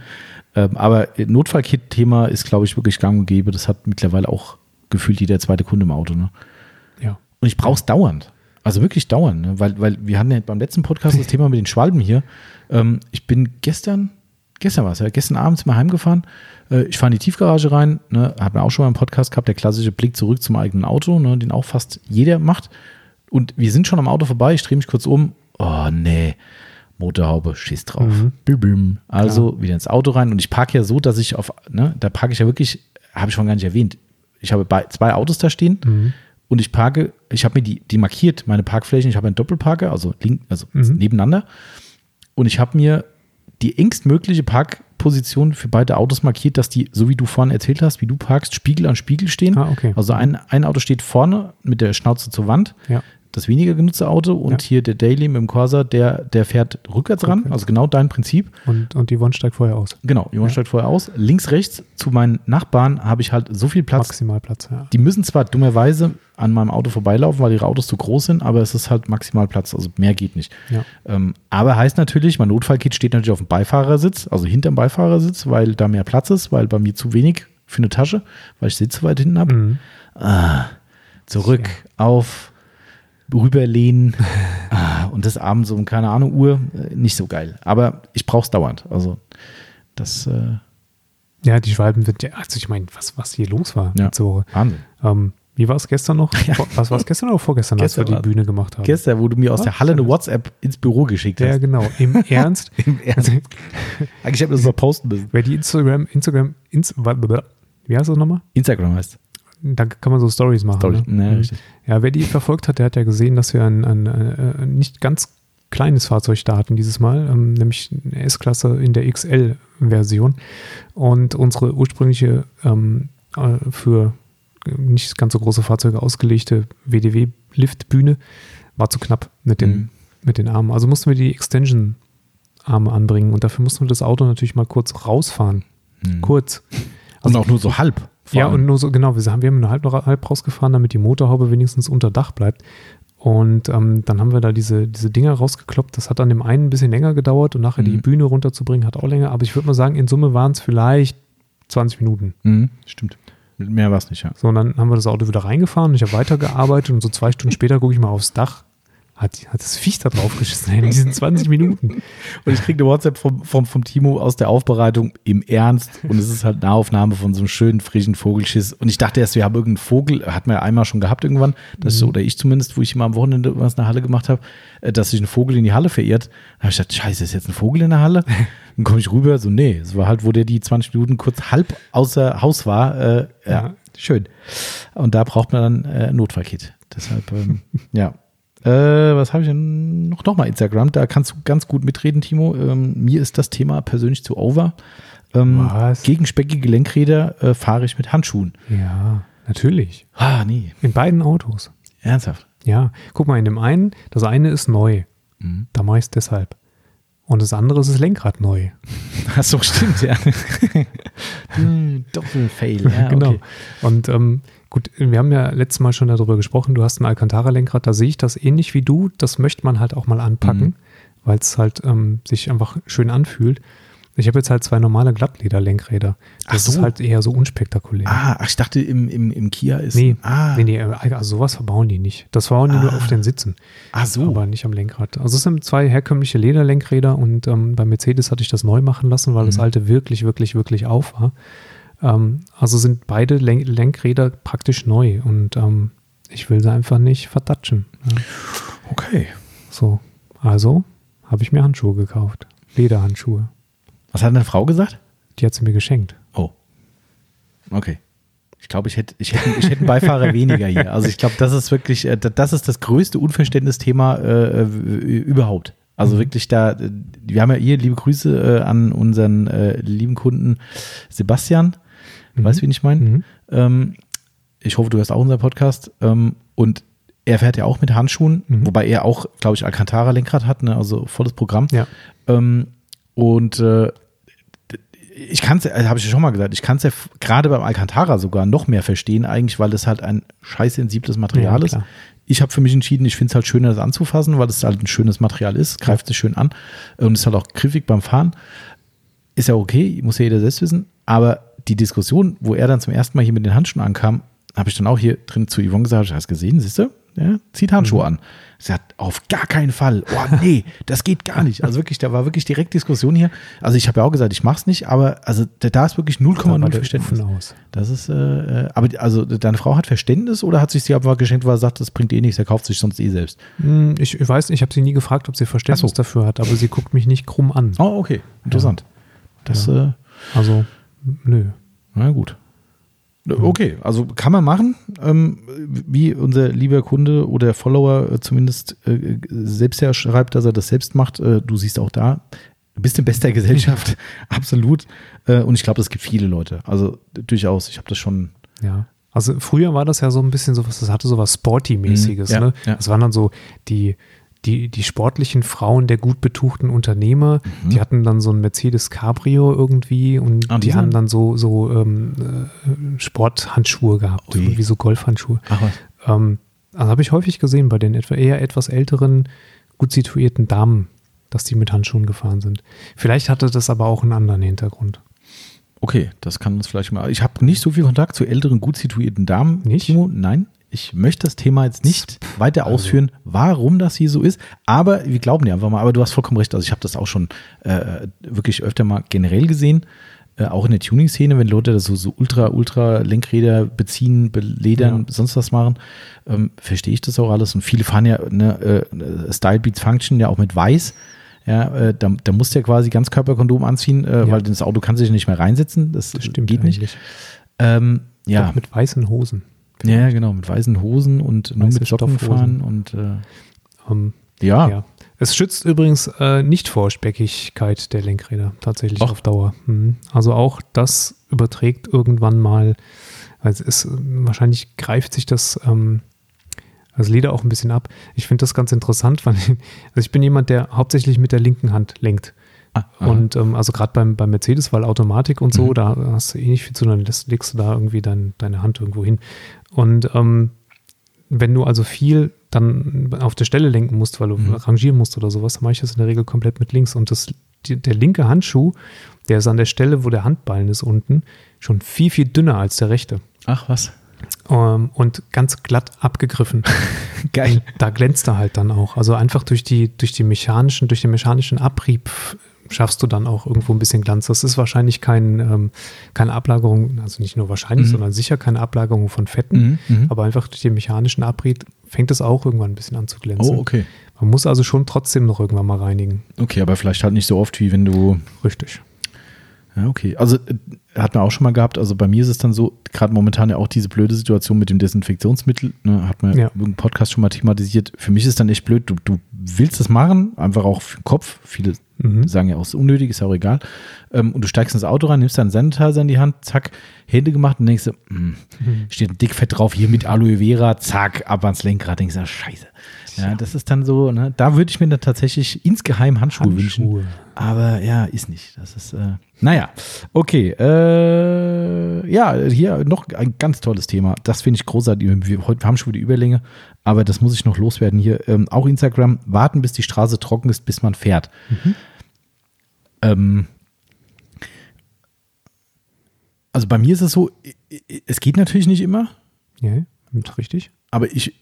Ähm, aber Notfallkit-Thema ist, glaube ich, wirklich gang und gäbe. Das hat mittlerweile auch gefühlt jeder zweite Kunde im Auto. Ne? Ja. Und ich brauche es dauernd. Also wirklich dauernd, ne? weil, weil wir hatten ja beim letzten Podcast das Thema mit den Schwalben hier. Ähm, ich bin gestern, gestern war es ja, gestern Abend mal heimgefahren. Äh, ich fahre in die Tiefgarage rein, ne, habe mir auch schon mal einen Podcast gehabt, der klassische Blick zurück zum eigenen Auto, ne, den auch fast jeder macht. Und wir sind schon am Auto vorbei, ich drehe mich kurz um. Oh, nee. Motorhaube, schieß drauf. Mhm. Büm, büm. Also Klar. wieder ins Auto rein. Und ich parke ja so, dass ich auf, ne, da parke ich ja wirklich, habe ich schon gar nicht erwähnt. Ich habe zwei Autos da stehen mhm. Und ich parke, ich habe mir die, die markiert, meine Parkflächen. Ich habe einen Doppelparker, also, link, also mhm. nebeneinander. Und ich habe mir die engstmögliche Parkposition für beide Autos markiert, dass die, so wie du vorhin erzählt hast, wie du parkst, Spiegel an Spiegel stehen. Ah, okay. Also ein, ein Auto steht vorne mit der Schnauze zur Wand. Ja das weniger genutzte Auto und ja. hier der Daily mit dem Corsa, der, der fährt rückwärts ran, also genau dein Prinzip. Und, und die Wand steigt vorher aus. Genau, die Wand ja. steigt vorher aus. Links, rechts zu meinen Nachbarn habe ich halt so viel Platz. Maximal Platz, ja. Die müssen zwar dummerweise an meinem Auto vorbeilaufen, weil ihre Autos zu groß sind, aber es ist halt maximal Platz, also mehr geht nicht. Ja. Ähm, aber heißt natürlich, mein Notfallkit steht natürlich auf dem Beifahrersitz, also hinterm Beifahrersitz, weil da mehr Platz ist, weil bei mir zu wenig für eine Tasche, weil ich Sitz weit hinten habe. Mhm. Ah, zurück auf rüberlehnen [laughs] ah, und das abends um, keine Ahnung, Uhr, äh, nicht so geil. Aber ich brauche es dauernd. Also das, äh, Ja, die Schwalben sind ja, also ich meine, was, was hier los war Ja. Wahnsinn. Ähm, wie war es gestern noch? [laughs] Vor- Was war es gestern oder vorgestern, Gestern als wir die Bühne gemacht haben? Gestern, wo du mir aus Ah, der Halle eine. WhatsApp ins Büro geschickt Ja, hast. genau. Im [laughs] Ernst? Im Ernst. Eigentlich hätte man das mal posten müssen. Wer die Instagram, Instagram, ins, wie heißt das nochmal? Instagram heißt Da kann man so Stories machen. Story. Ne? Ja, Mhm. Ja, wer die verfolgt hat, der hat ja gesehen, dass wir ein, ein, äh, nicht ganz kleines Fahrzeug starten dieses Mal, ähm, nämlich eine S-Klasse in der XL-Version. Und unsere ursprüngliche ähm, äh, für nicht ganz so große Fahrzeuge ausgelegte WDW-Liftbühne war zu knapp mit den, Mhm. mit den Armen. Also mussten wir die Extension-Arme anbringen und dafür mussten wir das Auto natürlich mal kurz rausfahren. Mhm. Kurz. Und auch nur so halb. Ja, allem. und nur so, genau, wir haben, wir haben nur halb, halb rausgefahren, damit die Motorhaube wenigstens unter Dach bleibt. Und ähm, dann haben wir da diese, diese Dinger rausgekloppt. Das hat an dem einen ein bisschen länger gedauert und nachher die Mhm. Bühne runterzubringen hat auch länger. Aber ich würde mal sagen, in Summe waren es vielleicht 20 Minuten. Mhm, stimmt. Mehr war es nicht, ja. So, und dann haben wir das Auto wieder reingefahren und ich habe weitergearbeitet und so zwei Stunden später gucke ich mal aufs Dach. Hat, hat das Viech da drauf geschissen in diesen [laughs] 20 Minuten. Und ich kriege eine WhatsApp vom, vom, vom Timo aus der Aufbereitung im Ernst. Und es ist halt eine Aufnahme von so einem schönen, frischen Vogelschiss. Und ich dachte erst, wir haben irgendeinen Vogel, hatten wir ja einmal schon gehabt irgendwann, das so, oder ich zumindest, wo ich immer am Wochenende was in der Halle gemacht habe, äh, dass sich ein Vogel in die Halle verirrt. Da habe ich gedacht, scheiße, ist jetzt ein Vogel in der Halle? [laughs] Dann komme ich rüber, so, nee, es war halt, wo der die 20 Minuten kurz halb außer Haus war. Äh, ja, Ja. schön. Und da braucht man dann äh, ein Notfallkit. Deshalb, ähm, [laughs] ja. Äh, was habe ich denn noch? Nochmal Instagram, da kannst du ganz gut mitreden, Timo. Ähm, mir ist das Thema persönlich zu over. Ähm, Was? Gegen speckige Lenkräder äh, fahre ich mit Handschuhen. Ja, natürlich. Ah, nee, In beiden Autos. ernsthaft. Ja, guck mal, in dem einen, das eine ist neu. Mhm. Da mache ich es deshalb. Und das andere ist das Lenkrad neu. [laughs] Ach so, stimmt, ja. [laughs] Hm, Doppelfail, ja, [laughs] genau. okay. Und ähm, gut, wir haben ja letztes Mal schon darüber gesprochen, du hast ein Alcantara-Lenkrad, da sehe ich das ähnlich wie du. Das möchte man halt auch mal anpacken, Mhm. weil es halt ähm, sich einfach schön anfühlt. Ich habe jetzt halt zwei normale Glattleder-Lenkräder. Ach Das so. ist halt eher so unspektakulär. Ah, ach, ich dachte, im, im, im Kia ist. Nee, ah, nee, nee, also sowas verbauen die nicht. Das verbauen die nur Ah. auf den Sitzen, ah, so. aber nicht am Lenkrad. Also es sind zwei herkömmliche Lederlenkräder und ähm, bei Mercedes hatte ich das neu machen lassen, weil das Mhm. alte wirklich, wirklich, wirklich auf war. Ähm, also sind beide Len Lenkräder praktisch neu und ähm, ich will sie einfach nicht vertatschen. Ja. okay. So, also habe ich mir Handschuhe gekauft. Lederhandschuhe. Was hat deine Frau gesagt? Die hat sie mir geschenkt. Oh. Okay. Ich glaube, ich hätte, ich hätte, ich hätte einen Beifahrer [laughs] weniger hier. Also ich glaube, das ist wirklich, äh, das ist das größte Unverständnisthema äh, äh, überhaupt. Also Mhm. wirklich da, äh, wir haben ja hier liebe Grüße äh, an unseren äh, lieben Kunden Sebastian. Mhm. Weißt du, wen ich meine? Mhm. Ähm, ich hoffe, du hörst auch unseren Podcast. Ähm, und er fährt ja auch mit Handschuhen, Mhm. wobei er auch, glaube ich, Alcantara-Lenkrad hat, ne? also volles Programm. Ja. Ähm, und äh, ich kann es, äh, habe ich ja schon mal gesagt, ich kann es ja gerade beim Alcantara sogar noch mehr verstehen, eigentlich, weil das halt ein scheiß sensibles Material Ja, ist. Ich habe für mich entschieden, ich finde es halt schöner, das anzufassen, weil es halt ein schönes Material ist, greift sich schön an und ist halt auch griffig beim Fahren. Ist ja okay, muss ja jeder selbst wissen. Aber die Diskussion, wo er dann zum ersten Mal hier mit den Handschuhen ankam, habe ich dann auch hier drin zu Yvonne gesagt, hast gesehen, siehst du? Ja, zieht Handschuhe an. Sie hat auf gar keinen Fall. Oh nee, [laughs] das geht gar nicht. Also wirklich, da war wirklich direkt Diskussion hier. Also ich habe ja auch gesagt, ich mach's nicht, aber also da, ist wirklich Da war 0,0 der Verständnis. Aus. Das ist, äh, äh, aber also deine Frau hat Verständnis oder hat sich sie einfach geschenkt, weil sie sagt, das bringt eh nichts, er kauft sich sonst eh selbst? Hm, Ich, ich weiß nicht, ich habe sie nie gefragt, ob sie Verständnis so. dafür hat, aber sie guckt mich nicht krumm an. Oh, okay. Interessant. Das, äh, Also, nö. Na gut. Okay, also kann man machen, ähm, wie unser lieber Kunde oder Follower äh, zumindest äh, selbst ja schreibt, dass er das selbst macht. Äh, du siehst auch da, du bist in bester Gesellschaft, [laughs] absolut. Äh, und ich glaube, es gibt viele Leute. Also durchaus, ich habe das schon. Ja. Also früher war das ja so ein bisschen so was, das hatte so was Sporty-mäßiges. Mhm, ja, ne? ja. Das waren dann so die, die, die sportlichen Frauen der gut betuchten Unternehmer, die hatten dann so ein Mercedes Cabrio irgendwie und Mhm. Ah, die die haben dann so, so ähm, äh, Sporthandschuhe gehabt, Ui. wie so Golfhandschuhe. Ach was. Ähm, also habe ich häufig gesehen bei den etwa eher etwas älteren, gut situierten Damen, dass die mit Handschuhen gefahren sind. Vielleicht hatte das aber auch einen anderen Hintergrund. Okay, das kann uns vielleicht mal. Ich habe nicht so viel Kontakt zu älteren, gut situierten Damen. Nicht? Timo, nein. Ich möchte das Thema jetzt nicht weiter also. ausführen, warum das hier so ist, aber wir glauben dir einfach mal, aber du hast vollkommen recht, also ich habe das auch schon äh, wirklich öfter mal generell gesehen, äh, auch in der Tuning-Szene, wenn Leute so, so ultra, ultra Lenkräder beziehen, beledern, ja. sonst was machen, ähm, verstehe ich das auch alles und viele fahren ja ne, äh, Style Beats Function ja auch mit Weiß, ja, äh, da, da musst du ja quasi ganz Körperkondom anziehen, äh, ja. weil das Auto kann sich nicht mehr reinsetzen. Das, das stimmt geht eigentlich. nicht. Ähm, ja. Doch mit weißen Hosen. Ja, genau, mit weißen Hosen und nur mit Socken fahren und äh, um, ja. ja. Es schützt übrigens äh, nicht vor Speckigkeit der Lenkräder, tatsächlich Och. auf Dauer. Mhm. Also auch das überträgt irgendwann mal, also es wahrscheinlich greift sich das ähm, das Leder auch ein bisschen ab. Ich finde das ganz interessant, [laughs] weil ich, also ich bin jemand, der hauptsächlich mit der linken Hand lenkt. Ah, und ähm, also gerade beim, beim Mercedes, weil Automatik und so, mhm. da hast du eh nicht viel zu tun, dann legst du da irgendwie dein, deine Hand irgendwo hin. Und ähm, wenn du also viel dann auf der Stelle lenken musst, weil du mhm. rangieren musst oder sowas, dann mache ich das in der Regel komplett mit links. Und das, die, der linke Handschuh, der ist an der Stelle, wo der Handballen ist unten, schon viel, viel dünner als der rechte. Ach was. Um, ähm, und ganz glatt abgegriffen. [laughs] Geil. Da glänzt er halt dann auch. Also einfach durch die, durch die mechanischen, durch den mechanischen Abrieb schaffst du dann auch irgendwo ein bisschen Glanz. Das ist wahrscheinlich kein, ähm, keine Ablagerung, also nicht nur wahrscheinlich, mhm. sondern sicher keine Ablagerung von Fetten, mhm, mhm. aber einfach durch den mechanischen Abrieb fängt es auch irgendwann ein bisschen an zu glänzen. Oh, okay. Man muss also schon trotzdem noch irgendwann mal reinigen. Okay, aber vielleicht halt nicht so oft, wie wenn du. Richtig. Ja, okay. Also äh, hat man auch schon mal gehabt. Also bei mir ist es dann so, gerade momentan ja auch diese blöde Situation mit dem Desinfektionsmittel, ne, hat man ja. im Podcast schon mal thematisiert. Für mich ist dann echt blöd. Du, du willst es machen, einfach auch für den Kopf. Viele mhm. sagen ja auch, es ist unnötig, ist ja auch egal. Ähm, und du steigst ins Auto rein, nimmst dann Sanitizer in die Hand, zack, Hände gemacht und denkst du, mh, mm, mhm. steht ein Dickfett drauf, hier mit Aloe Vera, zack, ab ans Lenkrad. Denkst du, scheiße. Ja, das ist dann so, ne, da würde ich mir dann tatsächlich insgeheim Handschuhe, Handschuhe, wünschen. Aber ja, ist nicht. Das ist, äh, naja, okay. Äh, ja, hier noch ein ganz tolles Thema. Das finde ich großartig. Wir, heute haben schon wieder die Überlänge, aber das muss ich noch loswerden hier. Ähm, auch Instagram, warten, bis die Straße trocken ist, bis man fährt. Mhm. Ähm, also bei mir ist es so, es geht natürlich nicht immer. Ja, richtig. Aber ich,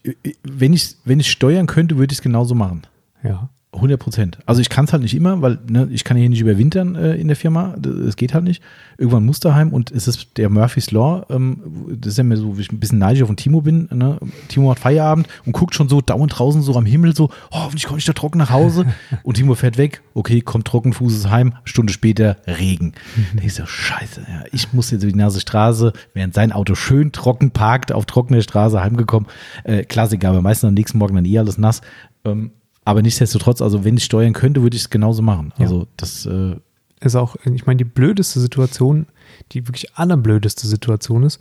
wenn ich, wenn ich steuern könnte, würde ich es genauso machen. Ja. 100 Prozent. Also ich kann es halt nicht immer, weil ne, ich kann hier nicht überwintern äh, in der Firma. Das geht halt nicht. Irgendwann muss daheim und es ist der Murphy's Law. Ähm, das ist ja mir so, wie ich ein bisschen neidisch auf den Timo bin. Ne? Timo hat Feierabend und guckt schon so dauernd draußen so am Himmel so, oh, hoffentlich komme ich da trocken nach Hause. [laughs] und Timo fährt weg. Okay, kommt trockenfußes heim. Stunde später Regen. da ist so, scheiße. Ja, ich muss jetzt über die Nase Straße, während sein Auto schön trocken parkt, auf trockener Straße heimgekommen. Äh, Klassiker, aber meistens am nächsten Morgen dann eh alles nass. Ähm, aber nichtsdestotrotz, also wenn ich steuern könnte, würde ich es genauso machen. Also ja. das äh ist auch, ich meine, die blödeste Situation, die wirklich allerblödeste Situation ist,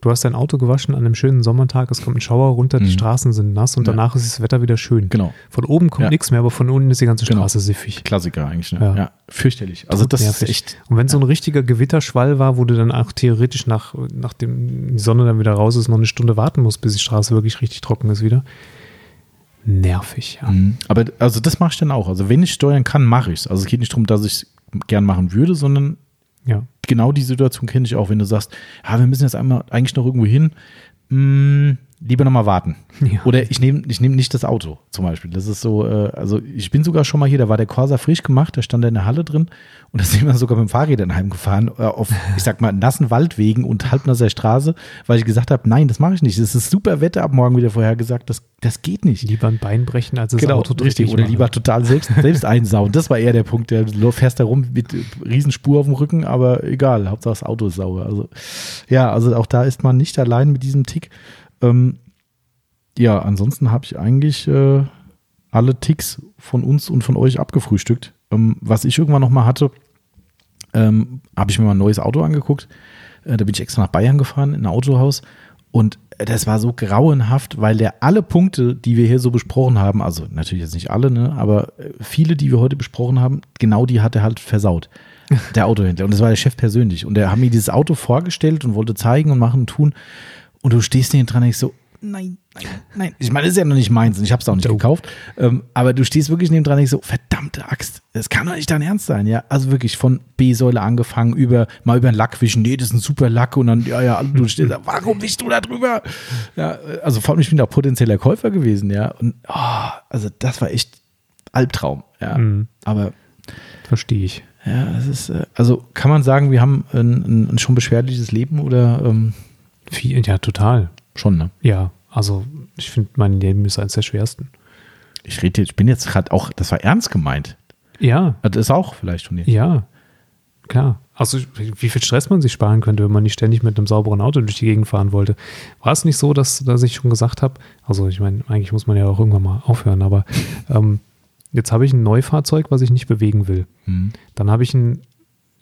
du hast dein Auto gewaschen an einem schönen Sommertag, es kommt ein Schauer runter, die mhm. Straßen sind nass und ja. danach ist das Wetter wieder schön. Genau. Von oben kommt ja. nichts mehr, aber von unten ist die ganze genau. Straße genau. siffig. Klassiker eigentlich, ne? ja. ja. Fürchterlich. Also das ist echt. Und wenn so ein richtiger Gewitterschwall war, wo du dann auch theoretisch nach, nachdem die Sonne dann wieder raus ist, noch eine Stunde warten musst, bis die Straße wirklich richtig trocken ist wieder nervig. Ja. Mhm. Aber also das mache ich dann auch. Also wenn ich steuern kann, mache ich es. Also es geht nicht darum, dass ich es gern machen würde, sondern ja. genau die Situation kenne ich auch, wenn du sagst, ja, wir müssen jetzt einmal eigentlich noch irgendwo hin. Mh, mm, lieber nochmal warten. [laughs] Ja. Oder ich nehme ich nehm nicht das Auto zum Beispiel. Das ist so, äh, also ich bin sogar schon mal hier, da war der Corsa frisch gemacht, da stand er in der Halle drin und da sind wir sogar mit dem Fahrrädern heimgefahren, äh, auf, ich sag mal, nassen Waldwegen und halbnasser Straße, weil ich gesagt habe, nein, das mache ich nicht. Es ist super Wetter ab morgen wieder vorher gesagt, das, das geht nicht. Lieber ein Bein brechen, als das genau, Auto richtig. Oder lieber total selbst, selbst einsauen. Das war eher der Punkt. Der fährst da rum mit Riesenspur auf dem Rücken, aber egal, Hauptsache das Auto ist sauber. Also ja, also auch da ist man nicht allein mit diesem Tick. Ähm, ja, ansonsten habe ich eigentlich äh, alle Ticks von uns und von euch abgefrühstückt. Ähm, was ich irgendwann noch mal hatte, ähm, habe ich mir mal ein neues Auto angeguckt. Äh, da bin ich extra nach Bayern gefahren, in ein Autohaus. Und das war so grauenhaft, weil der alle Punkte, die wir hier so besprochen haben, also natürlich jetzt nicht alle, ne, aber äh, viele, die wir heute besprochen haben, genau die hat er halt versaut. Der Autohändler. Und das war der Chef persönlich. Und er hat mir dieses Auto vorgestellt und wollte zeigen und machen und tun. Und du stehst neben dran und denkst so, nein, nein, nein. Ich meine, das ist ja noch nicht meins und ich habe es auch nicht gekauft. Ähm, aber du stehst wirklich neben dran und ich so, verdammte Axt, das kann doch nicht dein Ernst sein, ja. Also wirklich von B-Säule angefangen, über mal über den Lack wischen, nee, das ist ein super Lack und dann, ja, ja, du stehst da, warum wischst du da drüber? Ja, also vor allem, ich bin da potenzieller Käufer gewesen, ja. Und oh, also das war echt Albtraum, ja. Mhm. Aber verstehe ich. Ja, es ist, äh, also kann man sagen, wir haben ein, ein schon beschwerliches Leben oder? Ähm Viel, ja, total. Schon, ne? Ja, also ich finde, mein Leben ist eines der schwersten. Ich rede ich bin jetzt gerade auch, das war ernst gemeint. Ja. Das ist auch vielleicht von dir. Ja, klar. Also wie viel Stress man sich sparen könnte, wenn man nicht ständig mit einem sauberen Auto durch die Gegend fahren wollte. War es nicht so, dass, dass ich schon gesagt habe, also ich meine, eigentlich muss man ja auch irgendwann mal aufhören, aber [laughs] ähm, jetzt habe ich ein Neufahrzeug, was ich nicht bewegen will. Hm. Dann habe ich einen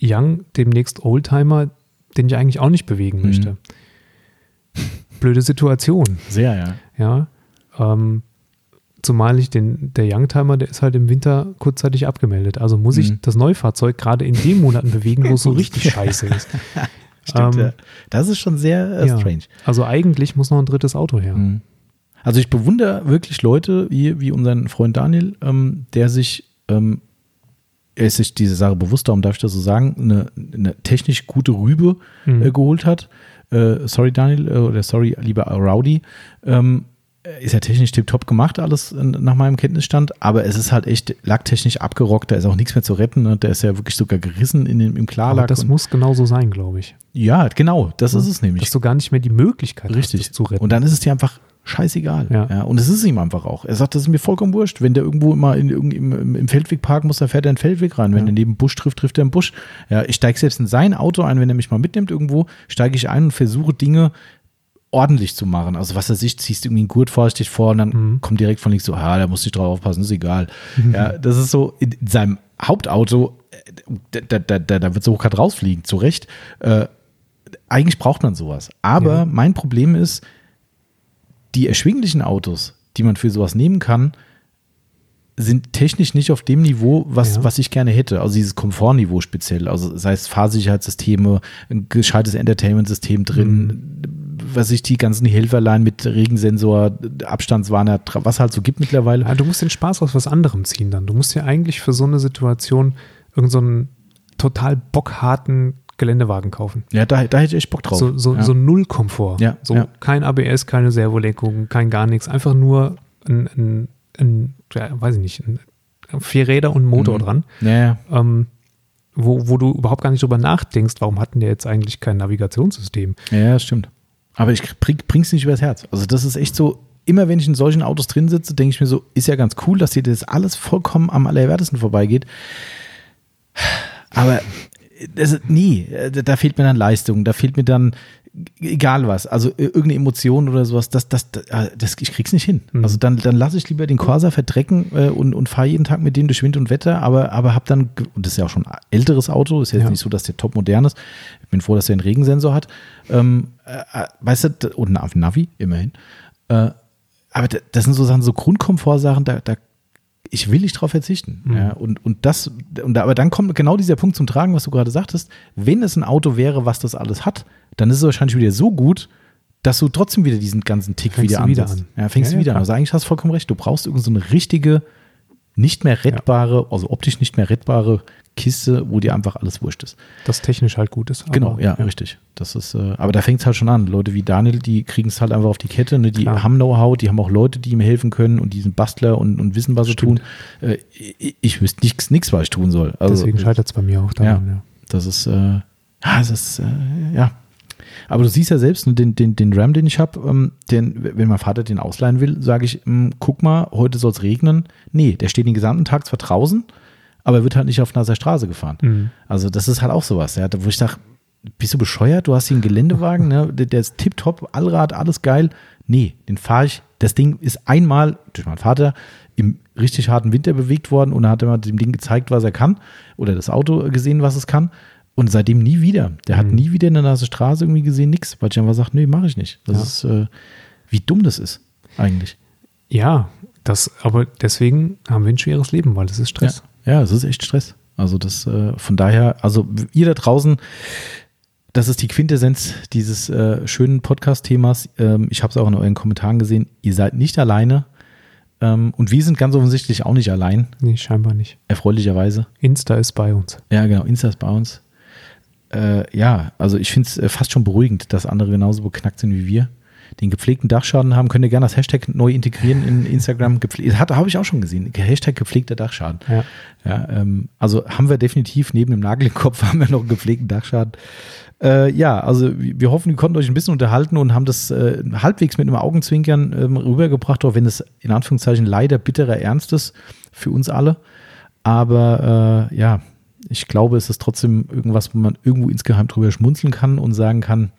Young, demnächst Oldtimer, den ich eigentlich auch nicht bewegen hm. möchte blöde Situation. Sehr, ja. Ja. Ähm, zumal ich den, der Youngtimer, der ist halt im Winter kurzzeitig abgemeldet. Also muss ich mhm. das Neufahrzeug gerade in den Monaten bewegen, wo es so richtig [laughs] scheiße ist. [laughs] Stimmt, ähm, ja. Das ist schon sehr äh, ja. strange. Also eigentlich muss noch ein drittes Auto her. Mhm. Also ich bewundere wirklich Leute wie, wie unseren Freund Daniel, ähm, der sich, ähm, er ist sich diese Sache bewusst, darum darf ich das so sagen, eine, eine technisch gute Rübe mhm. äh, geholt hat äh, sorry Daniel äh, oder sorry lieber Rowdy, ähm, ist ja technisch tiptop gemacht, alles nach meinem Kenntnisstand, aber es ist halt echt lacktechnisch abgerockt, da ist auch nichts mehr zu retten, ne? der ist ja wirklich sogar gerissen in dem, im Klarlack. Aber das muss genauso sein, glaube ich. Ja, genau, das ja, ist es nämlich. Dass du gar nicht mehr die Möglichkeit Richtig. hast, das zu retten. Und dann ist es dir einfach scheißegal. Ja. ja. Und es ist ihm einfach auch. Er sagt, das ist mir vollkommen wurscht. Wenn der irgendwo immer in, im, im Feldweg parken muss, dann fährt er in den Feldweg rein. Wenn ja. er neben Busch trifft, trifft er im Busch. Ja, ich steige selbst in sein Auto ein, wenn er mich mal mitnimmt irgendwo, steige ich ein und versuche Dinge ordentlich zu machen. Also was er sich, ziehst du irgendwie einen Gurt vorsichtig vor und dann mhm. kommt direkt von links so, ah, da muss ich drauf aufpassen, ist egal. Mhm. Ja, das ist so in, in seinem Hauptauto, äh, da, da, da, da wird so hoch rausfliegen, zu Recht. Äh, eigentlich braucht man sowas. Aber ja. mein Problem ist, die erschwinglichen Autos, die man für sowas nehmen kann, sind technisch nicht auf dem Niveau, was, ja. was ich gerne hätte. Also dieses Komfortniveau speziell. Also sei es Fahrsicherheitssysteme, ein gescheites Entertainment-System drin, mhm. was ich die ganzen Helferlein mit Regensensor, Abstandswarner, was halt so gibt mittlerweile. Ja, du musst den Spaß aus was anderem ziehen dann. Du musst ja eigentlich für so eine Situation irgendeinen so total bockharten Geländewagen kaufen. Ja, da, da hätte ich echt Bock drauf. So, so, ja. so null Komfort. Ja, so ja. kein ABS, keine Servolenkung, kein gar nichts. Einfach nur ein, ein, ein ja, weiß ich nicht, vier Räder und Motor mhm. dran. Ja, ähm, wo, wo du überhaupt gar nicht drüber nachdenkst, warum hatten der jetzt eigentlich kein Navigationssystem? Ja, stimmt. Aber ich bring, bring's nicht übers Herz. Also das ist echt so, immer wenn ich in solchen Autos drin sitze, denke ich mir so, ist ja ganz cool, dass dir das alles vollkommen am allerwertesten vorbeigeht. Aber das, nie. Da fehlt mir dann Leistung, da fehlt mir dann egal was, also irgendeine Emotion oder sowas, das, das, das, ah, das ich krieg's nicht hin. Mhm. Also dann, dann lasse ich lieber den Corsa verdrecken äh, und, und fahre jeden Tag mit denen durch Wind und Wetter, aber, aber habe dann, und das ist ja auch schon ein älteres Auto, ist ja, ja. nicht so, dass der top modern ist. Ich bin froh, dass der einen Regensensor hat. Ähm, äh, äh weißt du, und ein Navi, immerhin. Äh, aber das sind so Sachen, so Grundkomfortsachen, da, da ich will nicht darauf verzichten. Mhm. Ja, und, und das, und aber dann kommt genau dieser Punkt zum Tragen, was du gerade sagtest. Wenn es ein Auto wäre, was das alles hat, dann ist es wahrscheinlich wieder so gut, dass du trotzdem wieder diesen ganzen Tick fängst wieder, wieder an. Ja, fängst ja, du wieder ja, an. Also eigentlich hast du vollkommen recht. Du brauchst irgendeine so richtige, nicht mehr rettbare, also optisch nicht mehr rettbare Kiste, wo dir einfach alles wurscht ist. Das technisch halt gut ist. Genau, ja, ja, richtig. Das ist, äh, aber da fängt es halt schon an. Leute wie Daniel, die kriegen es halt einfach auf die Kette, ne? die Klar. haben Know-how, die haben auch Leute, die ihm helfen können und die sind Bastler und, und wissen, was sie tun. Äh, ich, ich wüsste nichts, nichts, was ich tun soll. Also, Deswegen scheitert es bei mir auch daran, ja, ja. Das ist, äh, ja, das ist, äh, ja. Aber du siehst ja selbst, ne, den, den, den Ram, den ich habe, ähm, wenn mein Vater den ausleihen will, sage ich, ähm, guck mal, heute soll es regnen. Nee, der steht den gesamten Tag zwar draußen, aber er wird halt nicht auf nasser Straße gefahren. Mhm. Also das ist halt auch sowas, ja, wo ich sage, bist du bescheuert? Du hast hier einen Geländewagen, ne? der, der ist tipptopp, Allrad, alles geil. Nee, den fahre ich. Das Ding ist einmal durch meinen Vater im richtig harten Winter bewegt worden und er hat immer dem Ding gezeigt, was er kann oder das Auto gesehen, was es kann. Und seitdem nie wieder. Der mhm. hat nie wieder eine nasse Straße irgendwie gesehen, nix, weil ich einfach sage, nee, mache ich nicht. Das ja. ist, äh, wie dumm das ist, eigentlich. Ja, das, aber deswegen haben wir ein schweres Leben, weil das ist Stress. Ja, ja es ist echt Stress. Also das, äh, von daher, also ihr da draußen, das ist die Quintessenz dieses äh, schönen Podcast-Themas. Ähm, ich habe es auch in euren Kommentaren gesehen. Ihr seid nicht alleine. Ähm, und wir sind ganz offensichtlich auch nicht allein. Nee, scheinbar nicht. Erfreulicherweise. Insta ist bei uns. Ja, genau. Insta ist bei uns. Äh, ja, also ich finde es äh, fast schon beruhigend, dass andere genauso beknackt sind wie wir. Den gepflegten Dachschaden haben, könnt ihr gerne das Hashtag neu integrieren in Instagram. [laughs] Habe ich auch schon gesehen. Hashtag gepflegter Dachschaden. Ja. Ja, ähm, also haben wir definitiv neben dem Nagel im Kopf [laughs] haben wir noch einen gepflegten Dachschaden. Äh, ja, also wir hoffen, wir konnten euch ein bisschen unterhalten und haben das äh, halbwegs mit einem Augenzwinkern ähm, rübergebracht, auch wenn es in Anführungszeichen leider bitterer Ernst ist für uns alle. Aber äh, ja, ich glaube, es ist trotzdem irgendwas, wo man irgendwo insgeheim drüber schmunzeln kann und sagen kann,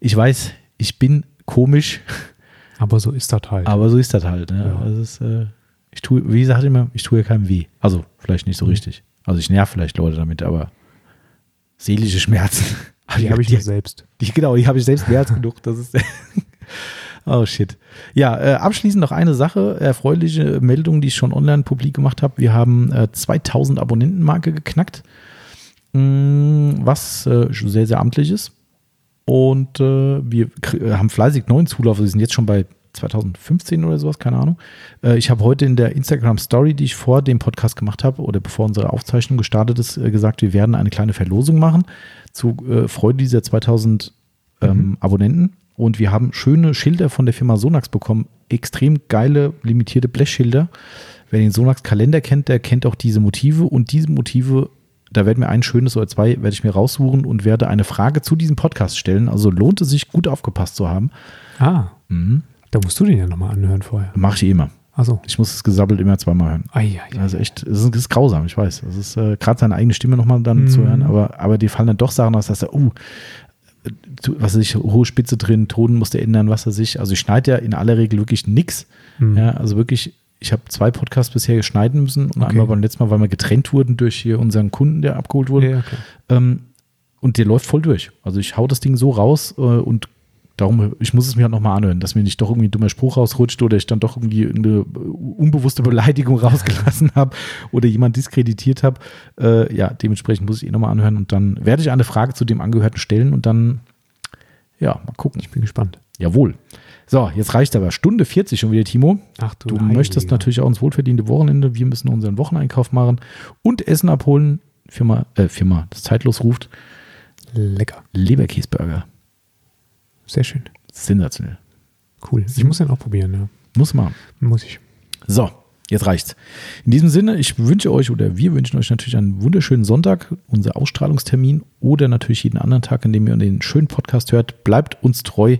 ich weiß, ich bin komisch. [laughs] Aber so ist das halt. Aber so ist das halt. Ne? Ja. Also es, äh, ich tue, wie gesagt immer, ich tue ja keinem weh. Also vielleicht nicht so Mhm. richtig. Also ich nerv vielleicht Leute damit, aber seelische Schmerzen. die [laughs] habe ich mir selbst. Die, genau, die habe ich selbst mehr als genug. Das ist. [laughs] oh shit. Ja, äh, abschließend noch eine Sache, erfreuliche Meldung, die ich schon online publik gemacht habe. Wir haben äh, 2000 Abonnentenmarke geknackt, Mm, was äh, schon sehr, sehr amtlich ist. Und äh, wir äh, haben fleißig neuen Zulauf. Wir sind jetzt schon bei 2015 oder sowas, keine Ahnung. Äh, ich habe heute in der Instagram Story, die ich vor dem Podcast gemacht habe oder bevor unsere Aufzeichnung gestartet ist, gesagt, wir werden eine kleine Verlosung machen zu Freude dieser 2000 ähm, Abonnenten. Und wir haben schöne Schilder von der Firma Sonax bekommen. Extrem geile, limitierte Blechschilder. Wer den Sonax Kalender kennt, der kennt auch diese Motive. Und diese Motive, da werden wir ein schönes oder zwei, werde ich mir raussuchen und werde eine Frage zu diesem Podcast stellen. Also lohnt es sich, gut aufgepasst zu haben. Ah, Mhm. da musst du den ja nochmal anhören vorher. Mache ich immer. Achso. Ich muss das Gesabbelt immer zweimal hören. Ja, ja. Also echt, es ist, ist grausam, ich weiß. Es ist äh, gerade seine eigene Stimme nochmal dann Mhm. zu hören, aber, aber dir fallen dann doch Sachen aus, dass er, uh, was weiß ich, hohe Spitze drin, Ton musste ändern, was weiß ich. Also ich schneide ja in aller Regel wirklich nix. Mhm. Ja, also wirklich, ich habe zwei Podcasts bisher schneiden müssen und Okay. einmal beim letzten Mal, weil wir getrennt wurden durch hier unseren Kunden, der abgeholt wurde. Ja, okay. Ähm, und der läuft voll durch. Also ich hau das Ding so raus äh, und darum, ich muss es mir halt nochmal anhören, dass mir nicht doch irgendwie ein dummer Spruch rausrutscht oder ich dann doch irgendwie eine unbewusste Beleidigung [laughs] rausgelassen habe oder jemand diskreditiert habe. Äh, ja, dementsprechend muss ich eh nochmal anhören und dann werde ich eine Frage zu dem Angehörten stellen und dann, ja, mal gucken. Ich bin gespannt. Jawohl. So, jetzt reicht aber. Stunde 40 schon wieder, Timo. Ach du, Du Heiliger. möchtest natürlich auch ins wohlverdiente Wochenende. Wir müssen unseren Wocheneinkauf machen und Essen abholen. Firma, äh, Firma, das zeitlos ruft. Lecker. Leberkäsburger. Sehr schön. Sensationell. Cool. Ich muss den auch probieren, ja. Muss man. Muss ich. So, jetzt reicht's. In diesem Sinne, ich wünsche euch oder wir wünschen euch natürlich einen wunderschönen Sonntag, unser Ausstrahlungstermin oder natürlich jeden anderen Tag, in dem ihr den schönen Podcast hört. Bleibt uns treu,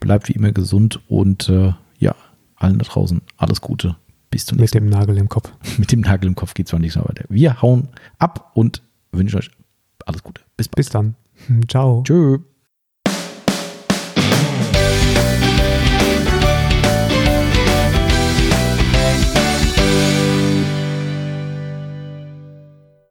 bleibt wie immer gesund und äh, ja, allen da draußen alles Gute. Bis zum Mit nächsten dem Nagel im Kopf. Mal. [laughs] Mit dem Nagel im Kopf geht's zwar nicht mehr weiter. Wir hauen ab und wünschen euch alles Gute. Bis bald. Bis dann. [laughs] Ciao. Tschö.